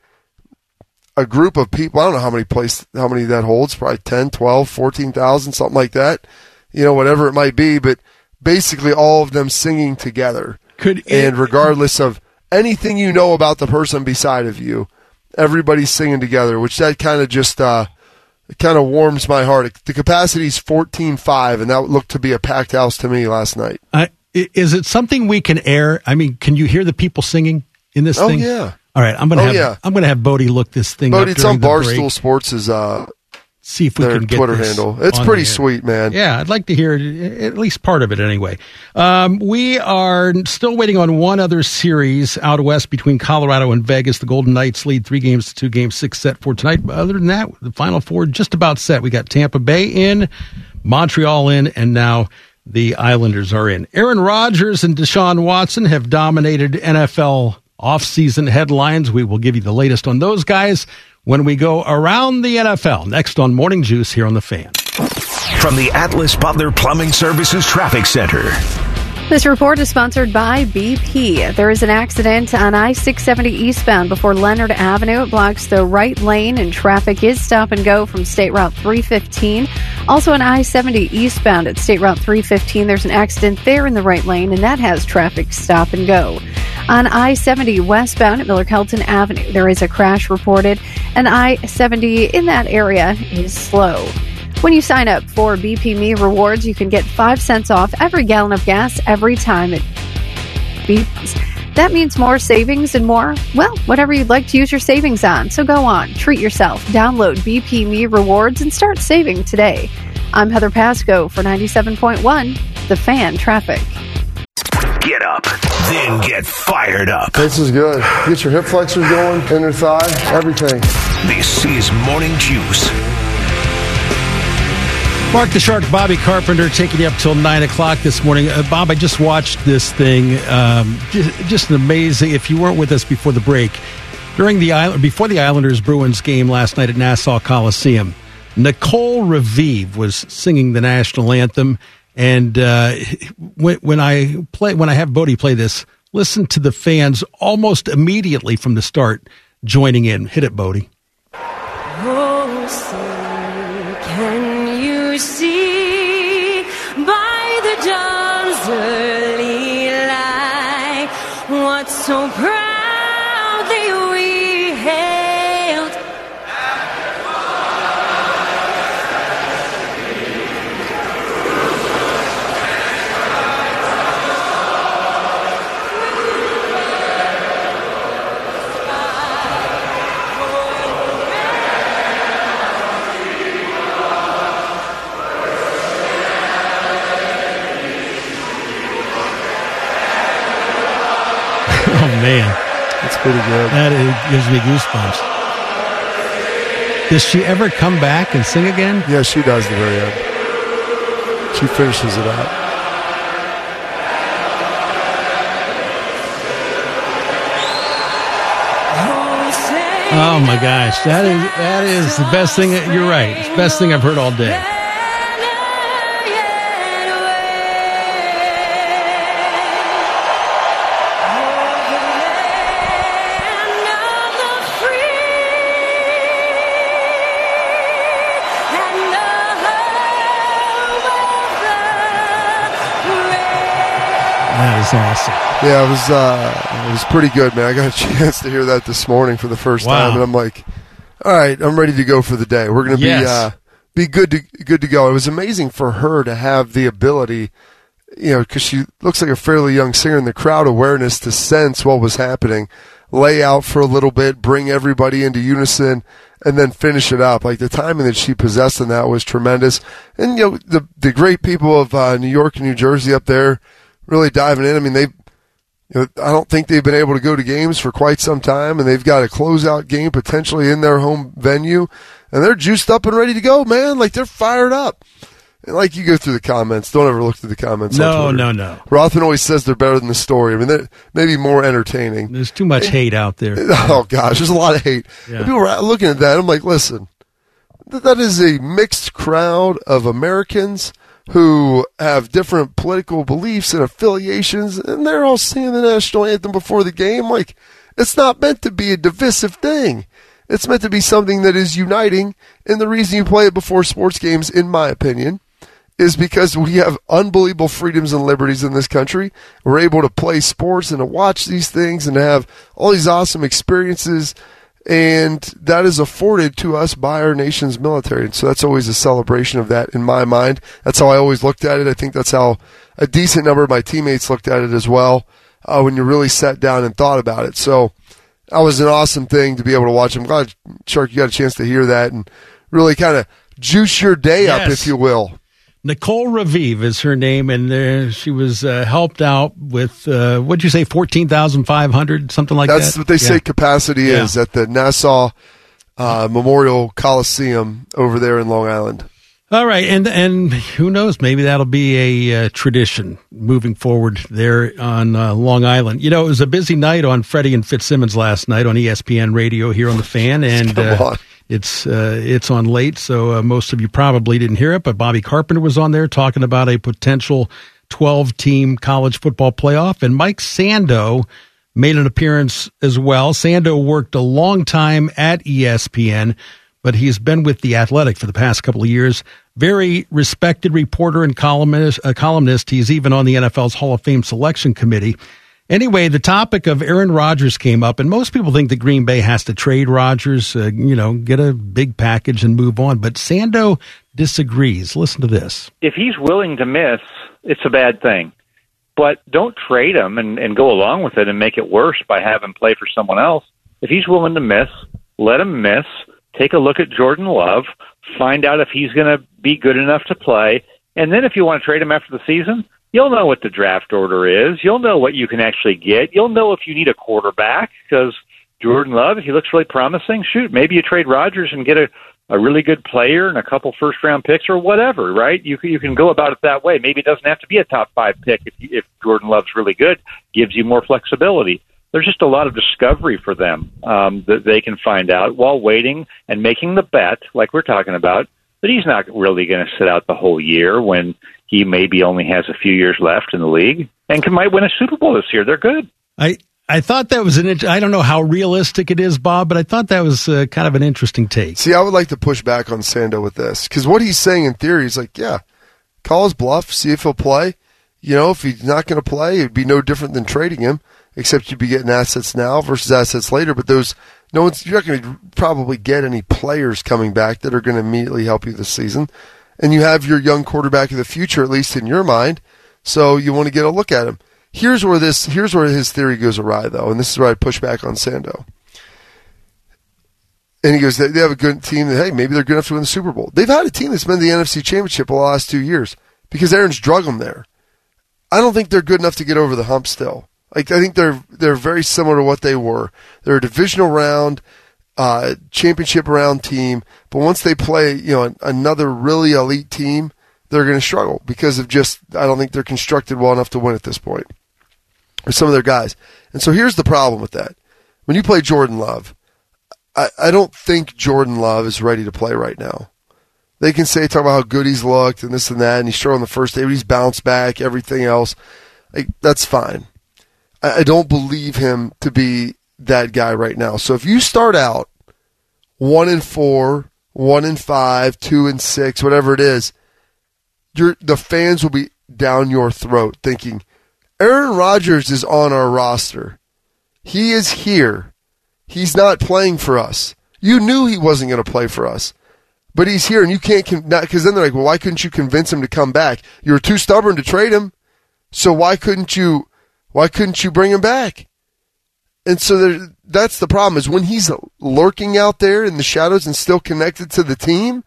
a group of people. I don't know how many place how many that holds, probably 10, 12, 14,000, something like that. You know, whatever it might be, but basically all of them singing together. Could and regardless of anything you know about the person beside of you, everybody's singing together, which that kind of just uh, it kind of warms my heart. The capacity's fourteen five, and that looked to be a packed house to me last night. I- is it something we can air? I mean, can you hear the people singing in this Oh, thing? yeah. All right, I'm gonna Oh, have yeah. I'm gonna have Bodie look this thing But up it's on the break. Barstool Sports' uh, See if we their can get Twitter handle. It's pretty sweet, man. Yeah, I'd like to hear at least part of it anyway. Um, we are still waiting on one other series out west between Colorado and Vegas. The Golden Knights lead three games to two games, six set for tonight. But other than that, the final four just about set. We got Tampa Bay in, Montreal in, and now the Islanders are in. Aaron Rodgers and Deshaun Watson have dominated NFL offseason headlines. We will give you the latest on those guys when we go around the NFL. Next on Morning Juice here on the Fan. From the Atlas Butler Plumbing Services Traffic Center. This report is sponsored by BP. There is an accident on I 670 eastbound before Leonard Avenue. It blocks the right lane, and traffic is stop and go from State Route 315. Also on I 70 eastbound at State Route 315, there's an accident there in the right lane, and that has traffic stop and go. On I 70 westbound at Miller Kelton Avenue, there is a crash reported, and I 70 in that area is slow. When you sign up for BP Me Rewards, you can get 5 cents off every gallon of gas every time it beeps. That means more savings and more, well, whatever you'd like to use your savings on. So go on, treat yourself, download BP Me Rewards, and start saving today. I'm Heather Pasco for 97.1, The Fan Traffic. Get up, then get fired up. This is good. Get your hip flexors going, inner thigh, everything. This is Morning Juice. Mark the Shark, Bobby Carpenter, taking you up till nine o'clock this morning. Uh, Bob, I just watched this thing. Um, just, just an amazing. If you weren't with us before the break, during the Island, before the Islanders Bruins game last night at Nassau Coliseum, Nicole Raviv was singing the national anthem. And uh, when, when I play, when I have Bodie play this, listen to the fans almost immediately from the start joining in. Hit it, Bodie. Oh, say, dawn's early light. What so proudly man, that's pretty good. That is, gives me goosebumps. Does she ever come back and sing again? Yeah, she does the very end. She finishes it out. Oh my gosh, that is that is the best thing. You're right. Best thing I've heard all day. Awesome. Yeah, it was uh, it was pretty good, man. I got a chance to hear that this morning for the first Wow. time, and I'm like, all right, I'm ready to go for the day. We're gonna Yes. be uh, be good to good to go. It was amazing for her to have the ability, you know, because she looks like a fairly young singer in the crowd awareness to sense what was happening, lay out for a little bit, bring everybody into unison, and then finish it up. Like the timing that she possessed in that was tremendous. And you know, the the great people of uh, New York and New Jersey up there really diving in. I mean, they you know, I don't think they've been able to go to games for quite some time, and they've got a closeout game potentially in their home venue, and they're juiced up and ready to go, man. Like they're fired up. And like you go through the comments, don't ever look through the comments. No, no, no. Rothman always says they're better than the story. I mean, they're maybe more entertaining. There's too much hate out there. Oh gosh, there's a lot of hate. Yeah. People were looking at that. I'm like, listen, that is a mixed crowd of Americans who have different political beliefs and affiliations, and they're all singing the national anthem before the game. Like, it's not meant to be a divisive thing. It's meant to be something that is uniting. And the reason you play it before sports games, in my opinion, is because we have unbelievable freedoms and liberties in this country. We're able to play sports and to watch these things and to have all these awesome experiences. And that is afforded to us by our nation's military. And so that's always a celebration of that in my mind. That's how I always looked at it. I think that's how a decent number of my teammates looked at it as well uh, when you really sat down and thought about it. So that was an awesome thing to be able to watch. I'm glad, Shark, you got a chance to hear that and really kind of juice your day up, if you will. Nicole Raviv is her name, and uh, she was uh, helped out with uh, what'd you say, fourteen thousand five hundred, something like That's that. That's what they say capacity Yeah. is at the Nassau uh, Memorial Coliseum over there in Long Island. All right, and and who knows? Maybe that'll be a uh, tradition moving forward there on uh, Long Island. You know, it was a busy night on Freddie and Fitzsimmons last night on ESPN Radio here on the Fan, and. It's uh, it's on late, so uh, most of you probably didn't hear it. But Bobby Carpenter was on there talking about a potential twelve team college football playoff, and Mike Sando made an appearance as well. Sando worked a long time at ESPN, but he's been with the Athletic for the past couple of years. Very respected reporter and columnist. Columnist. He's even on the NFL's Hall of Fame selection committee. Anyway, the topic of Aaron Rodgers came up, and most people think that Green Bay has to trade Rodgers, uh, you know, get a big package and move on. But Sando disagrees. Listen to this. if he's willing to miss, it's a bad thing. But don't trade him and, and go along with it and make it worse by having play for someone else. If he's willing to miss, let him miss. Take a look at Jordan Love, find out if he's going to be good enough to play, and then if you want to trade him after the season, you'll know what the draft order is. You'll know what you can actually get. You'll know if you need a quarterback because Jordan Love, he looks really promising, shoot, maybe you trade Rodgers and get a a really good player and a couple first round picks or whatever, right? You you can go about it that way. Maybe it doesn't have to be a top five pick if you, if Jordan Love's really good, gives you more flexibility. There's just a lot of discovery for them um, that they can find out while waiting and making the bet, like we're talking about, that he's not really going to sit out the whole year when he maybe only has a few years left in the league and can, might win a Super Bowl this year. They're good. I I thought that was an. int- I don't know how realistic it is, Bob, but I thought that was uh, kind of an interesting take. See, I would like to push back on Sando with this because what he's saying in theory is like, yeah, call his bluff, see if he'll play. You know, if he's not going to play, it'd be no different than trading him, except you'd be getting assets now versus assets later. But those, no one's, you're not going to probably get any players coming back that are going to immediately help you this season. And you have your young quarterback of the future, at least in your mind. So you want to get a look at him. Here's where this, here's where his theory goes awry, though, and this is where I push back on Sando. And he goes, they, have a good team that, hey, maybe they're good enough to win the Super Bowl. They've had a team that's been the NFC Championship the last two years because Aaron's drug them there. I don't think they're good enough to get over the hump still. Like, I think they're, they're very similar to what they were. They're a divisional round, uh, championship round team, but once they play, you know, another really elite team, they're going to struggle because of just, I don't think they're constructed well enough to win at this point. Or some of their guys. And so here's the problem with that. When you play Jordan Love, I, I don't think Jordan Love is ready to play right now. They can say talk about how good he's looked and this and that, and he's strong on the first day, but he's bounced back, everything else. Like, that's fine. I, I don't believe him to be that guy right now. So if you start out one and four, one and five, two and six, whatever it is, the fans will be down your throat thinking, Aaron Rodgers is on our roster. He is here. He's not playing for us. You knew he wasn't going to play for us, but he's here, and you can't because then they're like, well, why couldn't you convince him to come back? You were too stubborn to trade him, so why couldn't you? Why couldn't you bring him back? And so there, that's the problem is when he's lurking out there in the shadows and still connected to the team,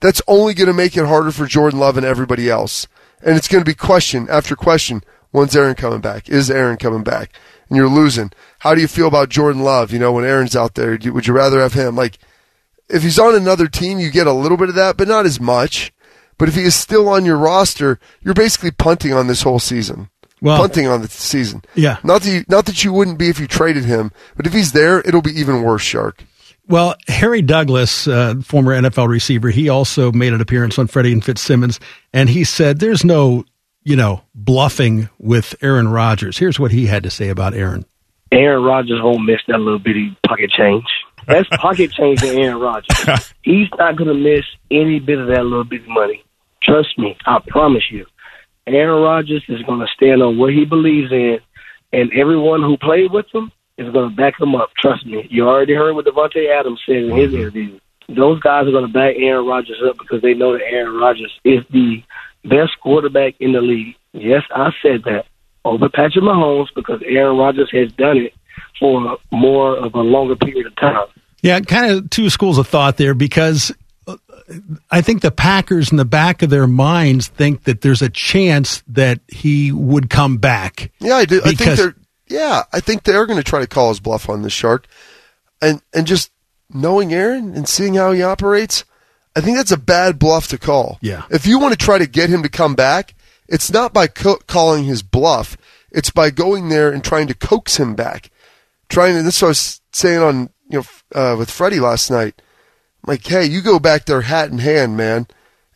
that's only going to make it harder for Jordan Love and everybody else. And it's going to be question after question. When's Aaron coming back? Is Aaron coming back? And you're losing. How do you feel about Jordan Love? You know, when Aaron's out there, would you rather have him? Like, if he's on another team, you get a little bit of that, but not as much. But if he is still on your roster, you're basically punting on this whole season. Well- punting on the season. Yeah. Not that you, not that you wouldn't be if you traded him, but if he's there, it'll be even worse, Shark. Well, Harry Douglas, uh, former NFL receiver, he also made an appearance on Freddie and Fitzsimmons, and he said there's no, you know, bluffing with Aaron Rodgers. Here's what he had to say about Aaron. Aaron Rodgers won't miss that little bitty pocket change. That's pocket change to Aaron Rodgers. He's not going to miss any bit of that little bitty money. Trust me, I promise you. Aaron Rodgers is going to stand on what he believes in, and everyone who played with him is going to back him up. Trust me. You already heard what Davante Adams said in his interview. Those guys are going to back Aaron Rodgers up because they know that Aaron Rodgers is the best quarterback in the league. Yes, I said that over Patrick Mahomes because Aaron Rodgers has done it for more of a longer period of time. Yeah, kind of two schools of thought there because I think the Packers in the back of their minds think that there's a chance that he would come back. Yeah, I do. I think they're yeah, I think they're going to try to call his bluff on this shark, and and just knowing Aaron and seeing how he operates, I think that's a bad bluff to call. Yeah. If you want to try to get him to come back, it's not by co- calling his bluff. It's by going there and trying to coax him back. Trying to. This is what I was saying on you know uh, with Freddie last night. Like, hey, you go back there hat in hand, man.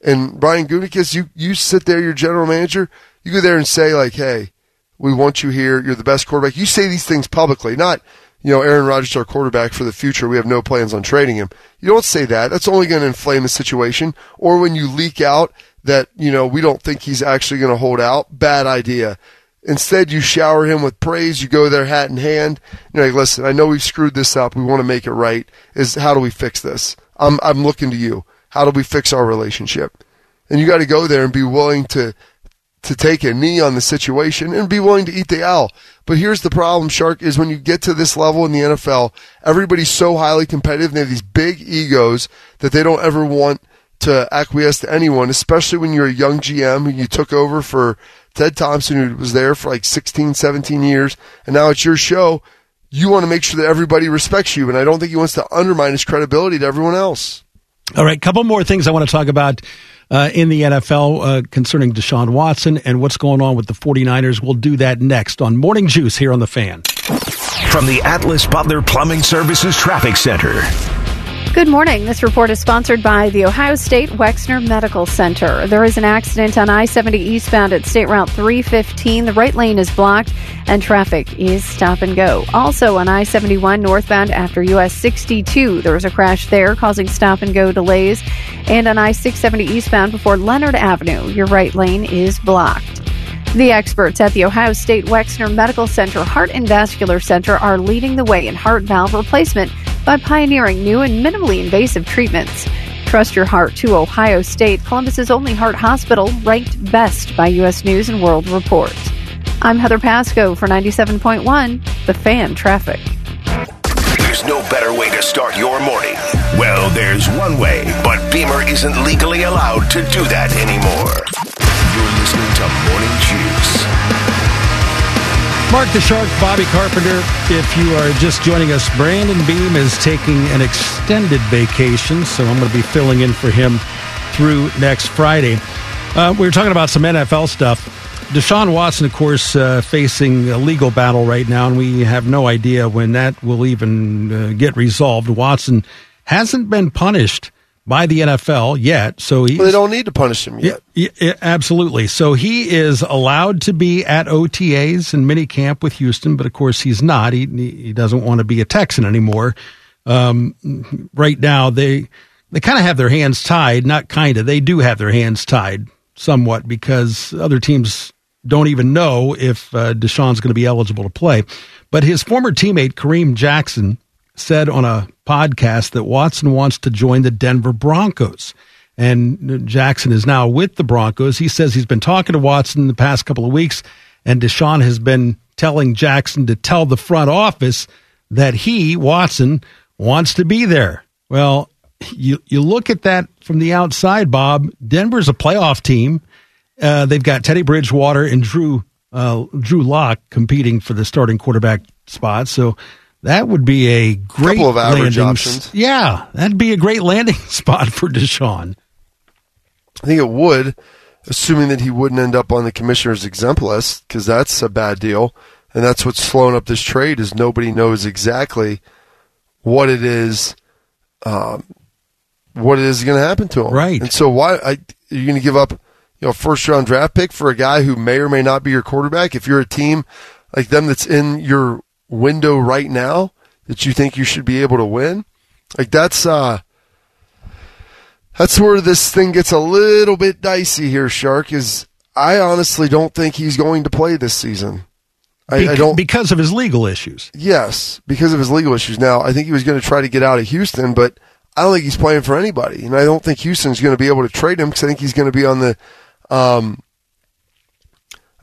And Brian Gutekunst, you you sit there, your general manager. You go there and say like, hey, we want you here. You're the best quarterback. You say these things publicly, not you know Aaron Rodgers our quarterback for the future. We have no plans on trading him. You don't say that. That's only going to inflame the situation. Or when you leak out that you know we don't think he's actually going to hold out. Bad idea. Instead, you shower him with praise. You go there hat in hand. You're like, listen, I know we've screwed this up. We want to make it right. Is how do we fix this? I'm I'm looking to you. How do we fix our relationship? And you got to go there and be willing to to take a knee on the situation and be willing to eat the L. But here's the problem, Shark, is when you get to this level in the NFL, everybody's so highly competitive and they have these big egos that they don't ever want to acquiesce to anyone, especially when you're a young GM who you took over for Ted Thompson, who was there for like 16, 17 years, and now it's your show. You want to make sure that everybody respects you, and I don't think he wants to undermine his credibility to everyone else. All right, couple more things I want to talk about uh, in the NFL uh, concerning Deshaun Watson and what's going on with the 49ers. We'll do that next on Morning Juice here on The Fan. From the Atlas Butler Plumbing Services Traffic Center. Good morning. This report is sponsored by the Ohio State Wexner Medical Center. There is an accident on I 70 eastbound at State Route 315. The right lane is blocked and traffic is stop and go. Also on I 71 northbound after US 62, there was a crash there causing stop and go delays. And on I 670 eastbound before Leonard Avenue, your right lane is blocked. The experts at the Ohio State Wexner Medical Center Heart and Vascular Center are leading the way in heart valve replacement by pioneering new and minimally invasive treatments. Trust your heart to Ohio State, Columbus's only heart hospital, ranked best by U.S. News and World Report. I'm Heather Pasco for 97.1, The Fan Traffic. There's no better way to start your morning. Well, there's one way, but Beamer isn't legally allowed to do that anymore. You're listening to Morning Juice. Mark the Shark, Bobby Carpenter. If you are just joining us, Brandon Beam is taking an extended vacation, so I'm going to be filling in for him through next Friday. Uh, we were talking about some NFL stuff. Deshaun Watson, of course, uh, facing a legal battle right now, and we have no idea when that will even uh, get resolved. Watson hasn't been punished by the NFL yet, so he Well, they don't need to punish him yet. yeah, yeah, absolutely. So he is allowed to be at OTAs and minicamp with Houston, but of course he's not. He he doesn't want to be a Texan anymore. Um, right now, they they kind of have their hands tied. Not kind of. They do have their hands tied somewhat because other teams don't even know if uh, Deshaun's going to be eligible to play. But his former teammate Kareem Jackson said on a podcast that Watson wants to join the Denver Broncos. And Jackson is now with the Broncos. He says he's been talking to Watson the past couple of weeks, and Deshaun has been telling Jackson to tell the front office that he, Watson, wants to be there. Well, you you look at that from the outside, Bob. Denver's a playoff team. Uh, they've got Teddy Bridgewater and Drew uh, Drew Lock competing for the starting quarterback spot. So that would be a great Couple of average landing options. Yeah, that'd be a great landing spot for Deshaun. I think it would, assuming that he wouldn't end up on the commissioner's exempt list, because that's a bad deal. And that's what's slowing up this trade is nobody knows exactly what it is, um, what it is going to happen to him. Right. And so why I, are you going to give up, you know, first round draft pick for a guy who may or may not be your quarterback? If you're a team like them that's in your window right now that you think you should be able to win, like that's uh that's where this thing gets a little bit dicey here, Shark, is I honestly don't think he's going to play this season. I, Bec- I don't because of his legal issues. Yes, because of his legal issues. Now, I think he was going to try to get out of Houston, but I don't think he's playing for anybody, and I don't think Houston's going to be able to trade him because I think he's going to be on the. Um,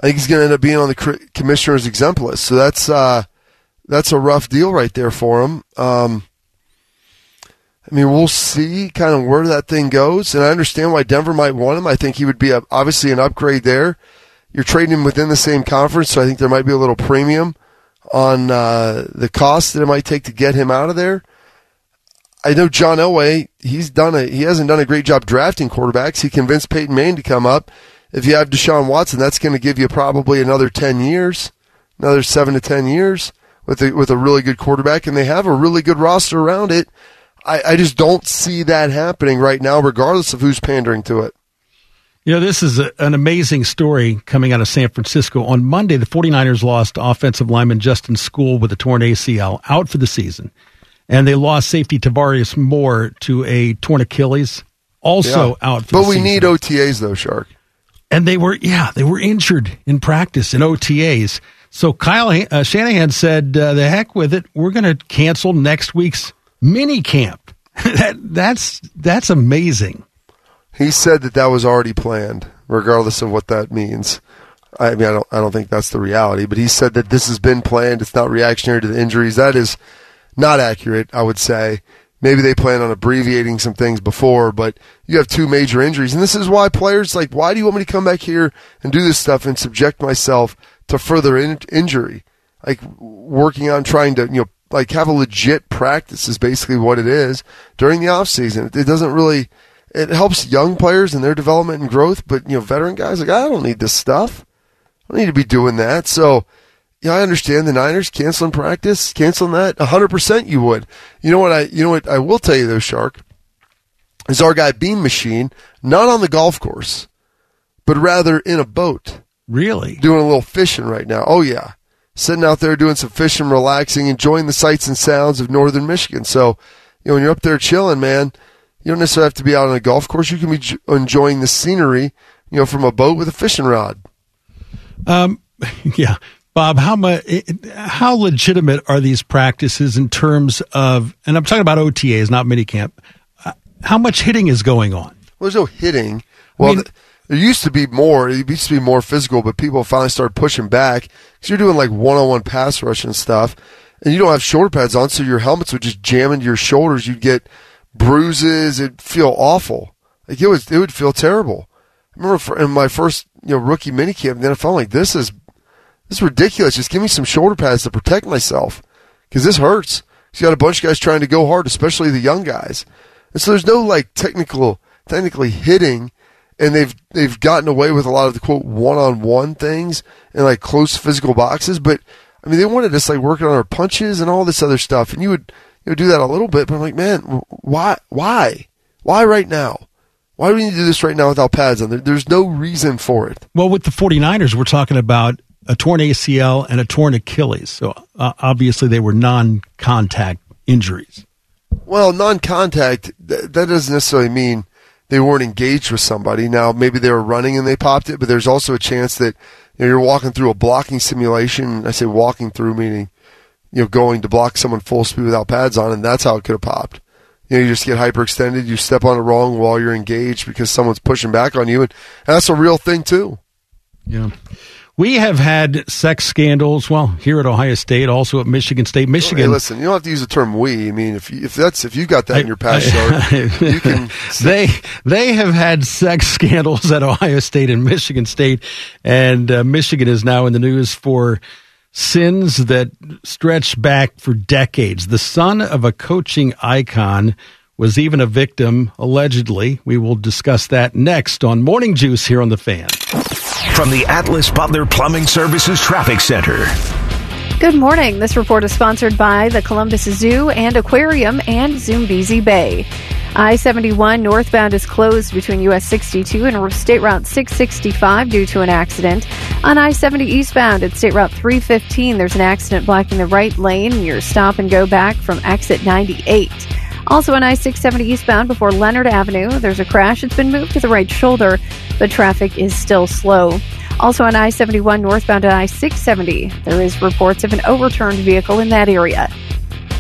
I think he's going to end up being on the commissioner's exempt list. So that's uh, that's a rough deal right there for him. Um, I mean, we'll see kind of where that thing goes, and I understand why Denver might want him. I think he would be a, obviously an upgrade there. You're trading him within the same conference, so I think there might be a little premium on uh, the cost that it might take to get him out of there. I know John Elway. He's done a he hasn't done a great job drafting quarterbacks. He convinced Peyton Manning to come up. If you have Deshaun Watson, that's going to give you probably another ten years, another seven to ten years with a, with a really good quarterback, and they have a really good roster around it. I, I just don't see that happening right now, regardless of who's pandering to it. You know, this is a, an amazing story coming out of San Francisco. On Monday, the 49ers lost offensive lineman Justin Skule with a torn ACL out for the season. And they lost safety Tarvarius Moore to a torn Achilles, also Yeah. out for But we season. need OTAs though, Shark. And they were, yeah, they were injured in practice in OTAs. So Kyle uh, Shanahan said, uh, "The heck with it. We're going to cancel next week's mini camp." that that's that's amazing. He said that that was already planned, regardless of what that means. I mean, I don't, I don't think that's the reality, but he said that this has been planned. It's not reactionary to the injuries. That is not accurate, I would say. Maybe they plan on abbreviating some things before, but you have two major injuries. And this is why players like, why do you want me to come back here and do this stuff and subject myself to further in- injury? Like working on trying to, you know, like have a legit practice is basically what it is during the off season. It doesn't really, it helps young players in their development and growth, but you know, veteran guys like, I don't need this stuff. I don't need to be doing that. So, yeah, I understand the Niners canceling practice, canceling that. hundred percent, you would. You know what I? You know what I will tell you though, Shark, is our guy Beam Machine not on the golf course, but rather in a boat. Really? Doing a little fishing right now. Oh yeah, sitting out there doing some fishing, relaxing, enjoying the sights and sounds of northern Michigan. So, you know, when you're up there chilling, man, you don't necessarily have to be out on a golf course. You can be j- enjoying the scenery, you know, from a boat with a fishing rod. Um, yeah, Bob, how much, how legitimate are these practices in terms of, and I'm talking about OTAs, not minicamp. Uh, how much hitting is going on? Well, there's no hitting. Well, th- there used to be more. It used to be more physical, but people finally started pushing back because you're doing like one-on-one pass rush and stuff, and you don't have shoulder pads on, so your helmets would just jam into your shoulders. You'd get bruises. It'd feel awful. Like it was, it would feel terrible. I remember in my first you know rookie minicamp, then I felt like this is this is ridiculous. Just give me some shoulder pads to protect myself because this hurts. You got a bunch of guys trying to go hard, especially the young guys, and so there's no like technical, technically hitting, and they've they've gotten away with a lot of the quote one-on-one things and like close physical boxes. But I mean, they wanted us like working on our punches and all this other stuff, and you would you would do that a little bit, but I'm like, man, why, why, why right now? Why do we need to do this right now without pads on? There, there's no reason for it. Well, with the 49ers, we're talking about a torn ACL and a torn Achilles. So uh, obviously they were non contact injuries. Well, non-contact th- that doesn't necessarily mean they weren't engaged with somebody. Now, maybe they were running and they popped it, but there's also a chance that you know, you're walking through a blocking simulation. I say walking through meaning you know going to block someone full speed without pads on, and that's how it could have popped. You know, you just get hyperextended. You step on it wrong while you're engaged because someone's pushing back on you, and that's a real thing too. Yeah. We have had sex scandals, well, here at Ohio State, also at Michigan State. Michigan. Hey, listen, you don't have to use the term "we." I mean, if you, if that's if you got that in your past, Shark, you can. they they have had sex scandals at Ohio State and Michigan State, and uh, Michigan is now in the news for sins that stretch back for decades. The son of a coaching icon was even a victim, allegedly. We will discuss that next on Morning Juice here on the Fan. From the Atlas Butler Plumbing Services Traffic Center. Good morning. This report is sponsored by the Columbus Zoo and Aquarium and Zoombezi Bay. I 71 northbound is closed between US 62 and State Route 665 due to an accident. On I 70 eastbound at State Route 315, there's an accident blocking the right lane. Your stop and go back from exit 98. Also on I 670 eastbound before Leonard Avenue, there's a crash. It's been moved to the right shoulder, but traffic is still slow. Also on I 71 northbound to I 670, there is reports of an overturned vehicle in that area.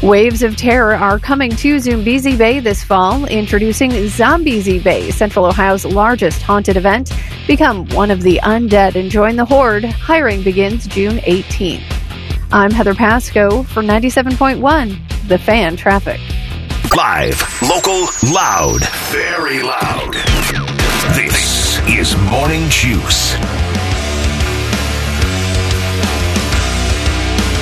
Waves of terror are coming to Zoombezi Bay this fall, introducing Zombiezi Bay, Central Ohio's largest haunted event. Become one of the undead and join the horde. Hiring begins June 18th. I'm Heather Pasco for 97.1, The Fan Traffic. Live, local, loud, very loud. This is Morning Juice.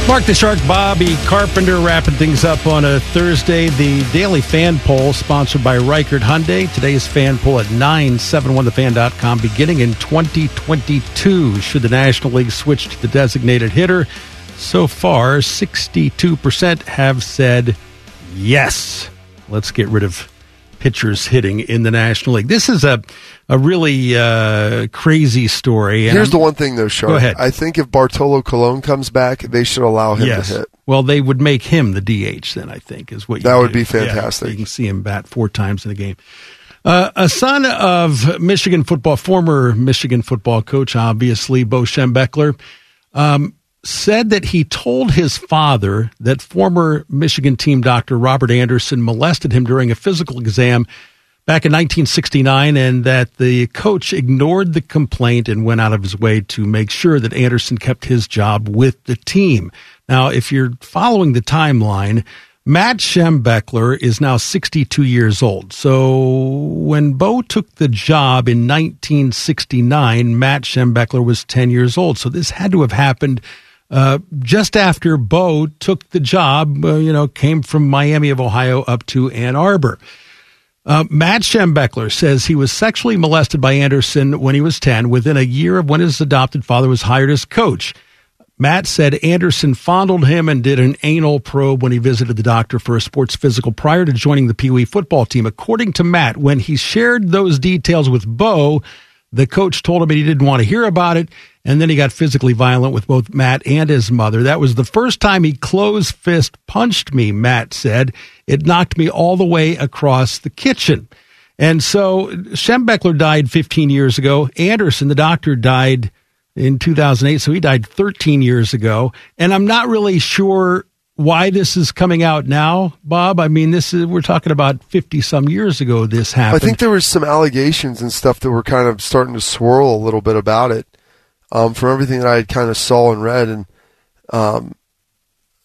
Mark the Shark, Bobby Carpenter wrapping things up on a Thursday. The daily fan poll sponsored by Ricart Hyundai. Today's fan poll at 971thefan.com beginning in 2022. Should the National League switch to the designated hitter? So far, 62% have said yes. Let's get rid of pitchers hitting in the National League. This is a a really uh, crazy story. Here's I'm- the one thing, though, ahead. I think if Bartolo Colon comes back, they should allow him yes. to hit. Well, they would make him the DH then. I think is what you That would do. be fantastic. Yeah, you can see him bat four times in a game. Uh, a son of Michigan football, former Michigan football coach, obviously Bo Schembechler, um, said that he told his father that former Michigan team doctor Robert Anderson molested him during a physical exam back in 1969 and that the coach ignored the complaint and went out of his way to make sure that Anderson kept his job with the team. Now, if you're following the timeline, Matt Schembechler is now 62 years old. So when Bo took the job in 1969, Matt Schembechler was 10 years old. So this had to have happened uh, just after Bo took the job, uh, you know, came from Miami of Ohio up to Ann Arbor. Uh, Matt Schembechler says he was sexually molested by Anderson when he was 10, within a year of when his adopted father was hired as coach. Matt said Anderson fondled him and did an anal probe when he visited the doctor for a sports physical prior to joining the Pee Wee football team. According to Matt, when he shared those details with Bo, the coach told him he didn't want to hear about it, and then he got physically violent with both Matt and his mother. That was the first time he closed fist punched me, Matt said. It knocked me all the way across the kitchen. And so Schembechler died 15 years ago. Anderson, the doctor, died in 2008, so he died 13 years ago. And I'm not really sure why this is coming out now, Bob. I mean, this is we're talking about 50 some years ago this happened. I think there were some allegations and stuff that were kind of starting to swirl a little bit about it um, from everything that I had kind of saw and read. And um,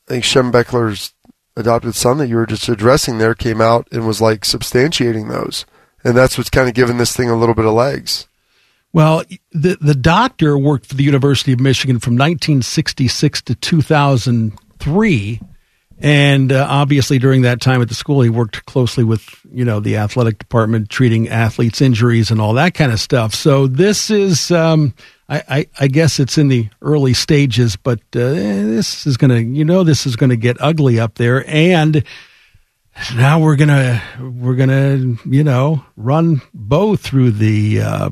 I think Schembechler's adopted son that you were just addressing there came out and was like substantiating those. And that's what's kind of given this thing a little bit of legs. Well, the the doctor worked for the University of Michigan from 1966 to 2003, and uh, obviously during that time at the school, he worked closely with you know the athletic department, treating athletes' injuries and all that kind of stuff. So this is, um, I, I, I guess it's in the early stages, but uh, this is gonna, you know, this is gonna get ugly up there, and now we're gonna we're gonna you know run Bo through the uh,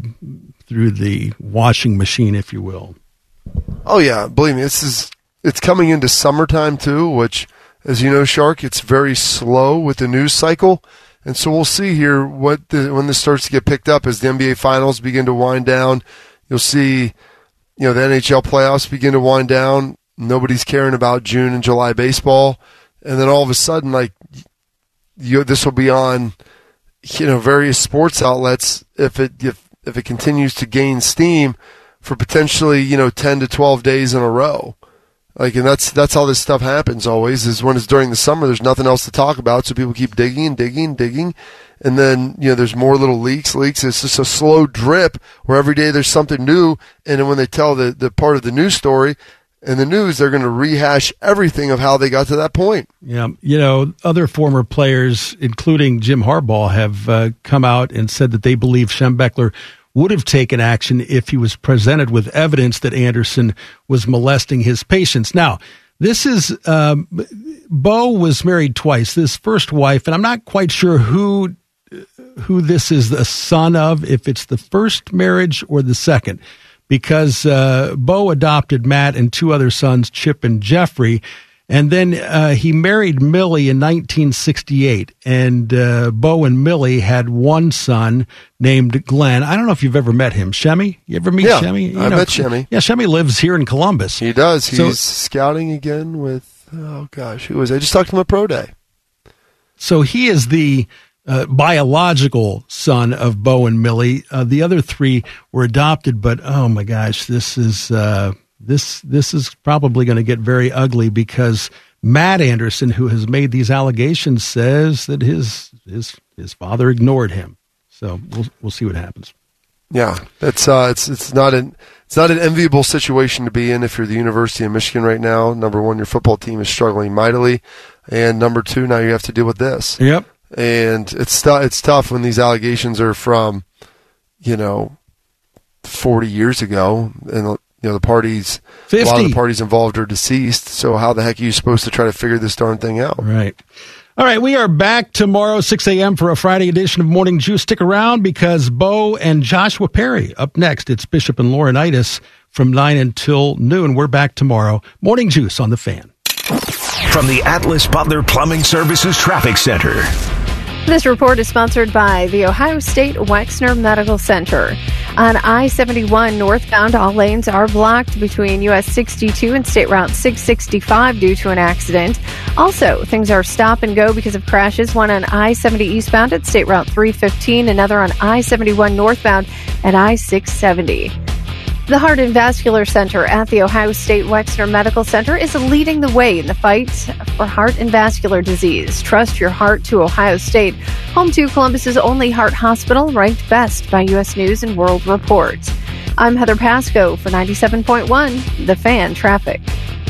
through the washing machine, if you will. Oh yeah, believe me, this is it's coming into summertime too, which, as you know, Shark, it's very slow with the news cycle, and so we'll see here what the, when this starts to get picked up as the NBA finals begin to wind down. You'll see, you know, the NHL playoffs begin to wind down. Nobody's caring about June and July baseball, and then all of a sudden, like, you this will be on, you know, various sports outlets if it if if it continues to gain steam for potentially you know 10 to 12 days in a row like and that's that's how this stuff happens always is when it's during the summer there's nothing else to talk about so people keep digging and digging and digging. And then you know there's more little leaks leaks. It's just a slow drip where every day there's something new. And then when they tell the, the part of the news story in the news they're going to rehash everything of how they got to that point. Yeah, you know, other former players, including Jim Harbaugh, have uh, come out and said that they believe Schembechler would have taken action if he was presented with evidence that Anderson was molesting his patients. Now, this is um, Bo was married twice. This first wife, and I'm not quite sure who who this is the son of, if it's the first marriage or the second, because uh, Bo adopted Matt and two other sons, Chip and Jeffrey. And then uh, he married Millie in 1968, and uh, Bo and Millie had one son named Glenn. I don't know if you've ever met him. Shemi? You ever meet Yeah, Shemi? You I met Shemi. Yeah, Shemi lives here in Columbus. He does. He's So- scouting again with oh gosh, who was I just talked to him at pro day. So he is the uh, biological son of Bo and Millie. Uh, the other three were adopted, but oh my gosh, this is uh, this this is probably going to get very ugly because Matt Anderson, who has made these allegations, says that his his his father ignored him. So we'll we'll see what happens. Yeah, it's uh, it's it's not an it's not an enviable situation to be in if you're the University of Michigan right now. Number one, your football team is struggling mightily, and number two, now you have to deal with this. Yep. And it's tou- it's tough when these allegations are from, you know, forty years ago, and you know the parties, a lot of the parties involved are deceased. So how the heck are you supposed to try to figure this darn thing out? Right. All right, we are back tomorrow, 6 a.m. for a Friday edition of Morning Juice. Stick around because Bo and Joshua Perry up next. It's Bishop and Laurinaitis from 9 until noon. We're back tomorrow. Morning Juice on the fan. From the Atlas Butler Plumbing Services Traffic Center. This report is sponsored by the Ohio State Wexner Medical Center. On I 71 northbound, all lanes are blocked between US 62 and State Route 665 due to an accident. Also, things are stop and go because of crashes. One on I 70 eastbound at State Route 315, another on I 71 northbound at I 670. The Heart and Vascular Center at the Ohio State Wexner Medical Center is leading the way in the fight for heart and vascular disease. Trust your heart to Ohio State, home to Columbus's only heart hospital, ranked best by U.S. News and World Report. I'm Heather Pasco for 97.1, The Fan Traffic.